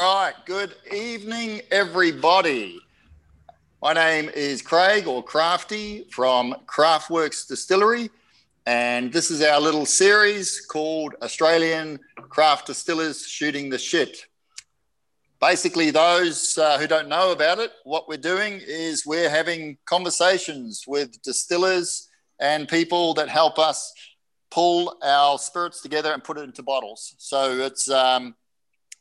All right, good evening, everybody. My name is Craig or Crafty from Craftworks Distillery, and this is our little series called Australian Craft Distillers Shooting the Shit. Basically, those uh, who don't know about it, what we're doing is we're having conversations with distillers and people that help us pull our spirits together and put it into bottles. So it's um,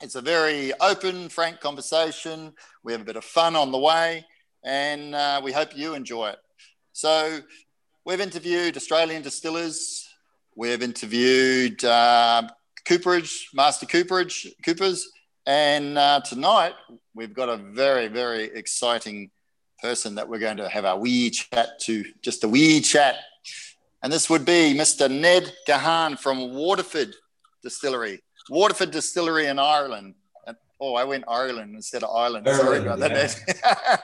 it's a very open, frank conversation. We have a bit of fun on the way, and uh, we hope you enjoy it. So, we've interviewed Australian distillers, we've interviewed uh, Cooperage, Master Cooperage, Coopers, and uh, tonight we've got a very, very exciting person that we're going to have our wee chat to, just a wee chat. And this would be Mr. Ned Gahan from Waterford Distillery. Waterford Distillery in Ireland. Oh, I went Ireland instead of Ireland. Sorry about yeah. that.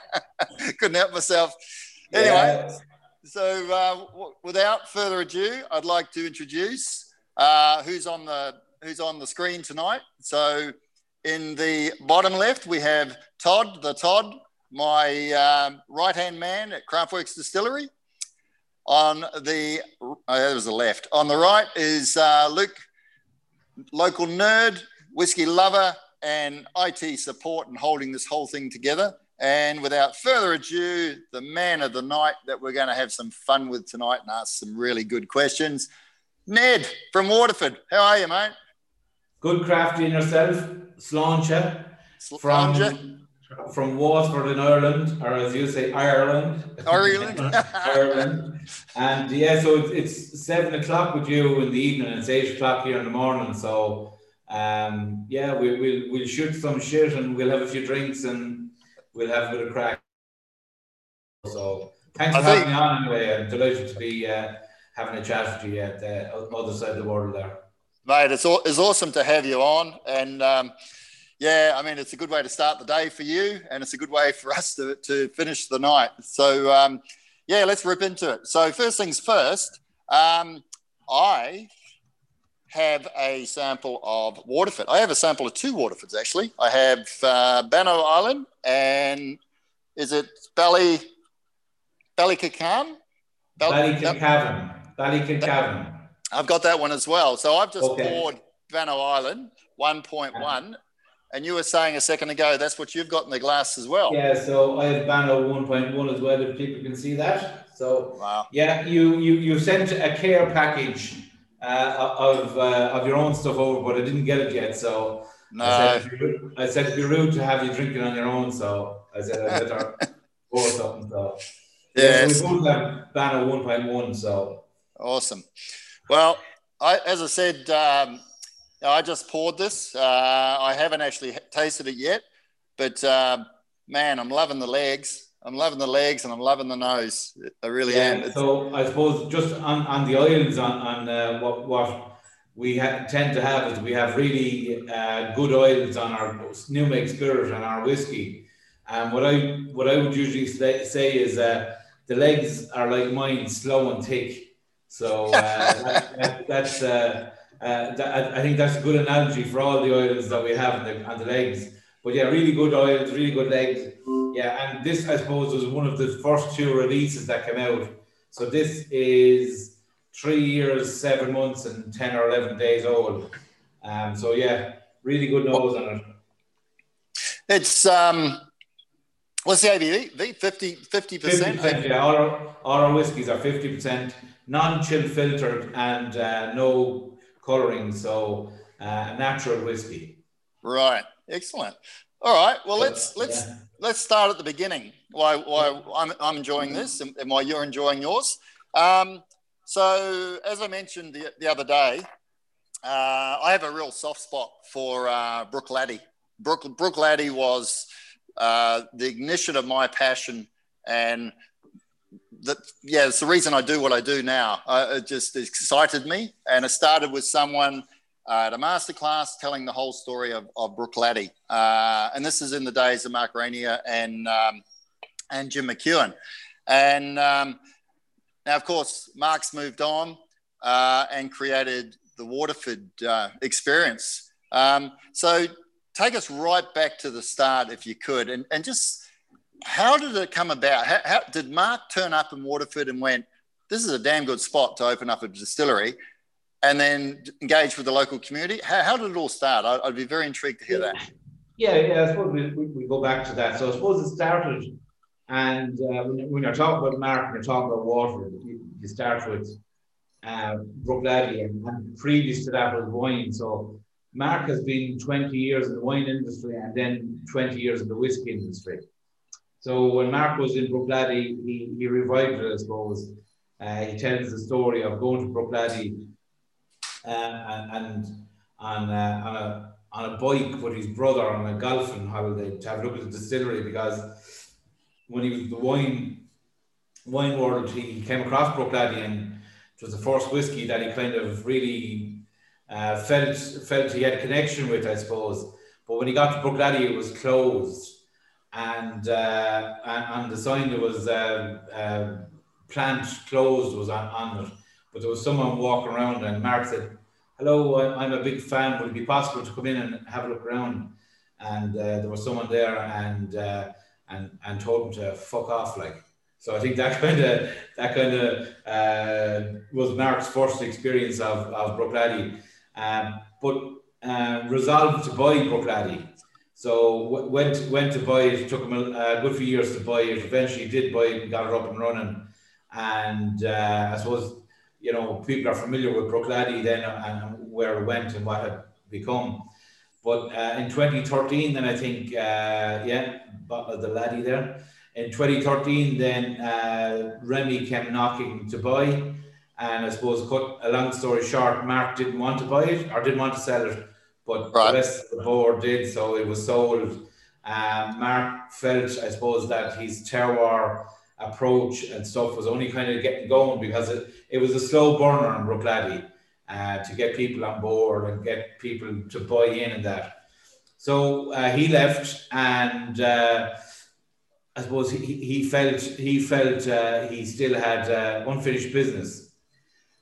Couldn't help myself. Anyway, yeah. so uh, w- without further ado, I'd like to introduce uh, who's on the who's on the screen tonight. So, in the bottom left, we have Todd, the Todd, my um, right hand man at Craftworks Distillery. On the oh, that was the left. On the right is uh, Luke local nerd, whiskey lover, and IT support and holding this whole thing together. And without further ado, the man of the night that we're going to have some fun with tonight and ask some really good questions. Ned from Waterford. How are you, mate? Good crafty in yourself. Sláinte. From from Waterford in Ireland, or as you say, Ireland. Ireland. Ireland. And yeah, so it's, it's, seven o'clock with you in the evening, and it's eight o'clock here in the morning. So um, yeah, we, we'll we'll shoot some shit, and we'll have a few drinks, and we'll have a bit of crack. So thanks for having me on anyway. I'm delighted to be uh, having a chat with you at the other side of the world there. Mate, it's, it's awesome to have you on, and. Um, yeah, I mean, it's a good way to start the day for you, and it's a good way for us to, to finish the night. So, um, yeah, let's rip into it. So, first things first, um, I have a sample of Waterford. I have a sample of two Waterfords actually. I have uh, Island and is it Bally Ballycacan? Ballykilcavan. Ballykilcavan. I've got that one as well. So I've just okay. poured Bannow Island 1.1 and you were saying a second ago that's what you've got in the glass as well. Yeah, so I have Bannow 1.1 as well, if people can see that. So wow. yeah, you you you sent a care package uh, of uh, of your own stuff over, but I didn't get it yet. So no. I said, rude, I said it'd be rude to have you drinking on your own. So I said I better pour something. So yeah, so we both have Bannow 1.1. So awesome. Well, I, as I said, um, I just poured this. Uh, I haven't actually tasted it yet, but uh, man, I'm loving the legs. I'm loving the legs and I'm loving the nose. I really yeah, am. so I suppose just on, on the oils on, on uh, what, what we ha- tend to have is we have really uh, good oils on our new make spirit and our whiskey. And what I what I would usually say, say is uh, the legs are like mine, slow and thick. So uh, that, that, that's uh, that, I think that's a good analogy for all the oils that we have on the, on the legs. But yeah, really good oils, really good legs. Yeah, and this I suppose was one of the first two releases that came out. So this is three years, seven months, and ten or eleven days old. Um, so yeah, really good nose on it. It's um, what's the ABV? 50 percent. Yeah, all our, all our whiskies are fifty percent non-chill filtered and uh, no colouring, so uh, natural whiskey. Right, excellent. All right, well let's let's yeah. let's start at the beginning. Why why I'm, I'm enjoying this and, and why you're enjoying yours. Um, so as I mentioned the, the other day, uh, I have a real soft spot for uh, Bruichladdich. Brook, Bruichladdich was uh, the ignition of my passion and that yeah, it's the reason I do what I do now. Uh, it just excited me, and it started with someone uh, at a masterclass telling the whole story of, of Laddie, uh, and this is in the days of Mark Reynier and um, and Jim McEwan, and um, now of course Mark's moved on uh, and created the Waterford uh, experience. Um, so take us right back to the start, if you could, and, and just how did it come about? How, how, did Mark turn up in Waterford and went, this is a damn good spot to open up a distillery and then engage with the local community? How, how did it all start? I, would be very intrigued to hear that. Yeah, yeah, I suppose we, we, we, go back to that. So I suppose it started, and uh, when, when, you're talking about Mark and you're talking about Waterford, you, you start with uh, Bruichladdich, and, and previous to that was wine. So Mark has been 20 years in the wine industry and then 20 years in the whiskey industry. So when Mark was in Bruichladdich, he, he revived it, I suppose. Uh, he tells the story of going to Bruichladdich uh, and, and on, uh, on, a, on a bike with his brother on a golfing holiday to have a look at the distillery because when he was the wine wine world, he came across Bruichladdich and it was the first whiskey that he kind of really uh, felt felt he had a connection with, I suppose. But when he got to Bruichladdich, it was closed, and uh, and, the sign that was uh, uh, plant closed was on, on it. But there was someone walking around, and Mark said, "Hello, I'm a big fan. Would it be possible to come in and have a look around?" And uh, there was someone there, and uh, and and told him to fuck off, like. So I think that kind of that kind of uh, was Mark's first experience of of Bruichladdich, um, but uh, resolved to buy Bruichladdich. So went went to buy it. Took him a, a, good few years to buy it. Eventually, did buy it and got it up and running. And uh, I suppose you know people are familiar with Bruichladdich then and where it went and what had become. But uh, in 2013, then I think uh, yeah, the laddie there in 2013, then uh, Remy came knocking to buy, and I suppose, cut a long story short, Mark didn't want to buy it or didn't want to sell it, but right. the rest of the board did, so it was sold. Um, Mark felt, I suppose, that his terroir approach and stuff was only kind of getting going because it, it was a slow burner in Bruichladdich uh, to get people on board and get people to buy in and that. So uh, he left and. Uh, I suppose he, he felt he felt uh, he still had uh, unfinished business.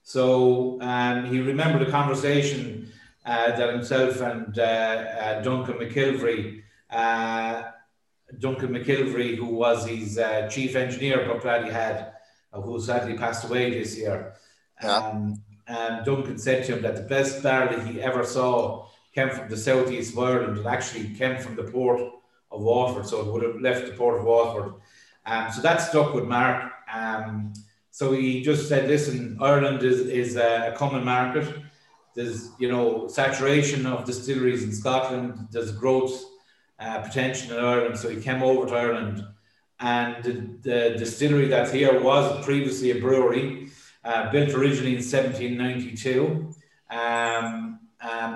So um, he remembered a conversation that himself and uh, uh, Duncan McGillivray, uh, Duncan McGillivray, who was his chief engineer, but glad he had, who sadly passed away this year. Yeah. Um, and Duncan said to him that the best barley he ever saw came from the southeast of Ireland and actually came from the port of Waterford, so it would have left the port of Waterford. Um, so that stuck with Mark. Um, so he just said, "Listen, Ireland is is a common market. There's you know saturation of distilleries in Scotland. There's growth uh, potential in Ireland." So he came over to Ireland, and the, the distillery that's here was previously a brewery, uh, built originally in 1792, um, um,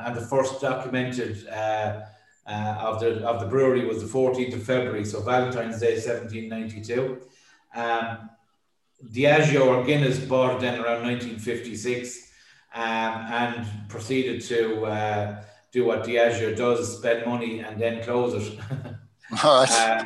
and the first documented. Uh, uh, of the of the brewery was the 14th of February, so Valentine's Day 1792. Um, Diageo or Guinness bought it then around 1956 um, and proceeded to uh, do what Diageo does, spend money and then close it. uh,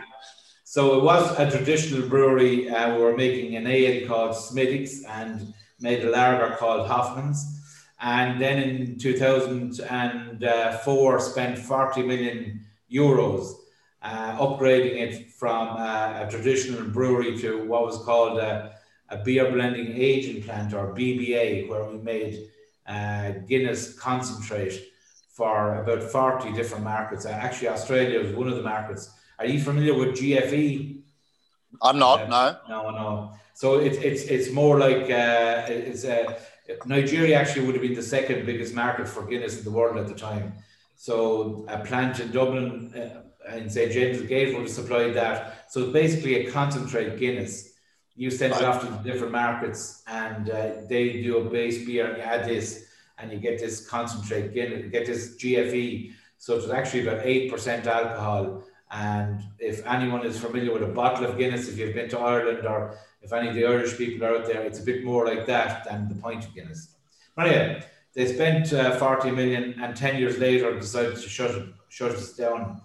so it was a traditional brewery. Uh, we were making an ale called Smithwick's and made a lager called Hoffman's and then in 2004 spent 40 million euros uh, upgrading it from uh, a traditional brewery to what was called a, a, beer blending agent plant or BBA, where we made uh, Guinness concentrate for about 40 different markets. Uh, actually, Australia was one of the markets. Are you familiar with GFE? I'm not. no. No, no. So it's it's it's more like uh, it's a Nigeria actually would have been the second biggest market for Guinness in the world at the time. So a plant in Dublin uh, in St James's Gate would have supplied that. So it's basically a concentrate Guinness. You send it off to the different markets, and uh, they do a base beer, and you add this, and you get this concentrate you get this GFE. So it's actually about eight percent alcohol. And if anyone is familiar with a bottle of Guinness, if you've been to Ireland or if any of the Irish people are out there, it's a bit more like that than the pint of Guinness. But anyway, they spent uh, 40 million and 10 years later decided to shut shut us down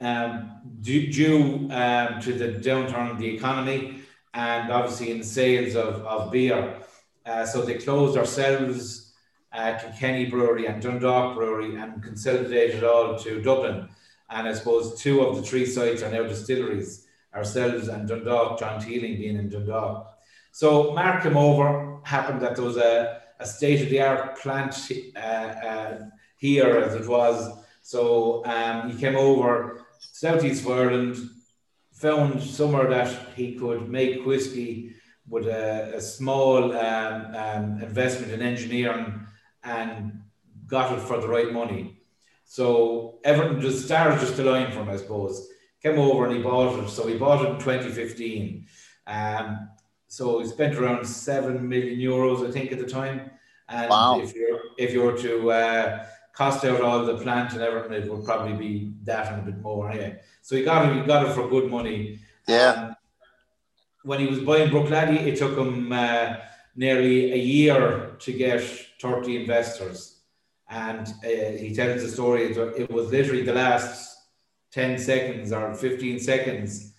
um, due, due um, to the downturn of the economy and obviously in sales of, of beer. Uh, so they closed ourselves, uh, Kilkenny Brewery and Dundalk Brewery and consolidated all to Dublin. And I suppose two of the three sites are now distilleries, ourselves and Dundalk, John Teeling being in Dundalk. So Mark came over, happened that there was a, a state of the art plant uh, uh, here as it was. So um, he came over, southeast Ireland, found somewhere that he could make whiskey with a, a small um, um, investment in engineering and got it for the right money. So everything just started just line for him, I suppose. Came over and he bought it. So he bought it in 2015. Um, so he spent around seven million euros, I think, at the time. And wow. if you're if you were to uh, cost out all the plant and everything, it would probably be that and a bit more anyway. So he got it, he got it for good money. Yeah. Um, when he was buying Bruichladdich, it took him uh, nearly a year to get 30 investors. And uh, he tells the story, it was literally the last 10 seconds or 15 seconds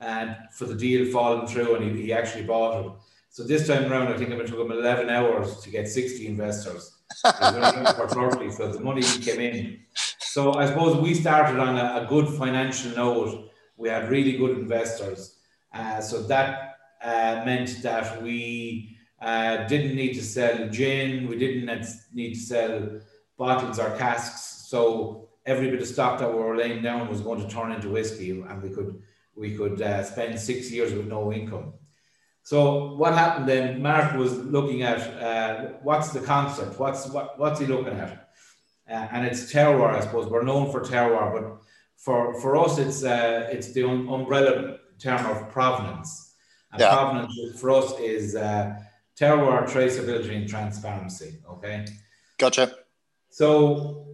and for the deal falling through and he, he actually bought it. So this time around, I think it took him 11 hours to get 60 investors. 30, so the money came in. So I suppose we started on a, a good financial note. We had really good investors. Uh, so that uh, meant that we uh, didn't need to sell gin, we didn't need to sell bottles or casks. So every bit of stock that we were laying down was going to turn into whiskey, and we could we could uh, spend six years with no income. So what happened then? Mark was looking at uh, what's the concept, what's what, what's he looking at, uh, and it's terroir. I suppose we're known for terroir, but for for us, it's uh, it's the un- umbrella term of provenance. And yeah. provenance for us is uh, terroir, traceability, and transparency. Okay. Gotcha. So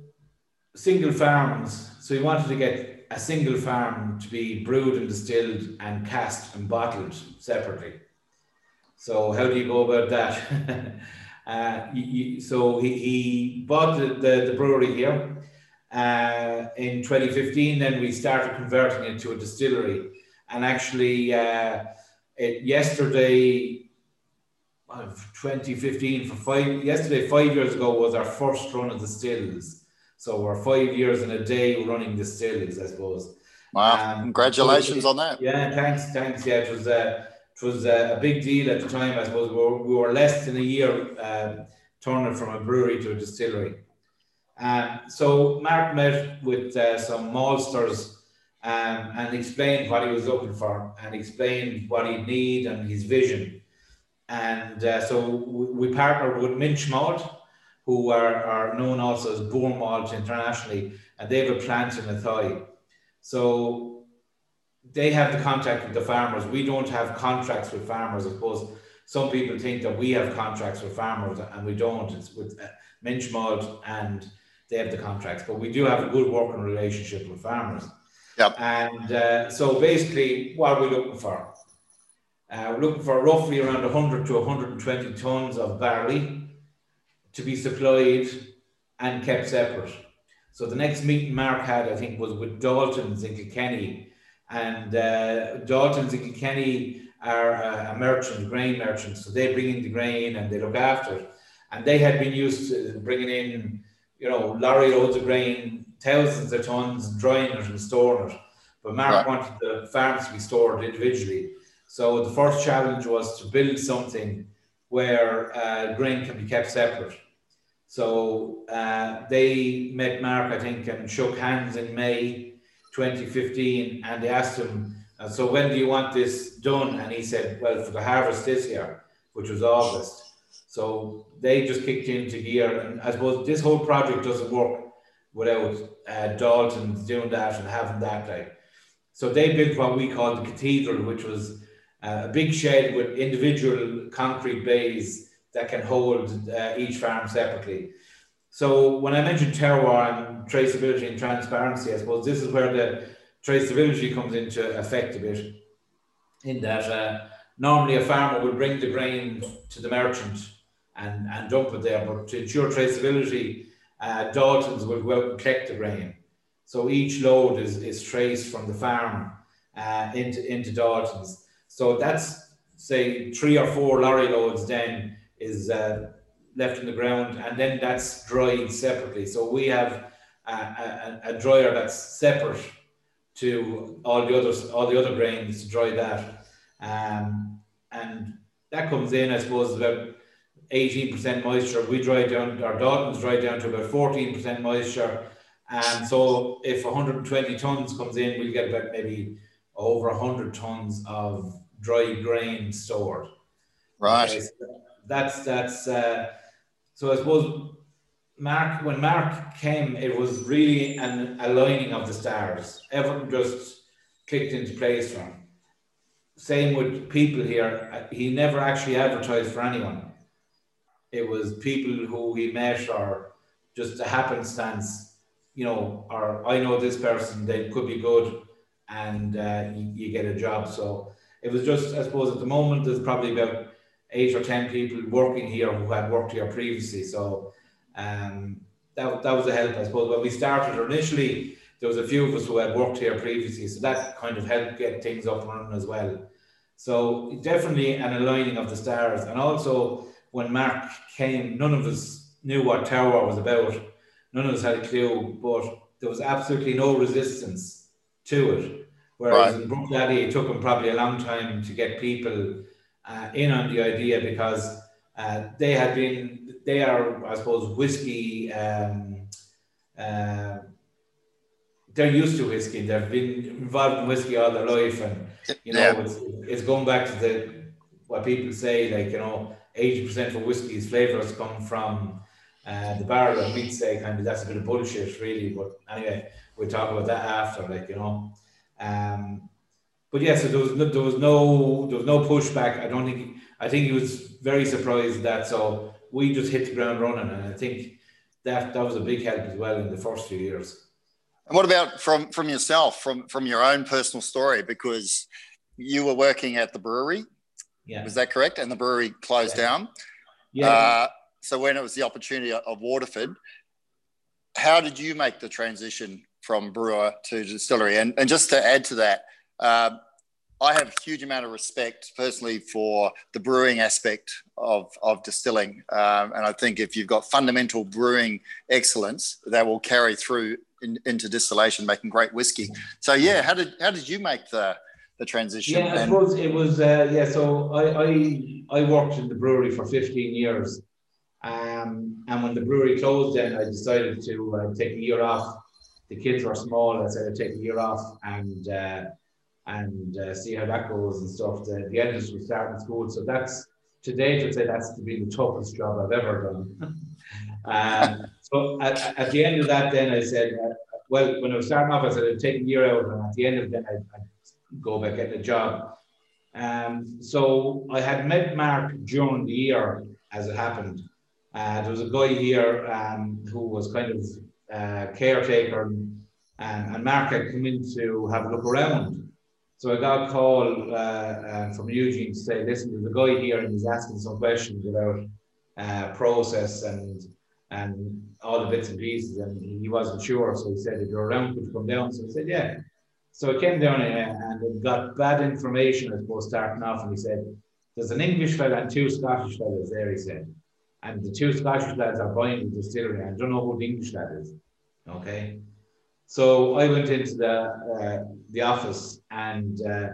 single farms. So we wanted to get a single farm to be brewed and distilled and cast and bottled separately. So how do you go about that? uh, you, you, so he, he bought the, the, the brewery here uh, in 2015. Then we started converting it to a distillery. And actually, uh, it, yesterday, 2015 for five yesterday five years ago was our first run of the stills so we're five years in a day running the stills i suppose. Wow. Um, congratulations so on that. yeah thanks thanks. Yeah it was uh, it was uh, a big deal at the time i suppose we were, we were less than a year uh, turning from a brewery to a distillery um, so mark met with uh, some maltsters um, and explained what he was looking for and explained what he'd need and his vision. And uh, so we, we partnered with Minch Malt, who are, are known also as Boortmalt internationally, and they have a plant in Athy. So they have the contact with the farmers. We don't have contracts with farmers. I suppose some people think that we have contracts with farmers, and we don't. It's with uh, Minch and they have the contracts. But we do have a good working relationship with farmers. Yep. And uh, so basically, what are we looking for? Uh, we're looking for roughly around 100 to 120 tons of barley to be supplied and kept separate. So the next meeting Mark had, I think, was with Dalton's in Kilkenny. And uh, Dalton's in Kilkenny are a merchant, grain merchant. So they bring in the grain and they look after it. And they had been used to bringing in, you know, lorry loads of grain thousands of tons and drying it and storing it. But Mark right. wanted the farms to be stored individually. So the first challenge was to build something where uh, grain can be kept separate. So uh, they met Mark, I think, and shook hands in May 2015, and they asked him, "So when do you want this done?" And he said, "Well, for the harvest this year, which was August." So they just kicked into gear, and I suppose this whole project doesn't work without uh, Dalton's doing that and having that. Like. So they built what we call the cathedral, which was uh, a big shed with individual concrete bays that can hold uh, each farm separately. So when I mentioned terroir and traceability and transparency, I suppose this is where the traceability comes into effect a bit. In that uh, normally a farmer would bring the grain to the merchant and, and dump it there, but to ensure traceability, uh, Dalton's will go out and collect the grain. So each load is, is traced from the farm uh, into, into Dalton's. So that's say three or four lorry loads then is uh, left in the ground, and then that's dried separately. So we have a, a, a dryer that's separate to all the others, all the other grains to dry that, um, and that comes in, I suppose, about 18% moisture. We dry down, our Dalton's dry down to about 14% moisture. And so if 120 tons comes in, we'll get about maybe over 100 tons of dry grain stored. Right. Okay, so that's, that's, uh, so I suppose Mark, when Mark came, it was really an aligning of the stars. Everything just clicked into place for him. Same with people here. He never actually advertised for anyone. It was people who he met or just a happenstance, you know, or I know this person, they could be good and uh, you, you get a job. So it was just, I suppose, at the moment, there's probably about eight or 10 people working here who had worked here previously. So um, that, that was a help, I suppose. When we started initially, there was a few of us who had worked here previously, so that kind of helped get things up and running as well. So definitely an aligning of the stars, and also when Mark came, none of us knew what terroir was about. None of us had a clue, but there was absolutely no resistance to it. Whereas right. in Bruichladdich, it took him probably a long time to get people uh, in on the idea because uh, they had been, they are, I suppose, whiskey. Um, uh, they're used to whiskey. They've been involved in whiskey all their life, and you know, yeah. it's, it's going back to the what people say, like you know, eighty percent of whiskey's flavors come from uh, the barrel, and we'd say kind of that's a bit of bullshit, really. But anyway, we'll talk about that after, like you know. Um, but yeah, so there was no, there was no there was no pushback. I don't think I think he was very surprised that so we just hit the ground running, and I think that that was a big help as well in the first few years. And what about from from yourself, from from your own personal story? Because you were working at the brewery, yeah, was that correct? And the brewery closed yeah. down. Yeah. Uh, so when it was the opportunity of Waterford, how did you make the transition from brewer to distillery? And and just to add to that. Uh, I have a huge amount of respect personally for the brewing aspect of, of distilling. Um, and I think if you've got fundamental brewing excellence, that will carry through in, into distillation, making great whiskey. So yeah, how did how did you make the the transition? Yeah, I suppose it was uh, yeah. So I, I I worked in the brewery for 15 years. Um, and when the brewery closed, then I decided to uh, take a year off. The kids were small. I said I'd take a year off and uh, and uh, see how that goes and stuff. The, the eldest was starting school, so that's today to date, I'd say that's to be the toughest job I've ever done. um, so at, at, the end of that, then I said, uh, well, when I was starting off, I said I'd take a year out, and at the end of it, I'd, I'd go back get a job. Um, so I had met Mark during the year as it happened. Uh, there was a guy here um, who was kind of uh, caretaker, and, and Mark had come in to have a look around. So I got a call uh, uh, from Eugene to say, listen, there's a guy here and he's asking some questions about uh, process and and all the bits and pieces, and he wasn't sure. So he said, if you're around, could you come down? So I said, yeah. So I came down and it got bad information, I suppose, starting off. And he said, there's an English fella and two Scottish fellas there, he said. And the two Scottish lads are buying the distillery. I don't know who the English lad is. Okay. So I went into the uh, the office, and uh,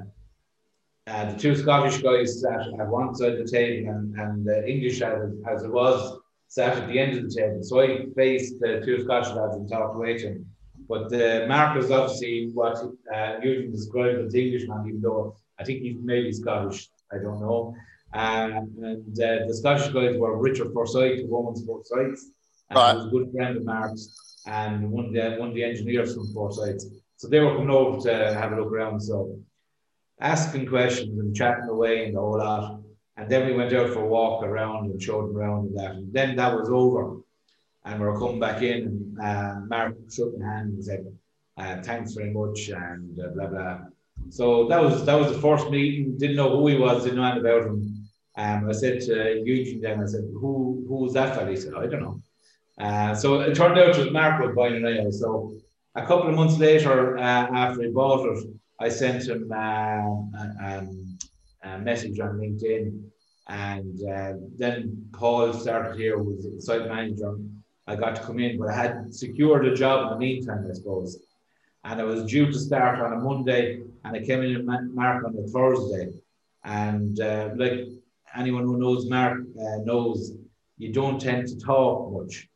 uh, the two Scottish guys sat at one side of the table, and, and the English as, as it was sat at the end of the table. So I faced the two Scottish lads and talked away to him. But the Mark was obviously what uh, Eugene described as the Englishman, even though I think he's maybe Scottish. I don't know. Um, and uh, the Scottish guys were Richard Forsyth, the woman's Forsyth, and right. he was a good friend of Mark's and one of the one of the engineers from Forsyth. So they were coming over to have a look around. So asking questions and chatting away and all that. And then we went out for a walk around and showed them around and that. And then that was over. And we were coming back in and uh, Mark shook my hand and said, uh, thanks very much and uh, blah blah. So that was that was the first meeting. Didn't know who he was, didn't know anything about him. Um, I said to Eugene then, I said, who who was that fella? He said, I don't know. Uh, so it turned out was Mark was buying it. So a couple of months later, uh, after he bought it, I sent him uh, a, um, a, message on LinkedIn And uh, then Paul started here, was the site manager. I got to come in, but I had secured a job in the meantime, I suppose. And I was due to start on a Monday, and I came in and Mark on a Thursday. And like anyone who knows Mark knows, you don't tend to talk much.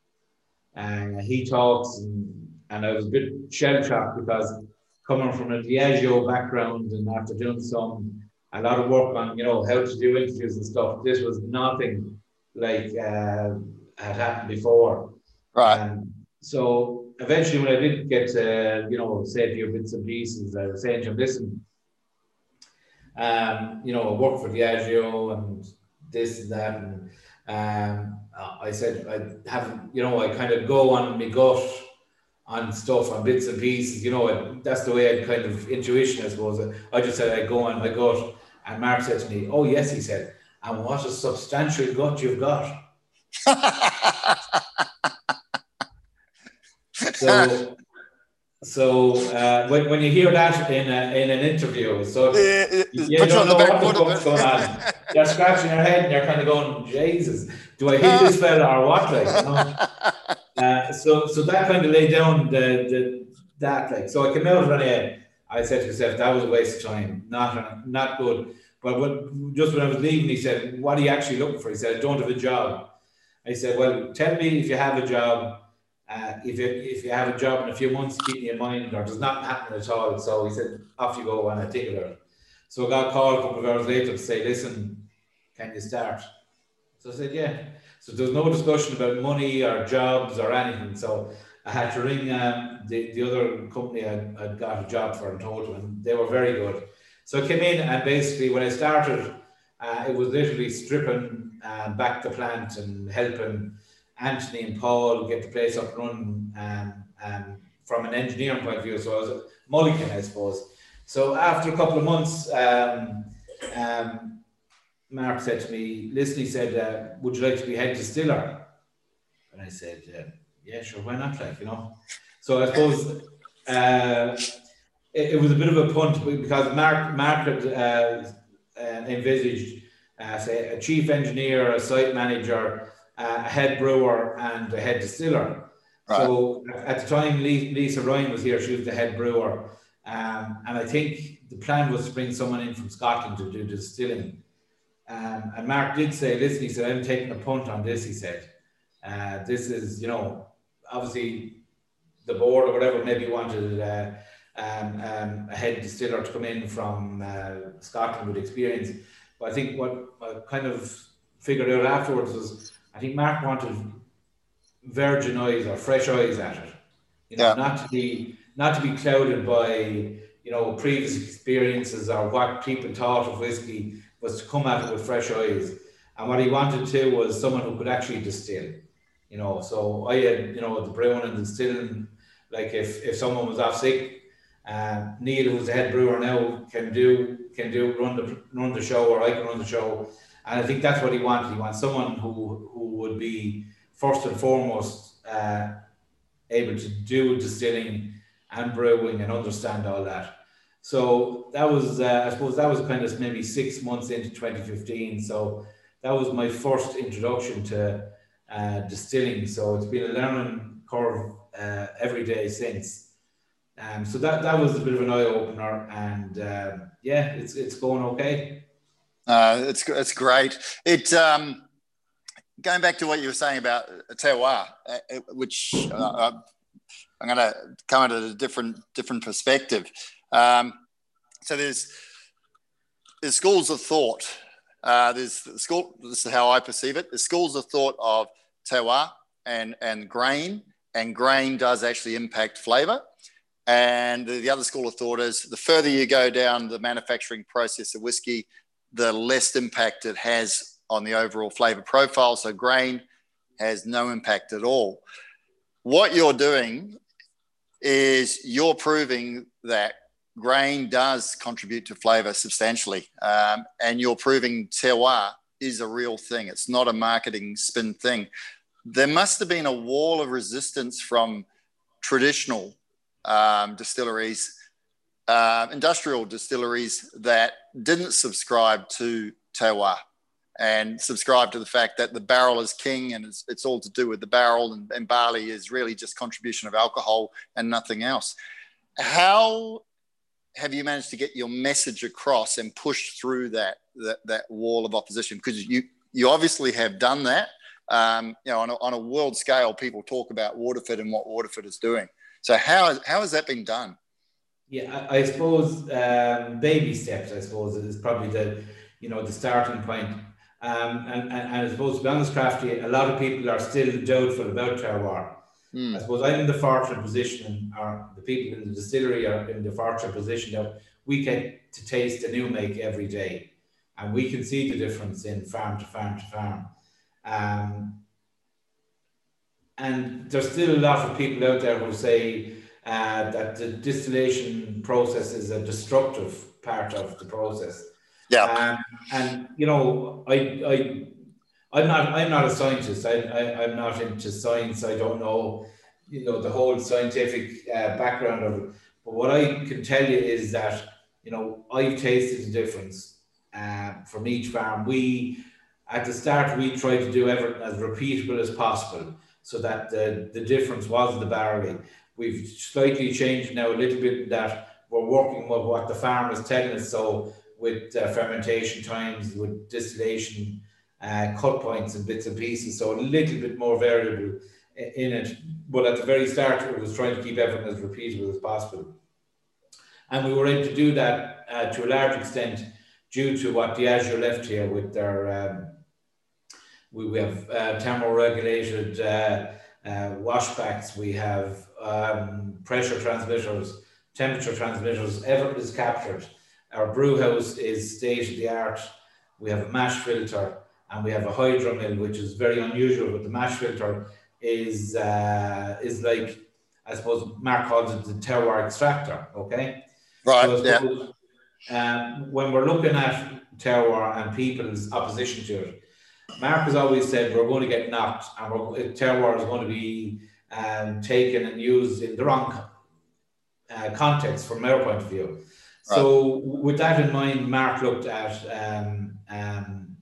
And he talks, and, and I was a bit shell shocked because coming from a Diageo background and after doing some a lot of work on you know how to do interviews and stuff, this was nothing like uh, had happened before. Right. Um, so eventually, when I did get to you know say a few bits and pieces, I was saying to him, listen, um, you know, I work for Diageo and this and that, and um, Uh, I said I haven't, you know, I kind of go on my gut on stuff on bits and pieces. You know, that's the way I kind of intuition, I suppose. I just said I go on my gut, and Mark said to me, "Oh yes," he said, "and what a substantial gut you've got." so, so uh, when, when you hear that in, a, in an interview, so yeah, you don't know what the fuck's going on. You're scratching your head and you're kind of going, Jesus, do I hit this fella or what? Like, you know? Uh, so so that kind of laid down the, the that like so I came out and I, I said to myself that was a waste of time, not not good. But when, just when I was leaving, he said, "What are you actually looking for?" He said, "I don't have a job." I said, "Well, tell me if you have a job. Uh, if you if you have a job in a few months, keep me in mind, or does not happen at all." So he said, "Off you go," and I think about it. So I got called a couple of hours later to say, "Listen, can you start?" So I said, "Yeah." So there was no discussion about money or jobs or anything. So I had to ring um, the, the other company I, I'd got a job for and told them, and they were very good. So I came in, and basically, when I started, uh, it was literally stripping uh, back the plant and helping Anthony and Paul get the place up and running um, um, from an engineering point of view. So I was a mulligan, I suppose. So after a couple of months, um, um Mark said to me, he said, uh, would you like to be head distiller? And I said, uh, yeah, sure, why not? Like, you know. So I suppose uh, it, it, was a bit of a punt because Mark, Mark had uh, uh, envisaged, uh, say, a chief engineer, a site manager, a head brewer, and a head distiller. Right. So at the time, Lisa Ryan was here. She was the head brewer, um, and I think the plan was to bring someone in from Scotland to do distilling. Um, and Mark did say, listen, he said, I'm taking a punt on this, he said. Uh, this is, you know, obviously the board or whatever maybe wanted uh, um, um, a head distiller to come in from uh, Scotland with experience. But I think what I kind of figured out afterwards was I think Mark wanted virgin eyes or fresh eyes at it. You know, yeah. not to be not to be clouded by you know previous experiences or what people thought of whiskey was to come at it with fresh eyes. And what he wanted to was someone who could actually distill. You know, so I had, you know, the brewing and the distilling, like if, if someone was off sick, uh, Neil, who's the head brewer now, can do can do run the run the show, or I can run the show. And I think that's what he wanted. He wants someone who who would be first and foremost uh, able to do distilling and brewing and understand all that. So that was, uh, I suppose, that was kind of maybe six months into 2015. So that was my first introduction to uh, distilling. So it's been a learning curve uh, every day since. Um, so that that was a bit of an eye opener, and uh, yeah, it's it's going okay. Uh, it's it's great. It um, going back to what you were saying about Terroir, uh, which uh, I'm going to come at a different different perspective. Um, so there's there's schools of thought. Uh, there's the school. This is how I perceive it. There's schools of thought of terroir and and grain, and grain does actually impact flavour. And the other school of thought is the further you go down the manufacturing process of whiskey, the less impact it has on the overall flavour profile. So grain has no impact at all. What you're doing is you're proving that grain does contribute to flavor substantially. Um, and you're proving terroir is a real thing. It's not a marketing spin thing. There must have been a wall of resistance from traditional um, distilleries, uh, industrial distilleries that didn't subscribe to terroir. and subscribe to the fact that the barrel is king and it's, it's all to do with the barrel and, and barley is really just contribution of alcohol and nothing else. How have you managed to get your message across and push through that that, that wall of opposition? Because you you obviously have done that. Um, you know, on a, on a world scale, people talk about Waterford and what Waterford is doing. So how how has that been done? Yeah, I, I suppose um, baby steps. I suppose is probably the you know the starting point. Um, and, and, and I suppose to be honest, crafty, a lot of people are still doubtful about terroir. Mm. I suppose I'm in the fortunate position, or the people in the distillery are in the fortunate position that we get to taste a new make every day, and we can see the difference in farm to farm to farm. Um, and there's still a lot of people out there who say uh, that the distillation process is a destructive part of the process. Yeah. Um, and you know, I, I, I'm not, I'm not a scientist. I, I, I'm not into science. I don't know, you know, the whole scientific uh, background of it. But what I can tell you is that, you know, I've tasted the difference uh, from each farm. We, at the start, we tried to do everything as repeatable as possible so that the, the difference was the barley. We've slightly changed now a little bit that we're working with what the farmer is telling us. So with uh, fermentation times, with distillation uh, cut points and bits and pieces. So a little bit more variable in it. But at the very start, it was trying to keep everything as repeatable as possible. And we were able to do that uh, to a large extent due to what Diageo left here with their, um, we, we have uh, thermoregulated uh, uh, washbacks, we have um, pressure transmitters, temperature transmitters, everything is captured. Our brew house is state of the art. We have a mash filter and we have a hydro mill, which is very unusual. But the mash filter is uh, is like I suppose Mark calls it the terroir extractor. Okay, right. So yeah. Um, when we're looking at terroir and people's opposition to it, Mark has always said we're going to get knocked, and we're, terroir is going to be um, taken and used in the wrong uh, context from our point of view. Right. So, with that in mind, Mark looked at um, um,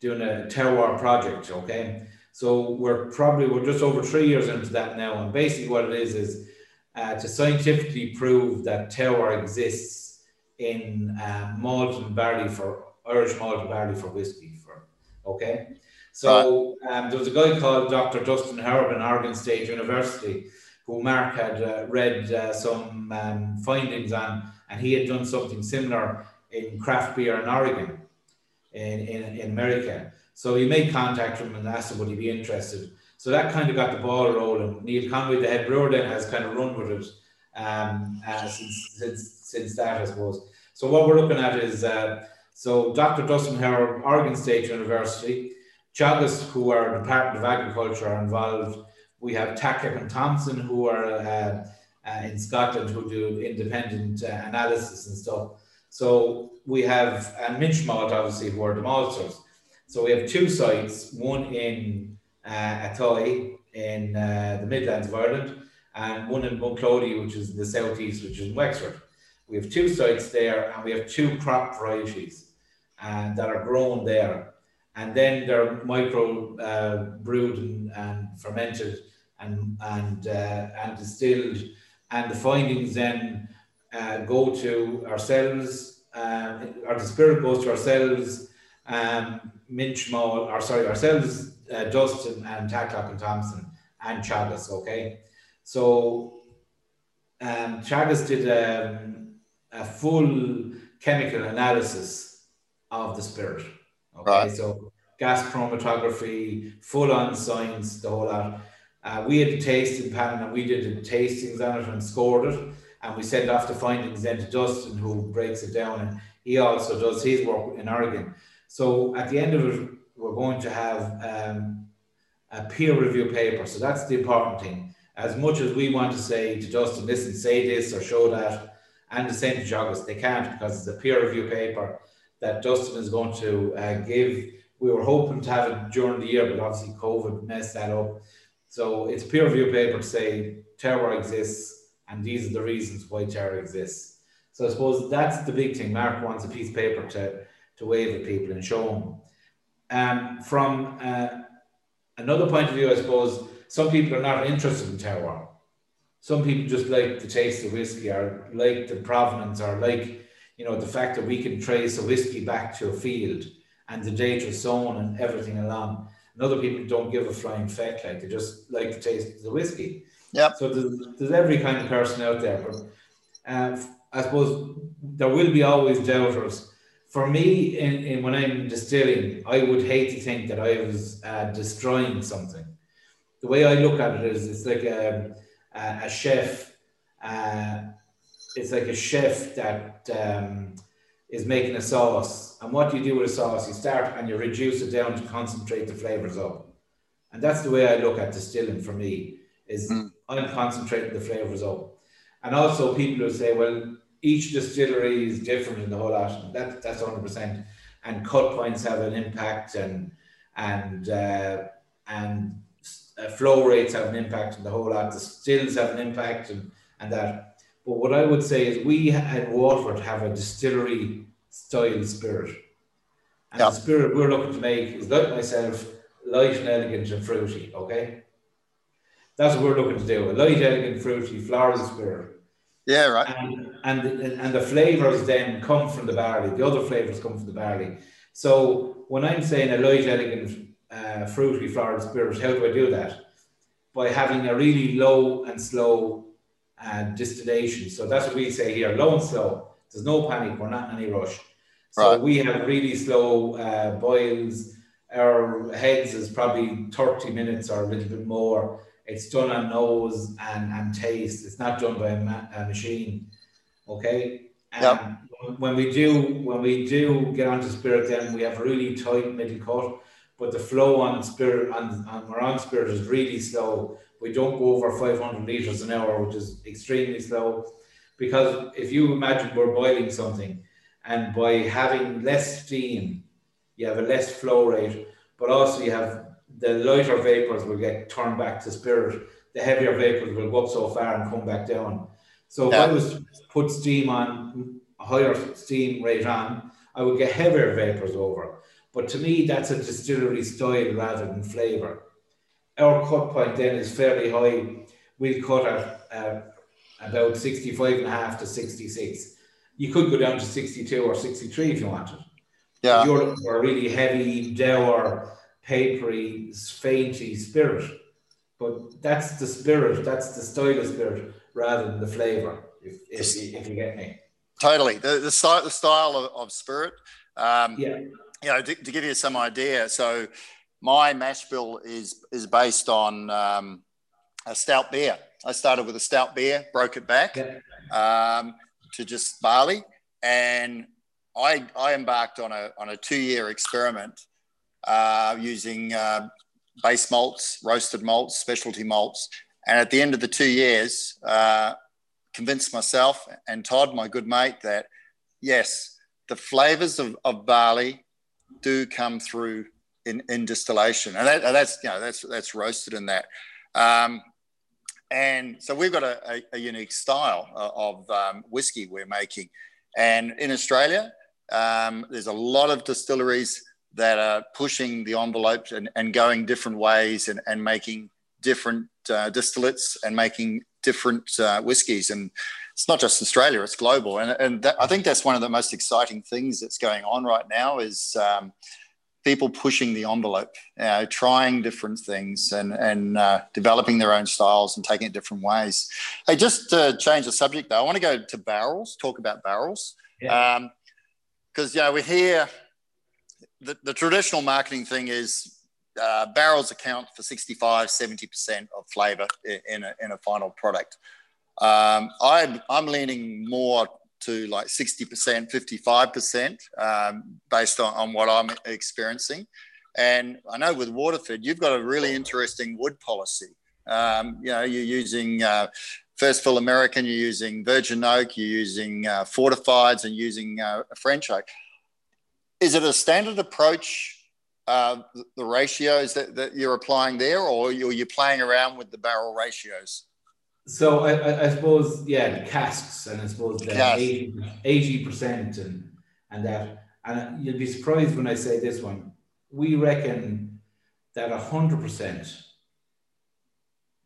doing a terroir project. Okay, so we're probably we're just over three years into that now, and basically what it is is uh, to scientifically prove that terroir exists in uh, malt and barley for Irish malt and barley for whiskey. For okay, so um, there was a guy called Dr. Dustin Howard in Oregon State University who Mark had uh, read uh, some um, findings on, and he had done something similar in craft beer in Oregon in, in, in America. So he made contact with him and asked him would he be interested. So that kind of got the ball rolling. Neil Conway, the head brewer, then has kind of run with it um, uh, since, since since that, I suppose. So what we're looking at is uh, so Dr. Dustin Howard, Oregon State University, Teagasc, who are Department of Agriculture, are involved. We have Tatlock and Thomson, who are uh, uh, in Scotland, who do independent uh, analysis and stuff. So we have and Minch Malt, obviously, who are the maltsters. So we have two sites, one in uh, Athy in uh, the Midlands of Ireland, and one in Bunclody, which is in the southeast, which is in Wexford. We have two sites there, and we have two crop varieties and that are grown there. And then they're micro uh, brewed and, and, fermented and and uh, and distilled, and the findings then uh, go to ourselves, uh, or the spirit goes to ourselves, um, Minch Malt, or sorry, ourselves, uh, Dustin and Tatlock and Thomson and Teagasc, okay? So um, Teagasc did um, a full chemical analysis of the spirit, okay? Right. So gas chromatography, full on science, the whole lot. Uh, we had a tasting panel and we did tastings on it and scored it. And we sent off the findings then to Dustin, who breaks it down. And he also does his work in Oregon. So at the end of it, we're going to have um, a peer review paper. So that's the important thing. As much as we want to say to Dustin, listen, say this or show that, and the same to Teagasc, they can't because it's a peer review paper that Dustin is going to uh, give. We were hoping to have it during the year, but obviously COVID messed that up. So it's peer review paper to say terroir exists, and these are the reasons why terroir exists. So I suppose that's the big thing. Mark wants a piece of paper to to wave at people and show them. Um, from uh, another point of view, I suppose some people are not interested in terroir. Some people just like the taste of whiskey, or like the provenance, or like you know the fact that we can trace a whiskey back to a field and the date was sown and everything along. And other people don't give a flying feck, like they just like the taste of the whiskey. Yeah. So there's, there's every kind of person out there, but uh, I suppose there will be always doubters. For me, in, in when I'm distilling, I would hate to think that I was uh, destroying something. The way I look at it is, it's like a, a, a chef. Uh, it's like a chef that um, is making a sauce. And what you do with a sauce, you start and you reduce it down to concentrate the flavors up. And that's the way I look at distilling for me, is mm. I'm concentrating the flavors up. And also people will say, well, each distillery is different in the whole lot. That, that's 100%. And cut points have an impact and, and, uh, and uh, flow rates have an impact on the whole lot. The stills have an impact and, and that. But what I would say is we at Waterford have a distillery style spirit. And yeah. the spirit we're looking to make is like myself, light and elegant and fruity, okay? That's what we're looking to do. A light, elegant, fruity, floral spirit. Yeah, right. And, and, and the flavors then come from the barley. The other flavors come from the barley. So when I'm saying a light, elegant, uh, fruity, floral spirit, how do I do that? By having a really low and slow and distillation. So that's what we say here, low and slow. There's no panic. We're not in any rush. So right. we have really slow uh, boils. Our heads is probably 30 minutes or a little bit more. It's done on nose and, and taste. It's not done by a, ma- a machine. Okay. Yep. when we do when we do get onto spirit, then we have really tight middle cut, but the flow on spirit on, on on spirit is really slow we don't go over 500 liters an hour, which is extremely slow. Because if you imagine we're boiling something, and by having less steam, you have a less flow rate, but also you have the lighter vapors will get turned back to spirit. The heavier vapors will go up so far and come back down. So yeah. if I was put steam on a higher steam rate on, I would get heavier vapors over. But to me, that's a distillery style rather than flavor our cut point then is fairly high. We'll cut at uh, about 65 and a half to 66. You could go down to 62 or 63 if you wanted. Yeah. If You're looking for a really heavy, dour, papery, fainty spirit. But that's the spirit, that's the style of spirit rather than the flavor, if, if, you, if you get me. Totally. The, the, style, the style of, of spirit. Um, yeah. You know, to, to give you some idea, so my mash bill is is based on um, a stout beer. I started with a stout beer, broke it back um, to just barley, and I I embarked on a on a two year experiment uh, using uh, base malts, roasted malts, specialty malts, and at the end of the two years, uh, convinced myself and Todd, my good mate, that yes, the flavors of, of barley do come through in, in distillation, and, that, that's you know that's that's roasted in that. Um, and so we've got a, a, a unique style of um, whiskey we're making. And in Australia, um, there's a lot of distilleries that are pushing the envelope and, and going different ways and, and making different uh, distillates and making different uh, whiskies. And it's not just Australia, it's global. And, and that, I think that's one of the most exciting things that's going on right now is um, people pushing the envelope, you know, trying different things and, and uh, developing their own styles and taking it different ways. Hey, just to change the subject though, I want to go to barrels, talk about barrels. Because, um, you know, we hear the, the traditional marketing thing is uh, barrels account for 65, 70% of flavor in a, in a final product. Um, I'm, I'm leaning more to like 60%, 55% um, based on, on what I'm experiencing. And I know with Waterford, you've got a really interesting wood policy. Um, you know, you're using uh, first fill American, you're using virgin oak, you're using uh, fortifieds, and using uh, French oak. Is it a standard approach, uh, the ratios that, that you're applying there, or you're, you're playing around with the barrel ratios? So I, I, I, suppose yeah, the casks and I suppose the eighty percent and and that and you'll be surprised when I say this one. we reckon that 100%,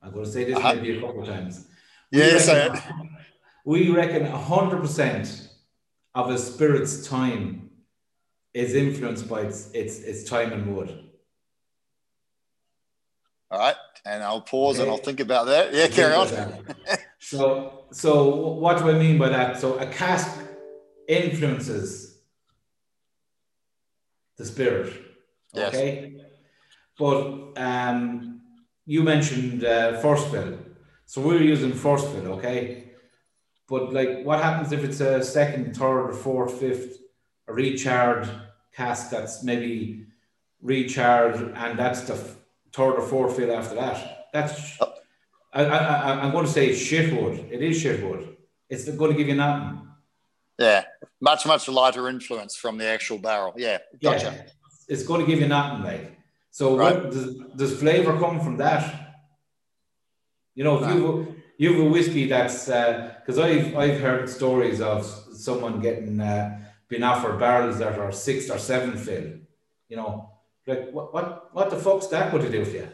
I'm going to say this uh-huh. maybe a couple of times. Yes, reckon, we reckon 100% of a spirit's time is influenced by its, its, its time in wood. All right, and I'll pause okay. and I'll think about that. Yeah, carry on. so, so what do I mean by that? So a cask influences the spirit. Yes. Okay, but um, you mentioned uh, first fill, so we're using first fill. Okay, but like, what happens if it's a second, third, or fourth, fifth, a recharged cask that's maybe recharged, and that's the third or fourth fill after that? That's oh. I, I, I'm going to say shitwood. It is shitwood. It's going to give you nothing. Yeah, much much lighter influence from the actual barrel. Yeah, gotcha. Yeah, it's going to give you nothing, like. So, right. what, does, does flavor come from that? You know, if you you have a whiskey that's because uh, I've I've heard stories of someone getting uh, being offered barrels that are six or seven fill. You know, like what what what the fuck's that going to do for you?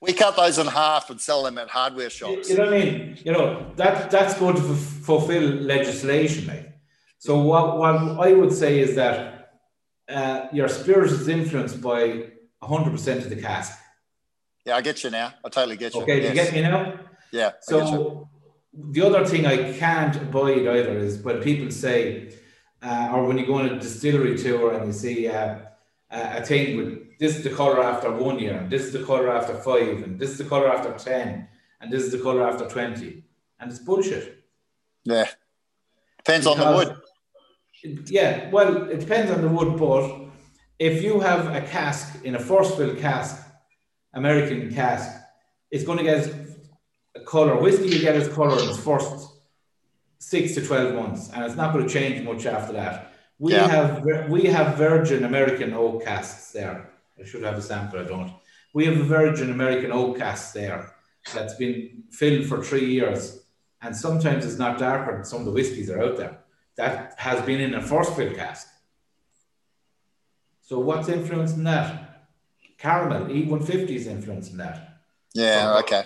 We cut those in half and sell them at hardware shops. You know what I mean? You know that that's going to f- fulfill legislation, like. So what what I would say is that uh, your spirit is influenced by hundred percent of the cask. Yeah, I get you now. I totally get you. Okay, yes. you get me now? Yeah. So the other thing I can't avoid either is when people say, uh, or when you go on a distillery tour and you see uh, Uh, a thing with this is the color after one year, and this is the color after five, and this is the color after ten, and this is the color after twenty, and it's bullshit. Yeah, depends because, on the wood. Yeah, well, it depends on the wood, but if you have a cask in a first fill cask, American cask, it's going to get a color. Whiskey you get its color in its first six to twelve months, and it's not going to change much after that. We yeah. have we have virgin American oak casks there. I should have a sample. I don't. We have a virgin American oak cask there that's been filled for three years, and sometimes it's not darker than some of the whiskies are out there. That has been in a first fill cask. So what's influencing that? Caramel E150 is influencing that. Yeah. So, okay.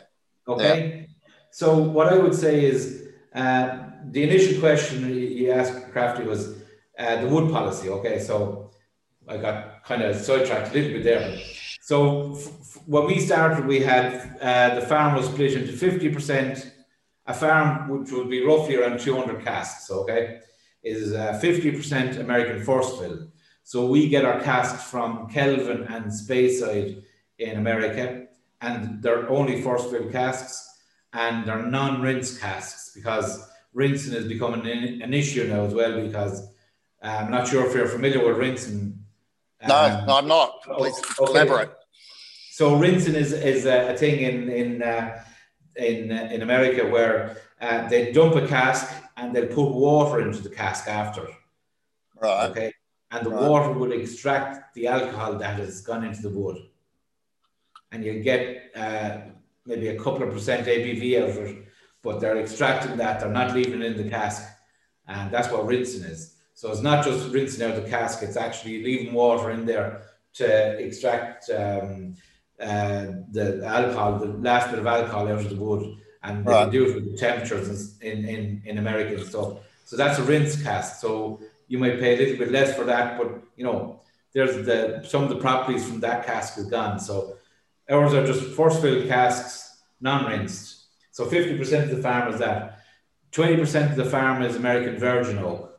Okay. Yeah. So what I would say is uh, the initial question you asked Crafty was uh, the wood policy. Okay, so I got kind of sidetracked a little bit there. So when we started, we had uh, the farm was split into fifty percent. A farm which would be roughly around two hundred casks. Okay, is uh, fifty percent American first fill. So we get our casks from Kelvin and Speyside in America, and they're only first fill casks and they're non-rinse casks because rinsing is becoming an, an issue now as well because uh, I'm not sure if you're familiar with rinsing. Um, no, no, I'm not. Please okay. elaborate. So rinsing is, is a, thing in in uh, in uh, in America where uh, they dump a cask and they put water into the cask after. Right. Okay. And the right. water will extract the alcohol that has gone into the wood, and you get uh, maybe a couple of percent ABV out of it, but they're extracting that, they're not leaving it in the cask. And that's what rinsing is. So it's not just rinsing out the cask, it's actually leaving water in there to extract um, uh, the alcohol, the last bit of alcohol out of the wood. And they right. do it with temperatures in, in, in America and stuff. So that's a rinse cask. So you might pay a little bit less for that, but you know, there's the some of the properties from that cask is gone. So Ours are just force filled casks, non-rinsed. So 50% of the farm is that. 20% of the farm is American Virgin Oak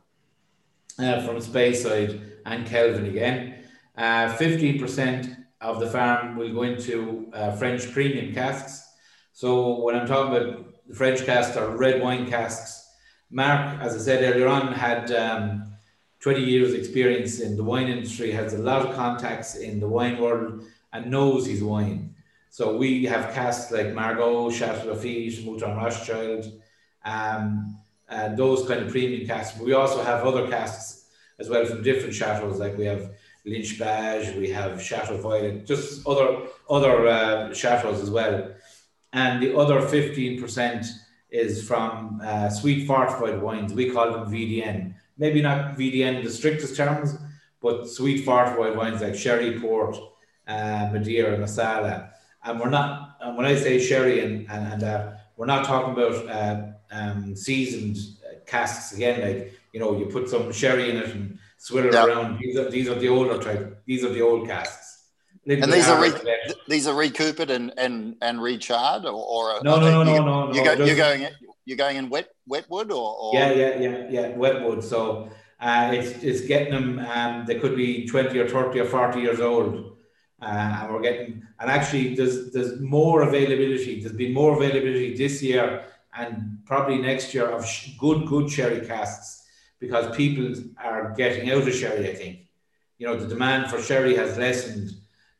uh, from Speyside and Kelvin again. Uh, 15% of the farm will go into uh, French premium casks. So when I'm talking about the French casks are red wine casks. Mark, as I said earlier on, had um, 20 years experience in the wine industry, has a lot of contacts in the wine world and knows his wine. So we have casks like Margaux, Chateau Lafite, Mouton Rothschild, um, and those kind of premium casks. But we also have other casks as well from different chateaus, like we have Lynch Bages, we have Chateau Violet, just other other uh, chateaus as well. And the other 15% is from uh, sweet fortified wines. We call them VDN. Maybe not VDN in the strictest terms, but sweet fortified wines like sherry, port, uh, Madeira, Marsala, and we're not. And when I say sherry and and, and uh, we're not talking about uh, um, seasoned casks again. Like you know, you put some sherry in it and swill it around. These are these are the older type. These are the old casks. And these are re- these are recoopered and and and recharred, or, or no, no, no, no, no, no. You go, you're going you're going in wet wet wood or, or? yeah, yeah, yeah, yeah, wet wood. So uh, it's it's getting them. Um, they could be twenty or thirty or forty years old, uh, and we're getting. And actually, there's there's more availability. There's been more availability this year and probably next year of good good sherry casks because people are getting out of sherry. I think, you know, the demand for sherry has lessened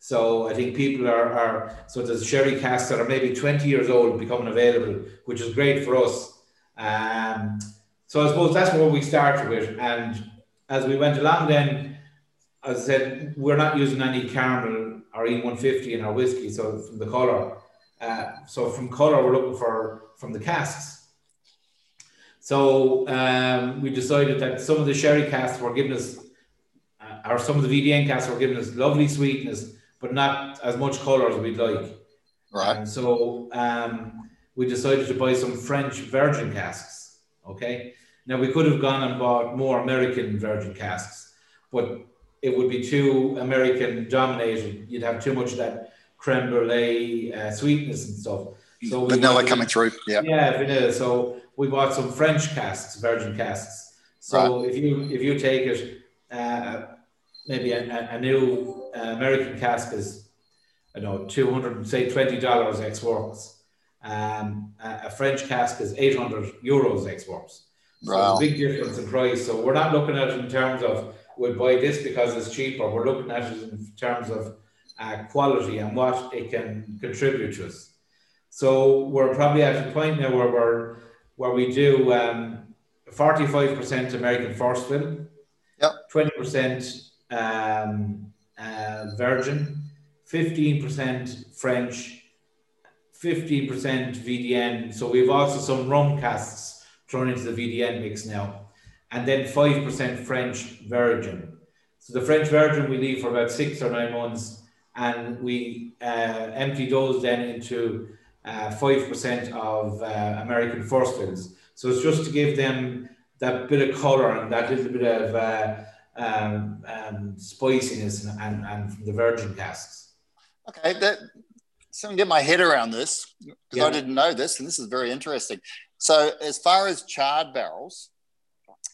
so I think people are, are so there's sherry casks that are maybe 20 years old becoming available, which is great for us. Um, so I suppose that's where we started with. And as we went along, then, as I said, we're not using any caramel or E150 in our whiskey. So from the color, uh, so from color, we're looking for from the casks. So um, we decided that some of the sherry casks were giving us, uh, or some of the VDN casks were giving us lovely sweetness but not as much colour as we'd like. Right. And so um, we decided to buy some French virgin casks. Okay. Now we could have gone and bought more American virgin casks, but it would be too American dominated. You'd have too much of that creme brulee uh, sweetness and stuff. So vanilla coming through. Yeah. Yeah, vanilla. So we bought some French casks, virgin casks. So right. if you if you take it, uh, maybe a, a new uh, American cask is, I know, 200, say $20 ex works. Um, a, French cask is 800 euros ex works. So wow. big difference in price. So we're not looking at it in terms of we'll buy this because it's cheaper. We're looking at it in terms of uh, quality and what it can contribute to us. So we're probably at a point now where we're where we do um, 45% American first fill, yep. 20% um, uh, virgin, 15% French, 15% VDN. So we've also some rum casks thrown into the VDN mix now. And then 5% French virgin. So the French virgin we leave for about six or nine months and we uh, empty those then into uh, 5% of uh, American fills. So it's just to give them that bit of color and that little bit of uh, um, um, spiciness and, and, and from the virgin casks. Okay, that so I can get my head around this because yeah. I didn't know this, and this is very interesting. So, as far as charred barrels,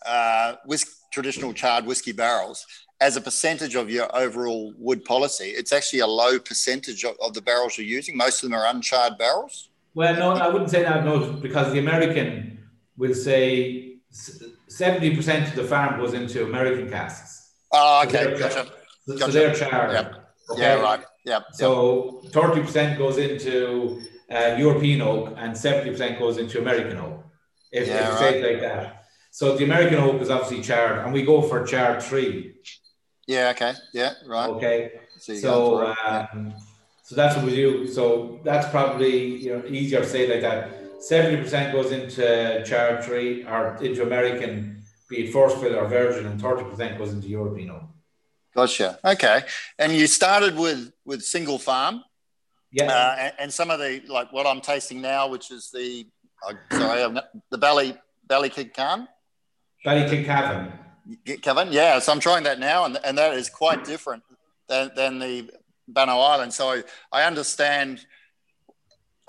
uh, whisk, traditional charred whiskey barrels, as a percentage of your overall wood policy, it's actually a low percentage of, of the barrels you're using. Most of them are uncharred barrels. Well, no, I wouldn't say that. No, because the American will say 70% of the farm goes into American casks. Oh, okay. So gotcha. So, gotcha. so they're charred. Yep. Okay? Yeah, right. Yep. So 30% goes into uh, European oak and 70% goes into American oak. If, yeah, if you right. say it like that. So the American oak is obviously charred, and we go for charred tree. Yeah. Okay. Yeah. Right. Okay. So, so, um, so that's what we do. So that's probably you know easier to say like that 70% goes into charity or into American, be it first fill or virgin, and 30% goes into European. Gotcha. Okay. And you started with with single farm. Yeah. Uh, and, and, some of the like what I'm tasting now, which is the uh, sorry, I'm not, the Bally Ballykilcavan. Ballykilcavan. Kevin, yeah. So I'm trying that now, and and that is quite different than than the Bannow Island. So I, I understand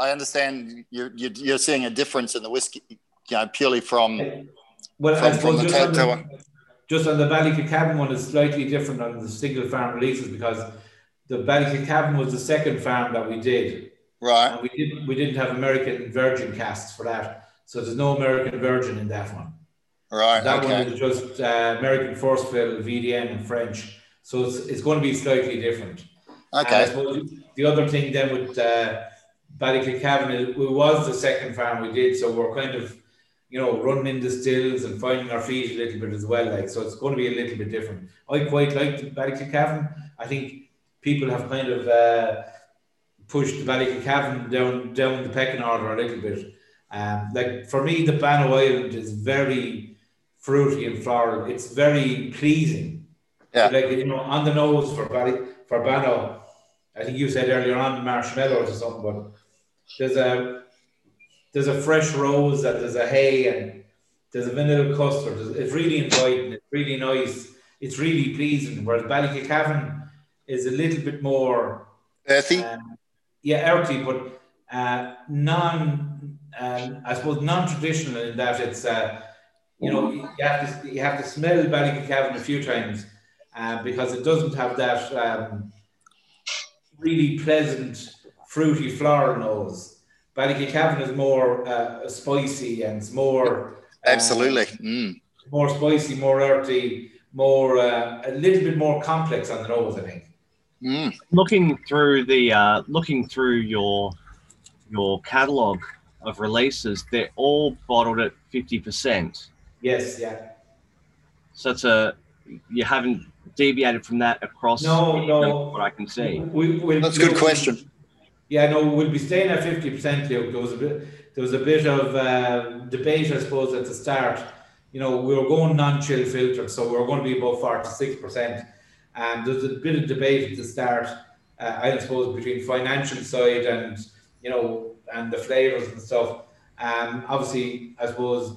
I understand you're, you're, you're seeing a difference in the whiskey, you know, purely from well, from, from the just, on the, just on the Ballykilcavan one is slightly different on the single farm releases because the Ballykilcavan was the second farm that we did. Right. And we didn't we didn't have American virgin casks for that, so there's no American virgin in that one. Right. That okay. one is just uh, American first fill, VDN, and French. So it's, it's going to be slightly different. Okay. The other thing then with uh, Ballykilcavan, it was the second farm we did, so we're kind of, you know, running in the stills and finding our feet a little bit as well. Like, so it's going to be a little bit different. I quite like Ballykilcavan. I think people have kind of uh, pushed the Ballykilcavan down down the pecking order a little bit. Um, like for me, the Bannow Island is very fruity and floral. It's very pleasing. Yeah. Like you know, on the nose for Barry, for Bannow. I think you said earlier on marshmallows or something, but there's a there's a fresh rose and there's a hay and there's a vanilla custard. It's really inviting. It's really nice. It's really pleasing. Whereas Ballykilcavan is a little bit more earthy. Um, yeah, earthy, but uh, non, um, I suppose, non-traditional in that it's, uh, you know, you have to you have to smell Ballykilcavan a few times uh, because it doesn't have that um, really pleasant, fruity floral nose. Ballykilcavan is more uh, spicy and it's more uh, absolutely mm. more spicy, more earthy, more uh, a little bit more complex on the nose. I think. Mm. Looking through the uh, looking through your your catalog of releases, they're all bottled at fifty percent. Yes, yeah. So it's a you haven't deviated from that across. No, no. What I can see. We, we'll, That's a good question. Yeah, no, we'll be staying at fifty percent, Luke. There was a bit, there was a bit of uh, debate, I suppose, at the start. You know, we were going non-chill filtered, so we're going to be above forty-six percent. And there's a bit of debate at the start, uh, I suppose, between financial side and you know, and the flavors and stuff. Um, obviously, I suppose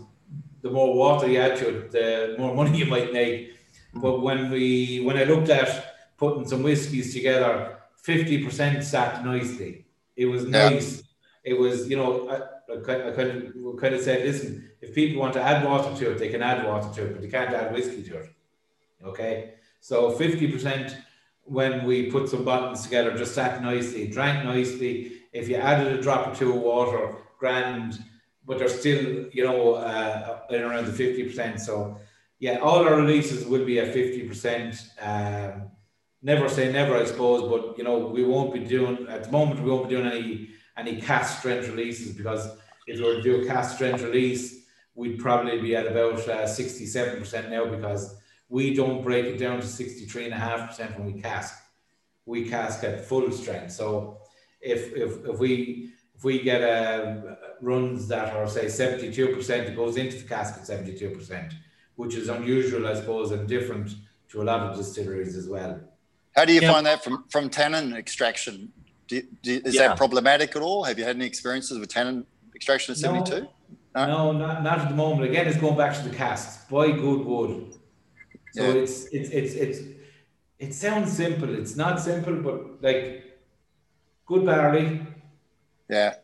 the more water you add to it, the more money you might make. But when we when I looked at putting some whiskies together, fifty percent sat nicely. It was nice. Yeah. It was you know I, I, kind of kind of said, listen, if people want to add water to it, they can add water to it, but they can't add whiskey to it. Okay, so fifty percent when we put some buttons together just sat nicely, drank nicely. If you added a drop or two of water, grand, but they're still you know uh, around the fifty percent. So yeah, all our releases will be at 50%. Um, never say never, I suppose, but you know, we won't be doing at the moment we won't be doing any any cask strength releases because if we were to do a cask strength release, we'd probably be at about uh, 67% now because we don't break it down to 63.5% when we cask. We cask at full strength. So if if, if we if we get uh, runs that are say 72%, it goes into the cask at 72% which is unusual, I suppose, and different to a lot of distilleries as well. How do you yeah. find that from, from tannin extraction? Do, do, is yeah. that problematic at all? Have you had any experiences with tannin extraction at 72? No, no, not, not at the moment. Again, it's going back to the casks. Buy good wood. So yeah. it's, it's, it's, it's, it sounds simple. It's not simple, but like good barley. Yeah.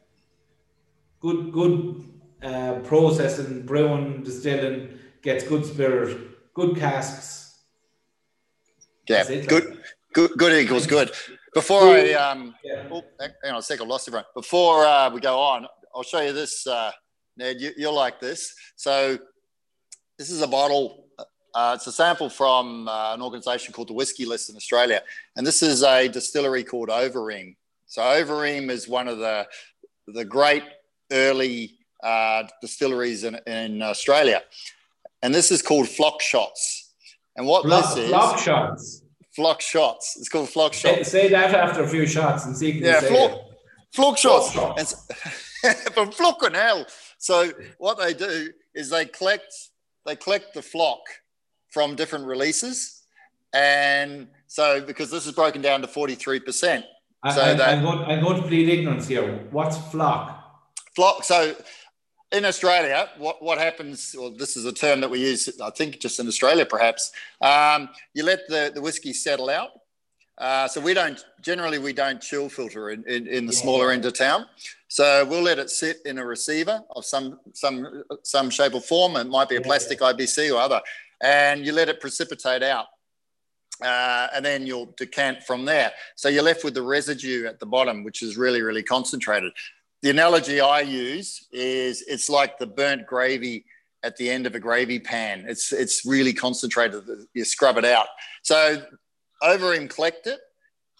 Good, good uh, processing, brewing, distilling gets good spirit, good casks. Yeah, good, good, good equals good. Before I um, yeah. oh, hang on a second, I lost everyone. Before uh, we go on, I'll show you this, uh, Ned. You, will like this. So this is a bottle. Uh, it's a sample from uh, an organisation called the Whisky List in Australia, and this is a distillery called Overeem. So Overeem is one of the the great early uh, distilleries in, in Australia and this is called flock shots. And what flock, this is flock shots. Flock shots. It's called flock shots. Say, say that after a few shots and see. Yeah, flock, flock shots. Flock shots. from flock and hell. So what they do is they collect they collect the flock from different releases, and so because this is broken down to forty three percent. So I, going, I'm going to plead ignorance here. What's flock? Flock. So in Australia, what, what happens, well, this is a term that we use, I think, just in Australia perhaps, um, you let the, the whiskey settle out. Uh, so we don't, generally, we don't chill filter in, in, in the yeah. smaller end of town. So we'll let it sit in a receiver of some, some, some shape or form. It might be a plastic IBC or other. And you let it precipitate out. Uh, and then you'll decant from there. So you're left with the residue at the bottom, which is really, really concentrated the analogy I use is it's like the burnt gravy at the end of a gravy pan. It's it's really concentrated. You scrub it out. So Overeem collect it,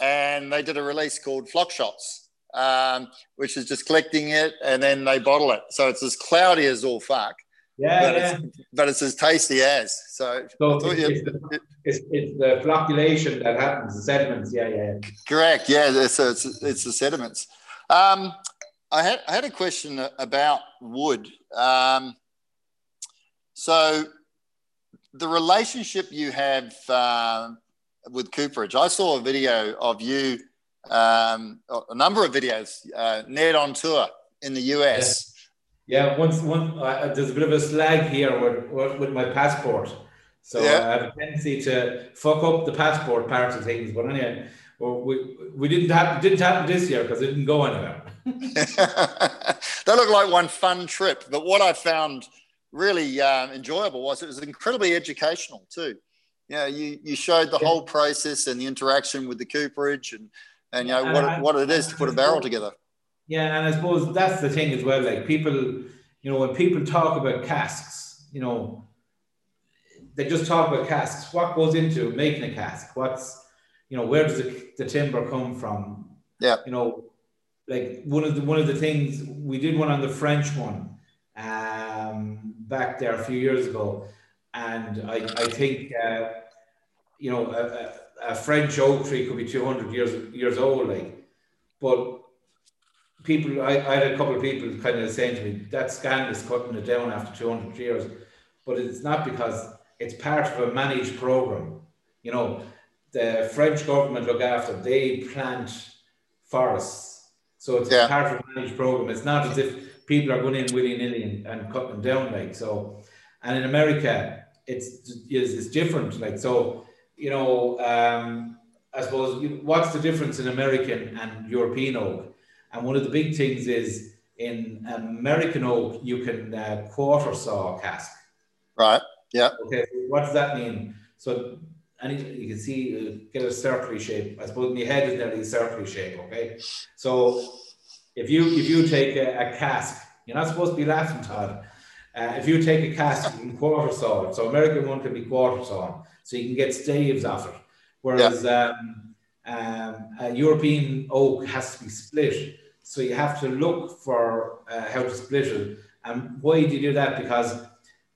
and they did a release called Flock Shots, um, which is just collecting it and then they bottle it. So it's as cloudy as all fuck. Yeah, but, yeah. It's, but it's as tasty as. So, so it's, it's, the, it's, it's, the flocculation that happens, the sediments. Yeah, yeah. Correct. Yeah, it's, it's, it's the sediments. Um, I had, I had a question about wood. Um, so the relationship you have uh, with Cooperage. I saw a video of you, um, a number of videos, uh, Ned on tour in the US. Yeah, yeah once one uh, there's a bit of a slag here with, with my passport. So yeah. I have a tendency to fuck up the passport part of things. But anyway, well, we, we didn't have didn't happen this year because it didn't go anywhere. that looked like one fun trip. But what I found really um, enjoyable was it was incredibly educational too. Yeah, you, you showed the yeah. whole process and the interaction with the cooperage and, and you know what, I, what it is to put a barrel together. Yeah, and I suppose that's the thing as well. Like people, you know, when people talk about casks, you know, they just talk about casks. What goes into making a cask? What's, you know, where does the, the timber come from? Yeah. You know, like one of the one of the things we did one on the French one um, back there a few years ago, and I I think uh, you know a, a, French oak tree could be two hundred years years old, like, but people I, I had a couple of people kind of saying to me that scandalous cutting it down after two hundred years, but it's not because it's part of a managed program. You know, the French government look after, they plant forests. So it's yeah. part of a managed program. It's not as if people are going in willy nilly and, and cutting down like so. And in America, it's, it's, it's different. Like so, you know, um, I suppose what's the difference in American and European oak? And one of the big things is in American oak, you can uh, quarter saw cask. Right. Yeah. Okay. What does that mean? So, and you can see uh, get a circular shape. I suppose my head is nearly a circular shape. Okay. So, if you if you take a, a cask, you're not supposed to be laughing, Todd. Uh, if you take a cask, you can quarter saw it. So American one can be quarter sawn, so you can get staves off it. Whereas yeah. um, um, a European oak has to be split, so you have to look for uh, how to split it. And why do you do that? Because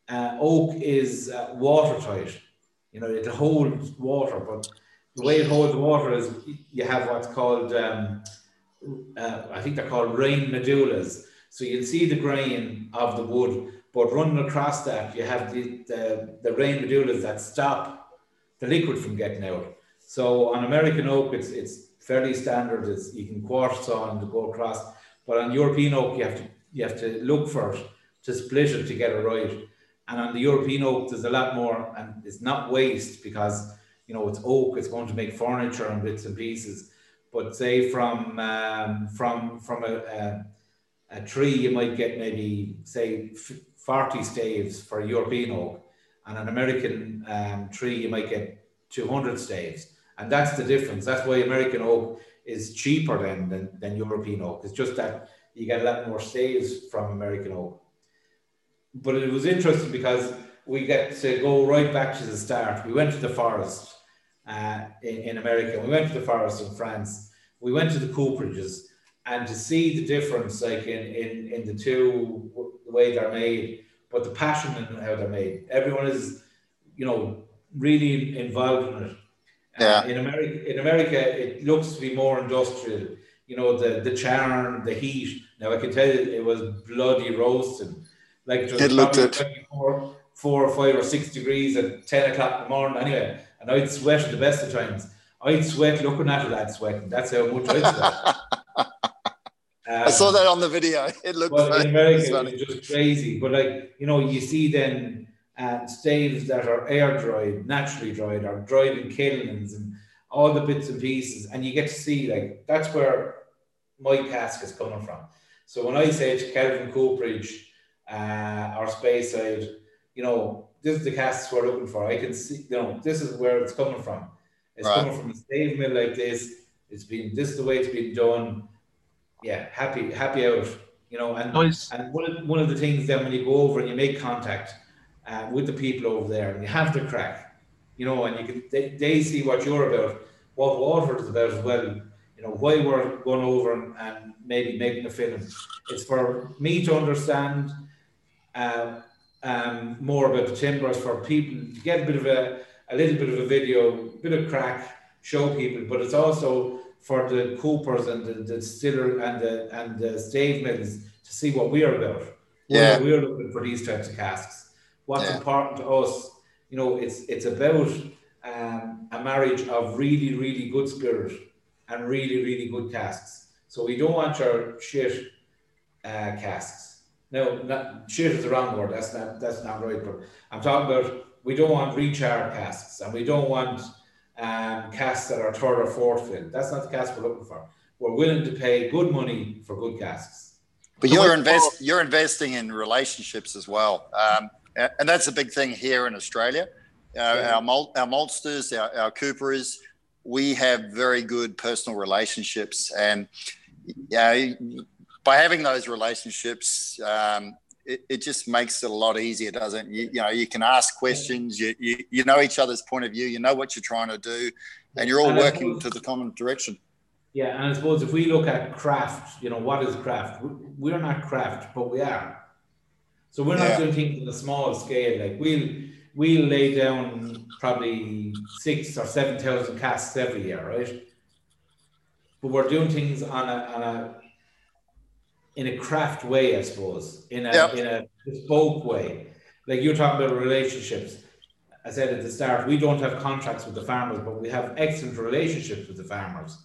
uh, oak is uh, watertight. You know, it holds water, but the way it holds water is you have what's called, um, uh, I think they're called rain medullas. So you'll see the grain of the wood, but running across that, you have the, the, the rain medullas that stop the liquid from getting out. So on American oak, it's, it's fairly standard. It's, you can quartz on to go across, but on European oak, you have to you have to look for it to split it to get it right. And on the European oak, there's a lot more, and it's not waste because you know it's oak. It's going to make furniture and bits and pieces. But say from um, from from a, a, a tree, you might get maybe say forty staves for European oak, and an American um, tree, you might get two hundred staves, and that's the difference. That's why American oak is cheaper than, than than European oak. It's just that you get a lot more staves from American oak but it was interesting because we get to go right back to the start. We went to the forest uh, in, in America. We went to the forest in France. We went to the cooperages and to see the difference, like in, in, in the two, the way they're made, but the passion in how they're made. Everyone is, you know, really involved in it. Uh, yeah. Uh, in America, in America, it looks to be more industrial. You know, the the charm, the heat. Now I can tell you, it was bloody roasting like it it looked at four, four or five or six degrees at 10 o'clock in the morning anyway. And I'd sweat at the best of times. I'd sweat looking at it, I'd sweat. That's how much I'd sweat. Um, I saw that on the video. It looked but in America, it's just crazy. But like, you know, you see then uh, staves that are air dried, naturally dried, or dried in kilns and all the bits and pieces. And you get to see like that's where my cask is coming from. So when I say to Kelvin Cooperage, uh, or Speyside, you know, this is the casts we're looking for. I can see, you know, this is where it's coming from. It's right. coming from a stave mill like this. It's been this is the way it's been done. Yeah, happy, happy out. You know, and nice. and one of, one of the things then when you go over and you make contact uh, with the people over there and you have the crack, you know, and you can they, they see what you're about, what Waterford is about as well. You know why we're going over and, and maybe making a film. It's for me to understand um, um, more about the timbers for people to get a bit of a, a little bit of a video, bit of crack, show people, but it's also for the coopers and the, the distiller and the and the stave mills to see what we are about. Yeah, we're, we're looking for these types of casks. What's yeah. important to us, you you know, it's it's about um, a marriage of really, really good spirit and really, really good casks. So we don't want your shit uh, casks. No, not, shit is the wrong word. That's not that's not right. But I'm talking about we don't want recharge casks and we don't want um, casks that are third or fourth fill. That's not the cask we're looking for. We're willing to pay good money for good casks. But you're invest you're investing in relationships as well, um, and that's a big thing here in Australia. Uh, yeah. Our malt, our maltsters, our, our coopers, we have very good personal relationships, and yeah, by having those relationships, um, it, it, just makes it a lot easier, doesn't it? You, you know, you can ask questions, you, you, you know each other's point of view, you know what you're trying to do, and you're all and working suppose, to the common direction. Yeah, and I suppose if we look at craft, you know, what is craft? We're not craft, but we are. So we're not yeah. doing things on a small scale. Like we'll we'll lay down probably six or seven thousand casts every year, right? But we're doing things on a on a in a craft way, I suppose, in a yep. in a bespoke way. Like you're talking about relationships. I said at the start, we don't have contracts with the farmers, but we have excellent relationships with the farmers.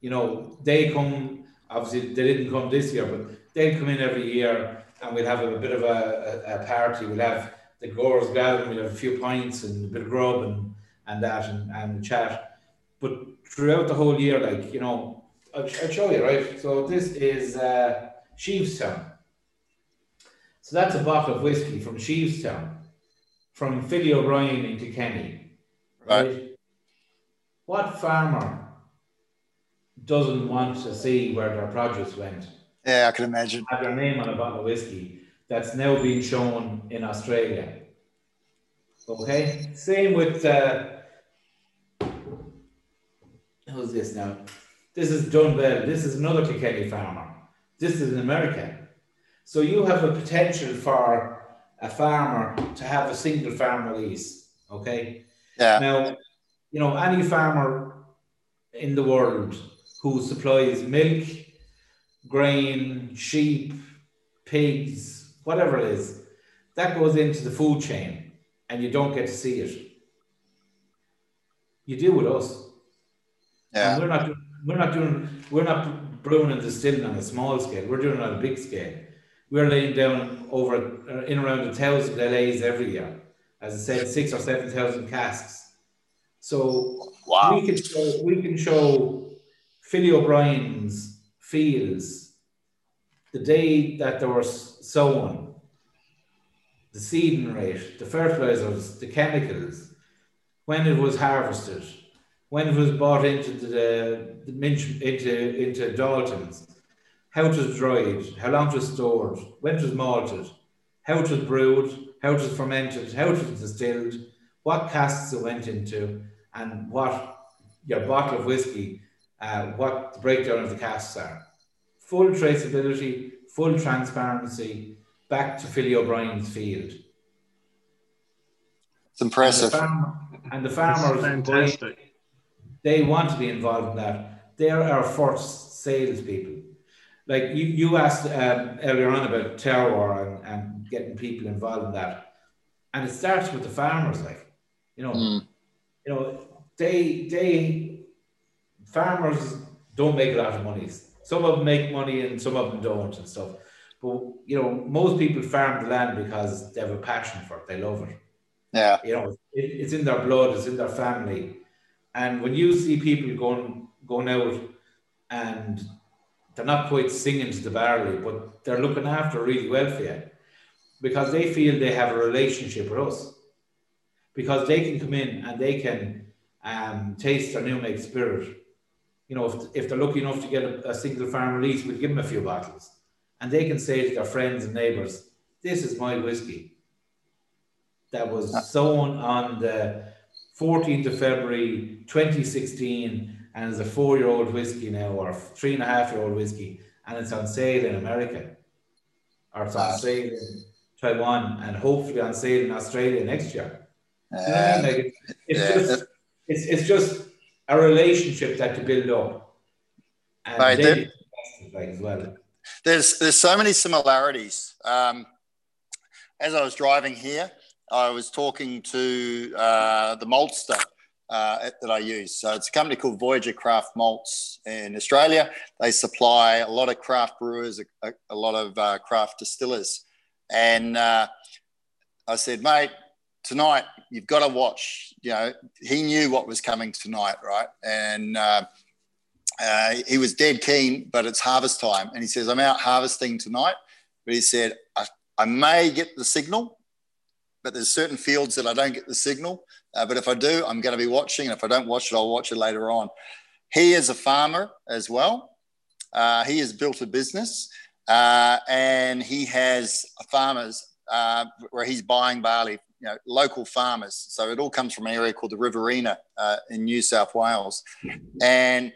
You know, they come. Obviously, they didn't come this year, but they come in every year, and we'll have a, bit of a, a, a, party. We'll have the growers gather, we'll have a few pints and a bit of grub and and that and, and chat. But throughout the whole year, like you know, I'll, I'll show you, right? So this is uh, Sheestown. So that's a bottle of whiskey from Sheestown, from Philly O'Brien into Kenny. Right. right. What farmer doesn't want to see where their produce went? Yeah, I can imagine. Have their name on a bottle of whiskey that's now being shown in Australia. Okay, same with uh, who's this now? This is Dunbell. This is another Kilkenny farmer. This is in America. So you have a potential for a farmer to have a single farm release. Okay. Yeah. Now, you know, any farmer in the world who supplies milk, grain, sheep, pigs, whatever it is, that goes into the food chain and you don't get to see it. You deal with us. Yeah. And we're not we're not doing we're not brewing and distilling on a small scale. We're doing it on a big scale. We're laying down over uh, in around a thousand LAs every year. As I said, six or seven thousand casks. So wow. we can show, we can show Philly O'Brien's fields the day that they were sown, the seeding rate, the fertilizers, the chemicals, when it was harvested, when it was bought into the, the into into Dalton's, how it was dried, how long it was stored, when it was malted, how it was brewed, how it was fermented, how it was distilled, what casks it went into, and what your bottle of whiskey, uh, what the breakdown of the casks are. Full traceability, full transparency, back to Philly O'Brien's field. It's impressive. And the, farmers, fantastic they want to be involved in that. They're our first salespeople. Like you, you asked um, earlier on about terroir and, and getting people involved in that, and it starts with the farmers. Like, you know, mm. you know, they they farmers don't make a lot of money. Some of them make money and some of them don't and stuff. But you know, most people farm the land because they have a passion for it. They love it. Yeah. You know, it, it's in their blood. It's in their family. And when you see people going going out and they're not quite singing to the barley, but they're looking after really well for you because they feel they have a relationship with us. Because they can come in and they can um, taste our new make spirit. You know, if, if they're lucky enough to get a, a single farm release, we'll give them a few bottles. And they can say to their friends and neighbours, This is my whiskey that was sown on the 14th of February 2016, and it's a four year old whiskey now, or three and a half year old whiskey, and it's on sale in America, or it's on sale in Taiwan, and hopefully on sale in Australia next year. You know I mean? like it's, yeah. just, it's, it's just a relationship that you build up. And right, there, as well. There's there's so many similarities. Um, as I was driving here, I was talking to uh, the maltster uh, that I use. So it's a company called Voyager Craft Malts in Australia. They supply a lot of craft brewers, a, a lot of uh, craft distillers. And uh, I said, mate, tonight you've got to watch. You know, he knew what was coming tonight, right? And uh, uh, he was dead keen, but it's harvest time. And he says, I'm out harvesting tonight. But he said, I, I may get the signal, but there's certain fields that I don't get the signal. Uh, but if I do, I'm going to be watching. And if I don't watch it, I'll watch it later on. He is a farmer as well. Uh, he has built a business uh, and he has farmers uh, where he's buying barley, you know, local farmers. So it all comes from an area called the Riverina uh, in New South Wales. And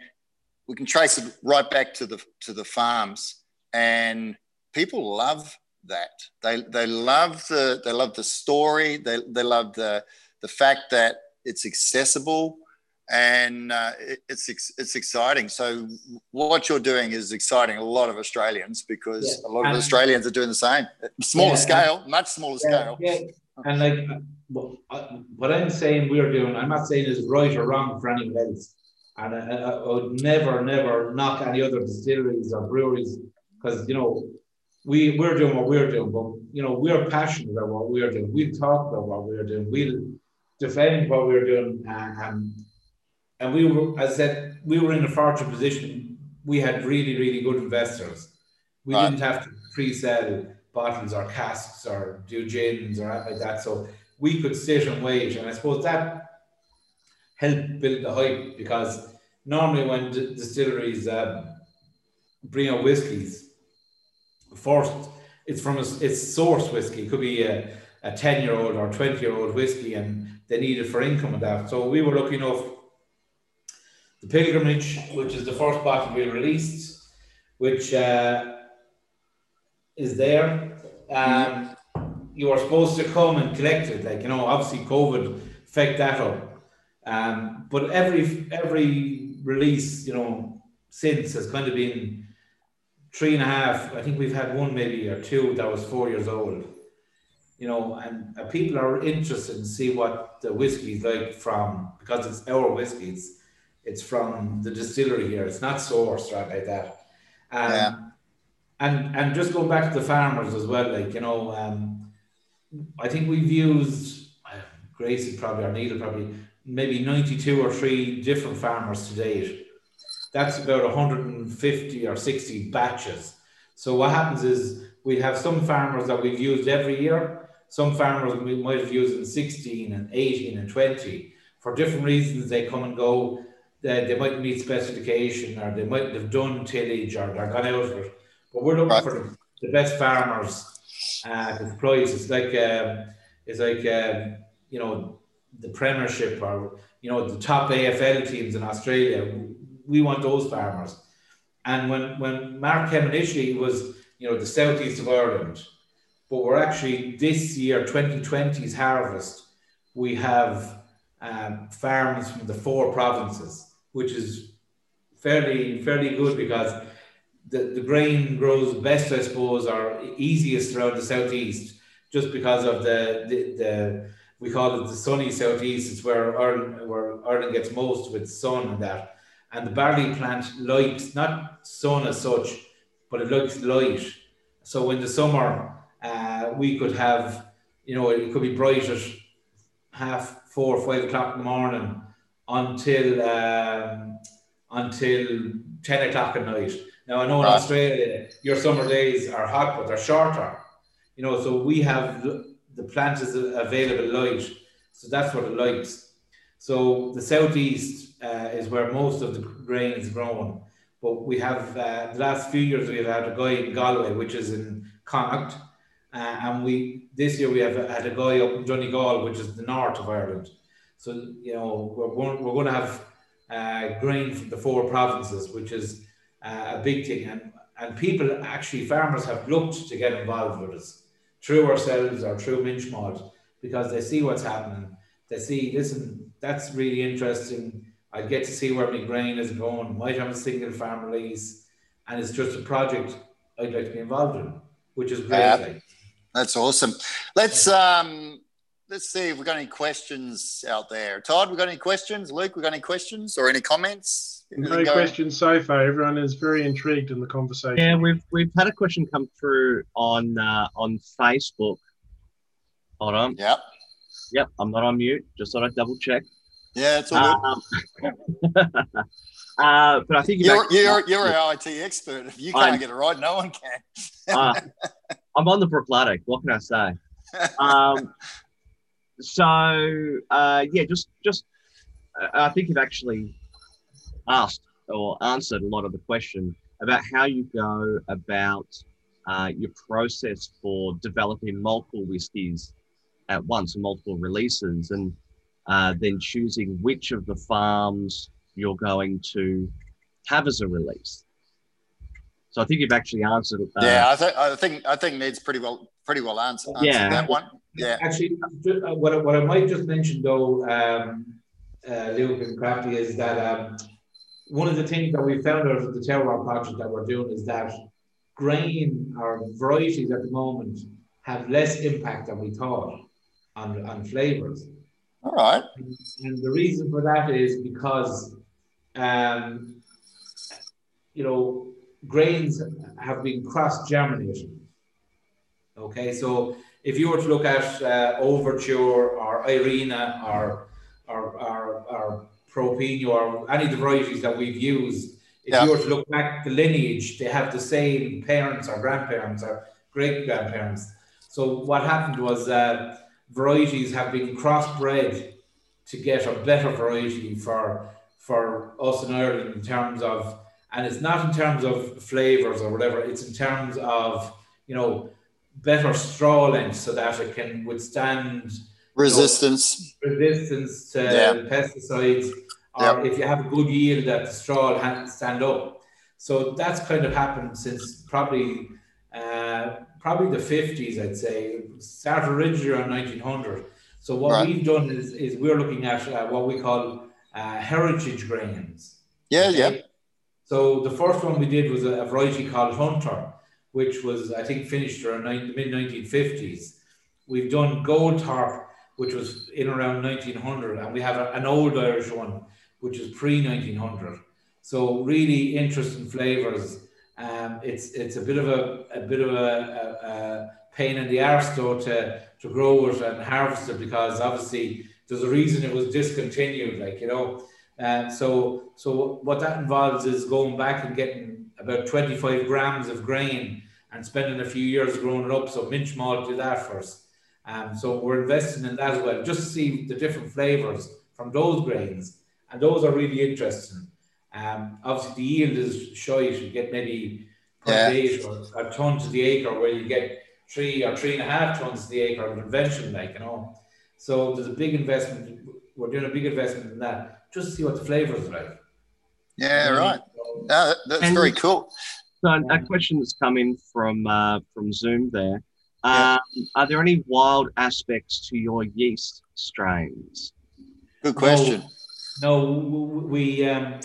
we can trace it right back to the to the farms, and people love that. They they love the they love the story. They they love the the fact that it's accessible and uh, it, it's it's exciting. So what you're doing is exciting a lot of Australians because yeah. a lot of and, Australians are doing the same, smaller yeah, scale, and, much smaller yeah, scale. Yeah. And like what I'm saying, we're doing. I'm not saying is right or wrong for anyone else. And I, I, would never, never knock any other distilleries or breweries because, you know, we, we're doing what we're doing, but, you know, we're passionate about what we're doing. We talk about what we're doing. We defend what we're doing. And, and, and we were, as I said, we were in a fortunate position. We had really, really good investors. We right. didn't have to pre-sell bottles or casks or do gins or anything like that. So we could sit and wait. And I suppose that helped build the hype because normally when d- distilleries um, bring out whiskies, first it's from a, it's source whiskey. It could be a, a 10 year old or 20 year old whiskey and they need it for income and that. So we were lucky enough. The Pilgrimage, which is the first bottle we released, which uh, is there. Um, you were supposed to come and collect it. Like, you know, obviously COVID affect that up. Um, but every every release, you know, since has kind of been three and a half. I think we've had one maybe or two that was four years old. You know, and uh, people are interested in see what the whiskey is like from because it's our whiskies. It's it's from the distillery here. It's not sourced right like that. Um, yeah. And and just going back to the farmers as well, like you know, um, I think we've used uh, Gracie probably or Neil probably maybe 92 or three different farmers to date. That's about 150 or 60 batches. So what happens is we have some farmers that we've used every year. Some farmers we might have used in 16 and 18 and 20. For different reasons, they come and go. They, they might meet specification or they might have done tillage or they're gone out of it. But we're looking right. for the, best farmers uh, the price. It's like, um, it's like um, you know, the Premiership or you know the top AFL teams in Australia. We want those farmers. And when when Mark came initially, it was you know the southeast of Ireland, but we're actually this year 2020's harvest. We have um, farms from the four provinces, which is fairly fairly good because the, the grain grows best, I suppose, or easiest around the southeast, just because of the the, the we call it the sunny southeast. It's where Ireland, where Ireland gets most with sun and that. And the barley plant likes not sun as such, but it likes light. So in the summer, uh, we could have, you know, it could be bright at half four, five o'clock in the morning until um, until ten o'clock at night. Now I know in Australia your summer days are hot, but they're shorter. You know, so we have the plant is available light, so that's what it likes. So the southeast uh, is where most of the grain is grown. But we have uh, the last few years we've had a guy in Galway, which is in Connacht, uh, and we this year we have had a guy up in Donegal, which is the north of Ireland. So you know we're going, we're going to have uh, grain from the four provinces, which is uh, a big thing, and and people actually farmers have looked to get involved with us through ourselves or through Minch Malt because they see what's happening. They see, listen, that's really interesting. I get to see where my grain is going. Might have a single farm release, and it's just a project I'd like to be involved in, which is great. that's awesome. Let's um, let's see if we've got any questions out there. Todd, we got any questions? Luke, we got any questions or any comments? No questions so far. Everyone is very intrigued in the conversation. Yeah, we've we've had a question come through on uh, on Facebook. Hold on. Yep. Yep, I'm not on mute. Just thought I'd double check. Yeah, it's all Um, uh, but I think You're, you're, you're our IT expert. If you can't I'm- get it right, no one can. uh, I'm on the Bruichladdich. What can I say? Um, so uh, yeah, just just uh, I think you've actually asked or answered a lot of the question about how you go about uh, your process for developing multiple whiskies at once, multiple releases, and uh, then choosing which of the farms you're going to have as a release. So I think you've actually answered. Uh, yeah, I, th- I think I think Ned's pretty well pretty well answered, answered Yeah. that one. Yeah. Actually, uh, what, I- what I might just mention though, um, uh, Luke and Crafty, is that um, one of the things that we found out of the terroir project that we're doing is that grain or varieties at the moment have less impact than we thought on, on flavors. All right. And the reason for that is because, um, you know, grains have been cross germinated. Okay, so if you were to look at uh, Overture or Irina or or, or, or Propino or any of the varieties that we've used, if Yeah. you were to look back the lineage, they have the same parents or grandparents or great grandparents. So what happened was uh, varieties have been crossbred to get a better variety for for us in Ireland in terms of, and it's not in terms of flavors or whatever. It's in terms of you know better straw length so that it can withstand Resistance. resistance to Yeah. pesticides, or if you have a good yield that the straw will stand up. So that's kind of happened since probably uh, probably the fifties, I'd say. Started originally around nineteen hundred. So what Right. we've done is, is we're looking at uh, what we call uh, heritage grains. Yeah, yeah. So the first one we did was a, a variety called Hunter, which was I think finished around the mid nineteen fifties. We've done Goldthorpe, which was in around nineteen hundred, and we have a, an old Irish one, which is pre nineteen hundred. So really interesting flavors. Um, it's it's a bit of a, a bit of a, a, a pain in the arse though to to grow it and harvest it because obviously there's a reason it was discontinued, like you know. Uh, so so what that involves is going back and getting about 25 grams of grain and spending a few years growing it up. So minch malt do that first. Um, so we're investing in that as well, just to see the different flavors from those grains, and those are really interesting. Um, obviously, the yield is shy. You get maybe Yeah. 0.8 or a ton to the acre, where you get three or three and a half tons to the acre of convention, like you know. So there's a big investment. We're doing a big investment in that, just to see what the flavors are like. Yeah, right. So, No, that's And- very cool. So a question that's come in from uh, from Zoom there. Um, Are there any wild aspects to your yeast strains? Good question. No, w- we um,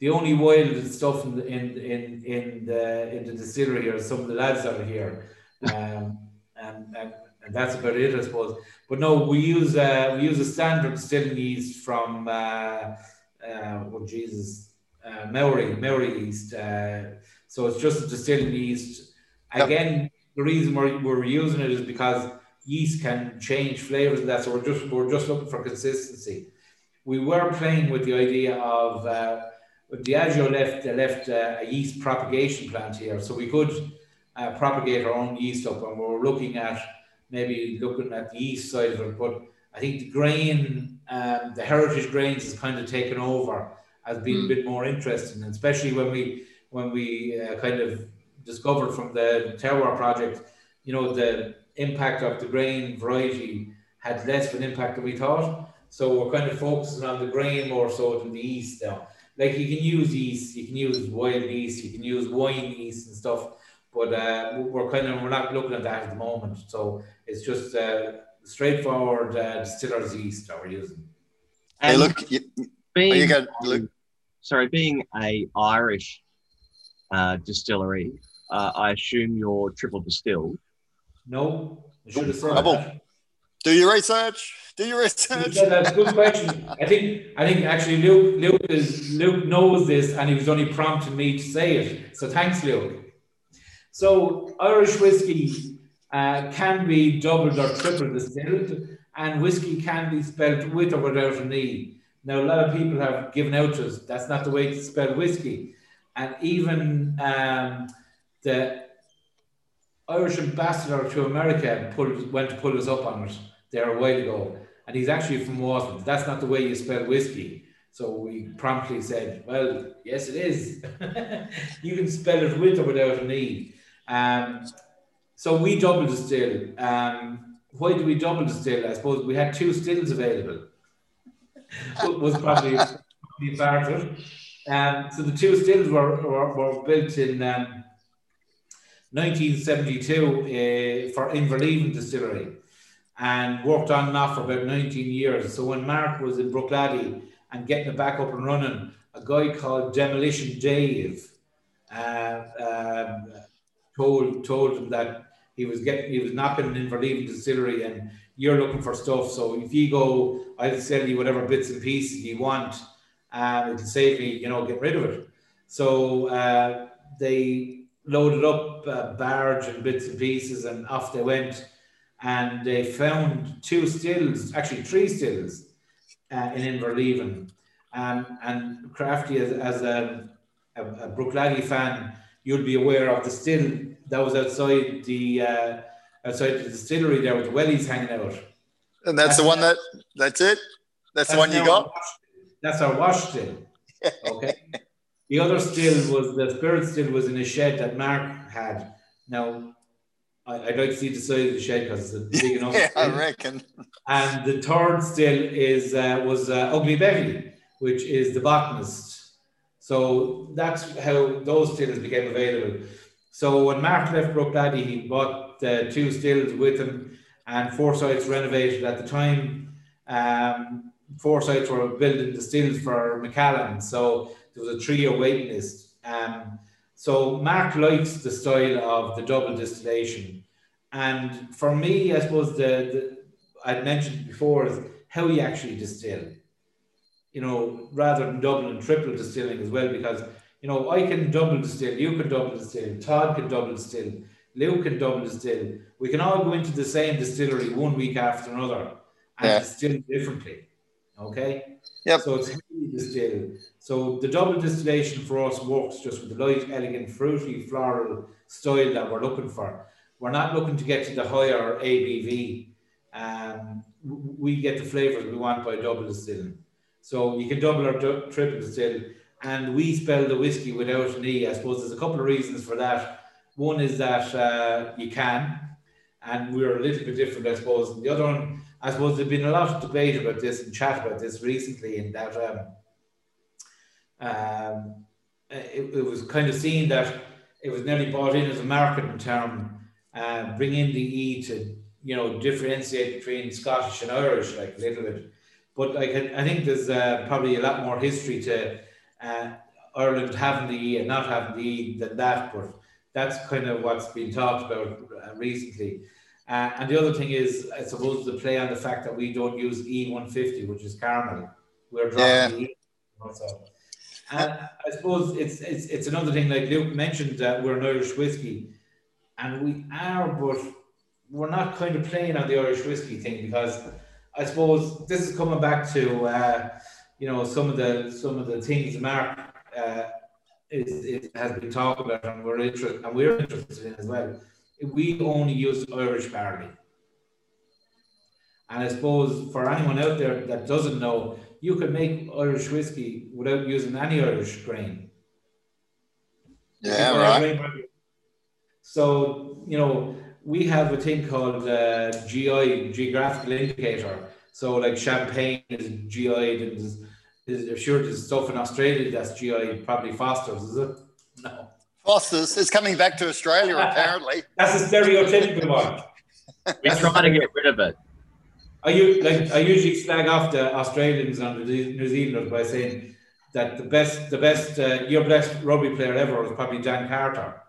the only wild stuff in the, in in in the in the distillery are some of the lads that are here, um, and, and and that's about it, I suppose. But no, we use uh, we use a standard distilling yeast from uh, uh, oh Jesus, uh, Mauri Mauri yeast. Uh, so it's just a distilling yeast. Yep. Again, the reason we're, we're using it is because yeast can change flavors and that. So we're just we're just looking for consistency we were playing with the idea of uh, when Diageo left they left uh, a yeast propagation plant here, so we could uh, propagate our own yeast up, and we were looking at maybe looking at the yeast side of it. But I think the grain, um, the heritage grains, has kind of taken over as being a bit more interesting, and especially when we when we uh, kind of discovered from the terroir project, you know, the impact of the grain variety had less of an impact than we thought. So we're kind of focusing on the grain more so than the yeast now. Like you can use yeast, you can use wild yeast, you can use wine yeast and stuff, but uh, we're kind of we're not looking at that at the moment. So it's just uh, straightforward uh, distiller's yeast that we're using. Hey, And look, you, being, you got Luke. sorry, being a Irish uh, distillery, uh, I assume you're triple distilled. No, I should have said Double. Do your research. Do your research. That's a good question. I think I think actually Luke Luke is Luke knows this and he was only prompting me to say it. So thanks, Luke. So Irish whiskey uh, can be doubled or triple distilled, and whiskey can be spelled with or without an E. Now, a lot of people have given out to us that's not the way to spell whiskey. And even um, the Irish ambassador to America pulled, went to pull us up on it there a while ago. And he's actually from Waterford. That's not the way you spell whiskey. So we promptly said, well, yes, it is. you can spell it with or without an E. Um, so we double distill. Um, why did we double distill? I suppose we had two stills available. was probably, probably part it. Um, so the two stills were, were, were built in um, 1972 uh, for Inverleven Distillery and worked on and off for about 19 years. So when Mark was in Bruichladdich and getting it back up and running, a guy called Demolition Dave uh, um, told told him that he was getting he was knocking an Inverleven distillery and you're looking for stuff. So if you go, I'll sell you whatever bits and pieces you want. Uh, it'll save me, you know, get rid of it. So uh, they loaded up a barge and bits and pieces, and off they went. And they found two stills, actually three stills, uh, in Inverleven. Um, and Crafty, as, as a, a, a Bruichladdich fan, you'll be aware of the still that was outside the uh, outside the distillery there with the wellies hanging out. And that's, that's the one that that's it. That's, that's the one you got. That's our wash still. Okay. the other still was the spirit still was in a shed that Mark had. Now, I, would like to see the size of the shed because it's big enough. yeah, I reckon. And the third still is uh, was uh, Ugly Betty, which is the botanist. So that's how those stills became available. So when Mark left Bruichladdich, he bought uh, two stills with him, and Forsyths renovated at the time. Um, Forsyths were building the stills for Macallan, so there was a three-year waiting list. Um, so Mark likes the style of the double distillation, and for me, I suppose the, the I'd mentioned before is how you actually distill. You know, rather than double and triple distilling as well, because you know, I can double distill, you can double distill, Todd can double distill, Luke can double distill. We can all go into the same distillery one week after another and yeah. distill differently. Okay? Yep. So it's heavy distill. So the double distillation for us works just with the light, elegant, fruity, floral style that we're looking for. We're not looking to get to the higher ABV. Um, we get the flavors we want by double distilling. So you can double or triple distill and we spell the whiskey without an E. I suppose there's a couple of reasons for that. One is that uh, you can, and we're a little bit different, I suppose. And the other one, I suppose there's been a lot of debate about this and chat about this recently, in that um, um, it, it, was kind of seen that it was nearly bought in as a marketing term, uh, bring in the E to you know differentiate between Scottish and Irish, like a little bit. But like I think there's uh, probably a lot more history to uh, Ireland having the E and not having the E than that, but that's kind of what's been talked about uh, recently. Uh, and the other thing is, I suppose, the play on the fact that we don't use E150, which is caramel. We're dropping yeah. E. Also. And I suppose it's, it's it's another thing, like Luke mentioned, that we're an Irish whiskey, and we are, but we're not kind of playing on the Irish whiskey thing because I suppose this is coming back to uh, you know some of the some of the things Mark uh, is, is, has been talking about and we're interested and we're interested in as well. We only use Irish barley. And I suppose for anyone out there that doesn't know, you can make Irish whiskey without using any Irish grain. Yeah, right. So, you know, we have a thing called uh, GI, geographical indicator. So, like champagne is GI and is, sure there's stuff in Australia that's GI probably Foster's, is it? No. Foster's is coming back to Australia, apparently. that's a stereotypical one. We're trying to get rid of it. I you like I usually slag off the Australians and the New Zealanders by saying that the best the best uh, your best rugby player ever was probably Dan Carter.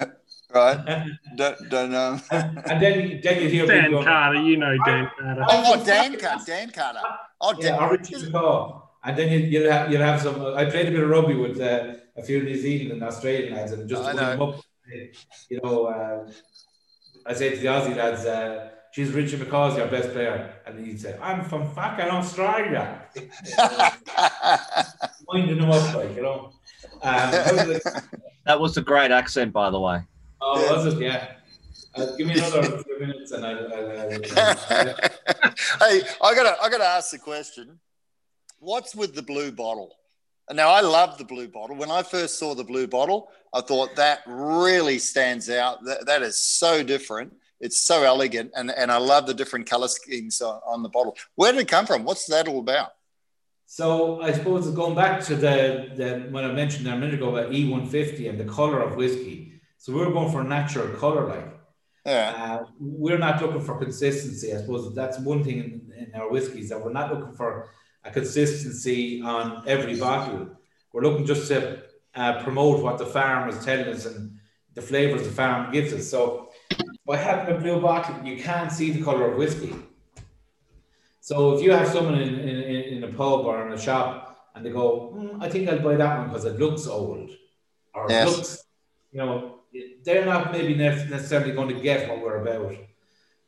Right. don't, don't know. and then then you hear Dan people going, Carter, you know Dan Carter. Oh, Dan Carter. Dan Carter. Oh, Yeah, Dan. or Richie McCaw. And then you, you'll have you'll have some. I played a bit of rugby with uh, a few New Zealand and Australian lads, and just I to put them up, you know, uh, I say to the Aussie lads, uh, "Geez, Richie McCaw's your best player," and he'd say, "I'm from fucking Australia," winding them up like you know. Um, how was it? That was a great accent, by the way. oh, Yeah. was it? Yeah. Uh, give me another few minutes, and I'll. I'll, I'll, I'll hey, I gotta, I gotta ask the question. What's with the blue bottle? And Now I love the blue bottle. When I first saw the blue bottle, I thought that really stands out. That, that is so different. It's so elegant, and, and I love the different color schemes on, on the bottle. Where did it come from? What's that all about? So I suppose going back to the, the when I mentioned there a minute ago about E150 and the color of whiskey. So we're going for a natural color, like Yeah, uh, we're not looking for consistency. I suppose that's one thing in, in our whiskies that we're not looking for a consistency on every bottle. We're looking just to uh, promote what the farm is telling us and the flavors the farm gives us. So by having a blue bottle, you can't see the color of whiskey. So if you have someone in, in, in a pub or in a shop and they go, "Hmm, I think I'll buy that one because it looks old or it Yes. looks, you know, they're not maybe nec- necessarily going to get what we're about.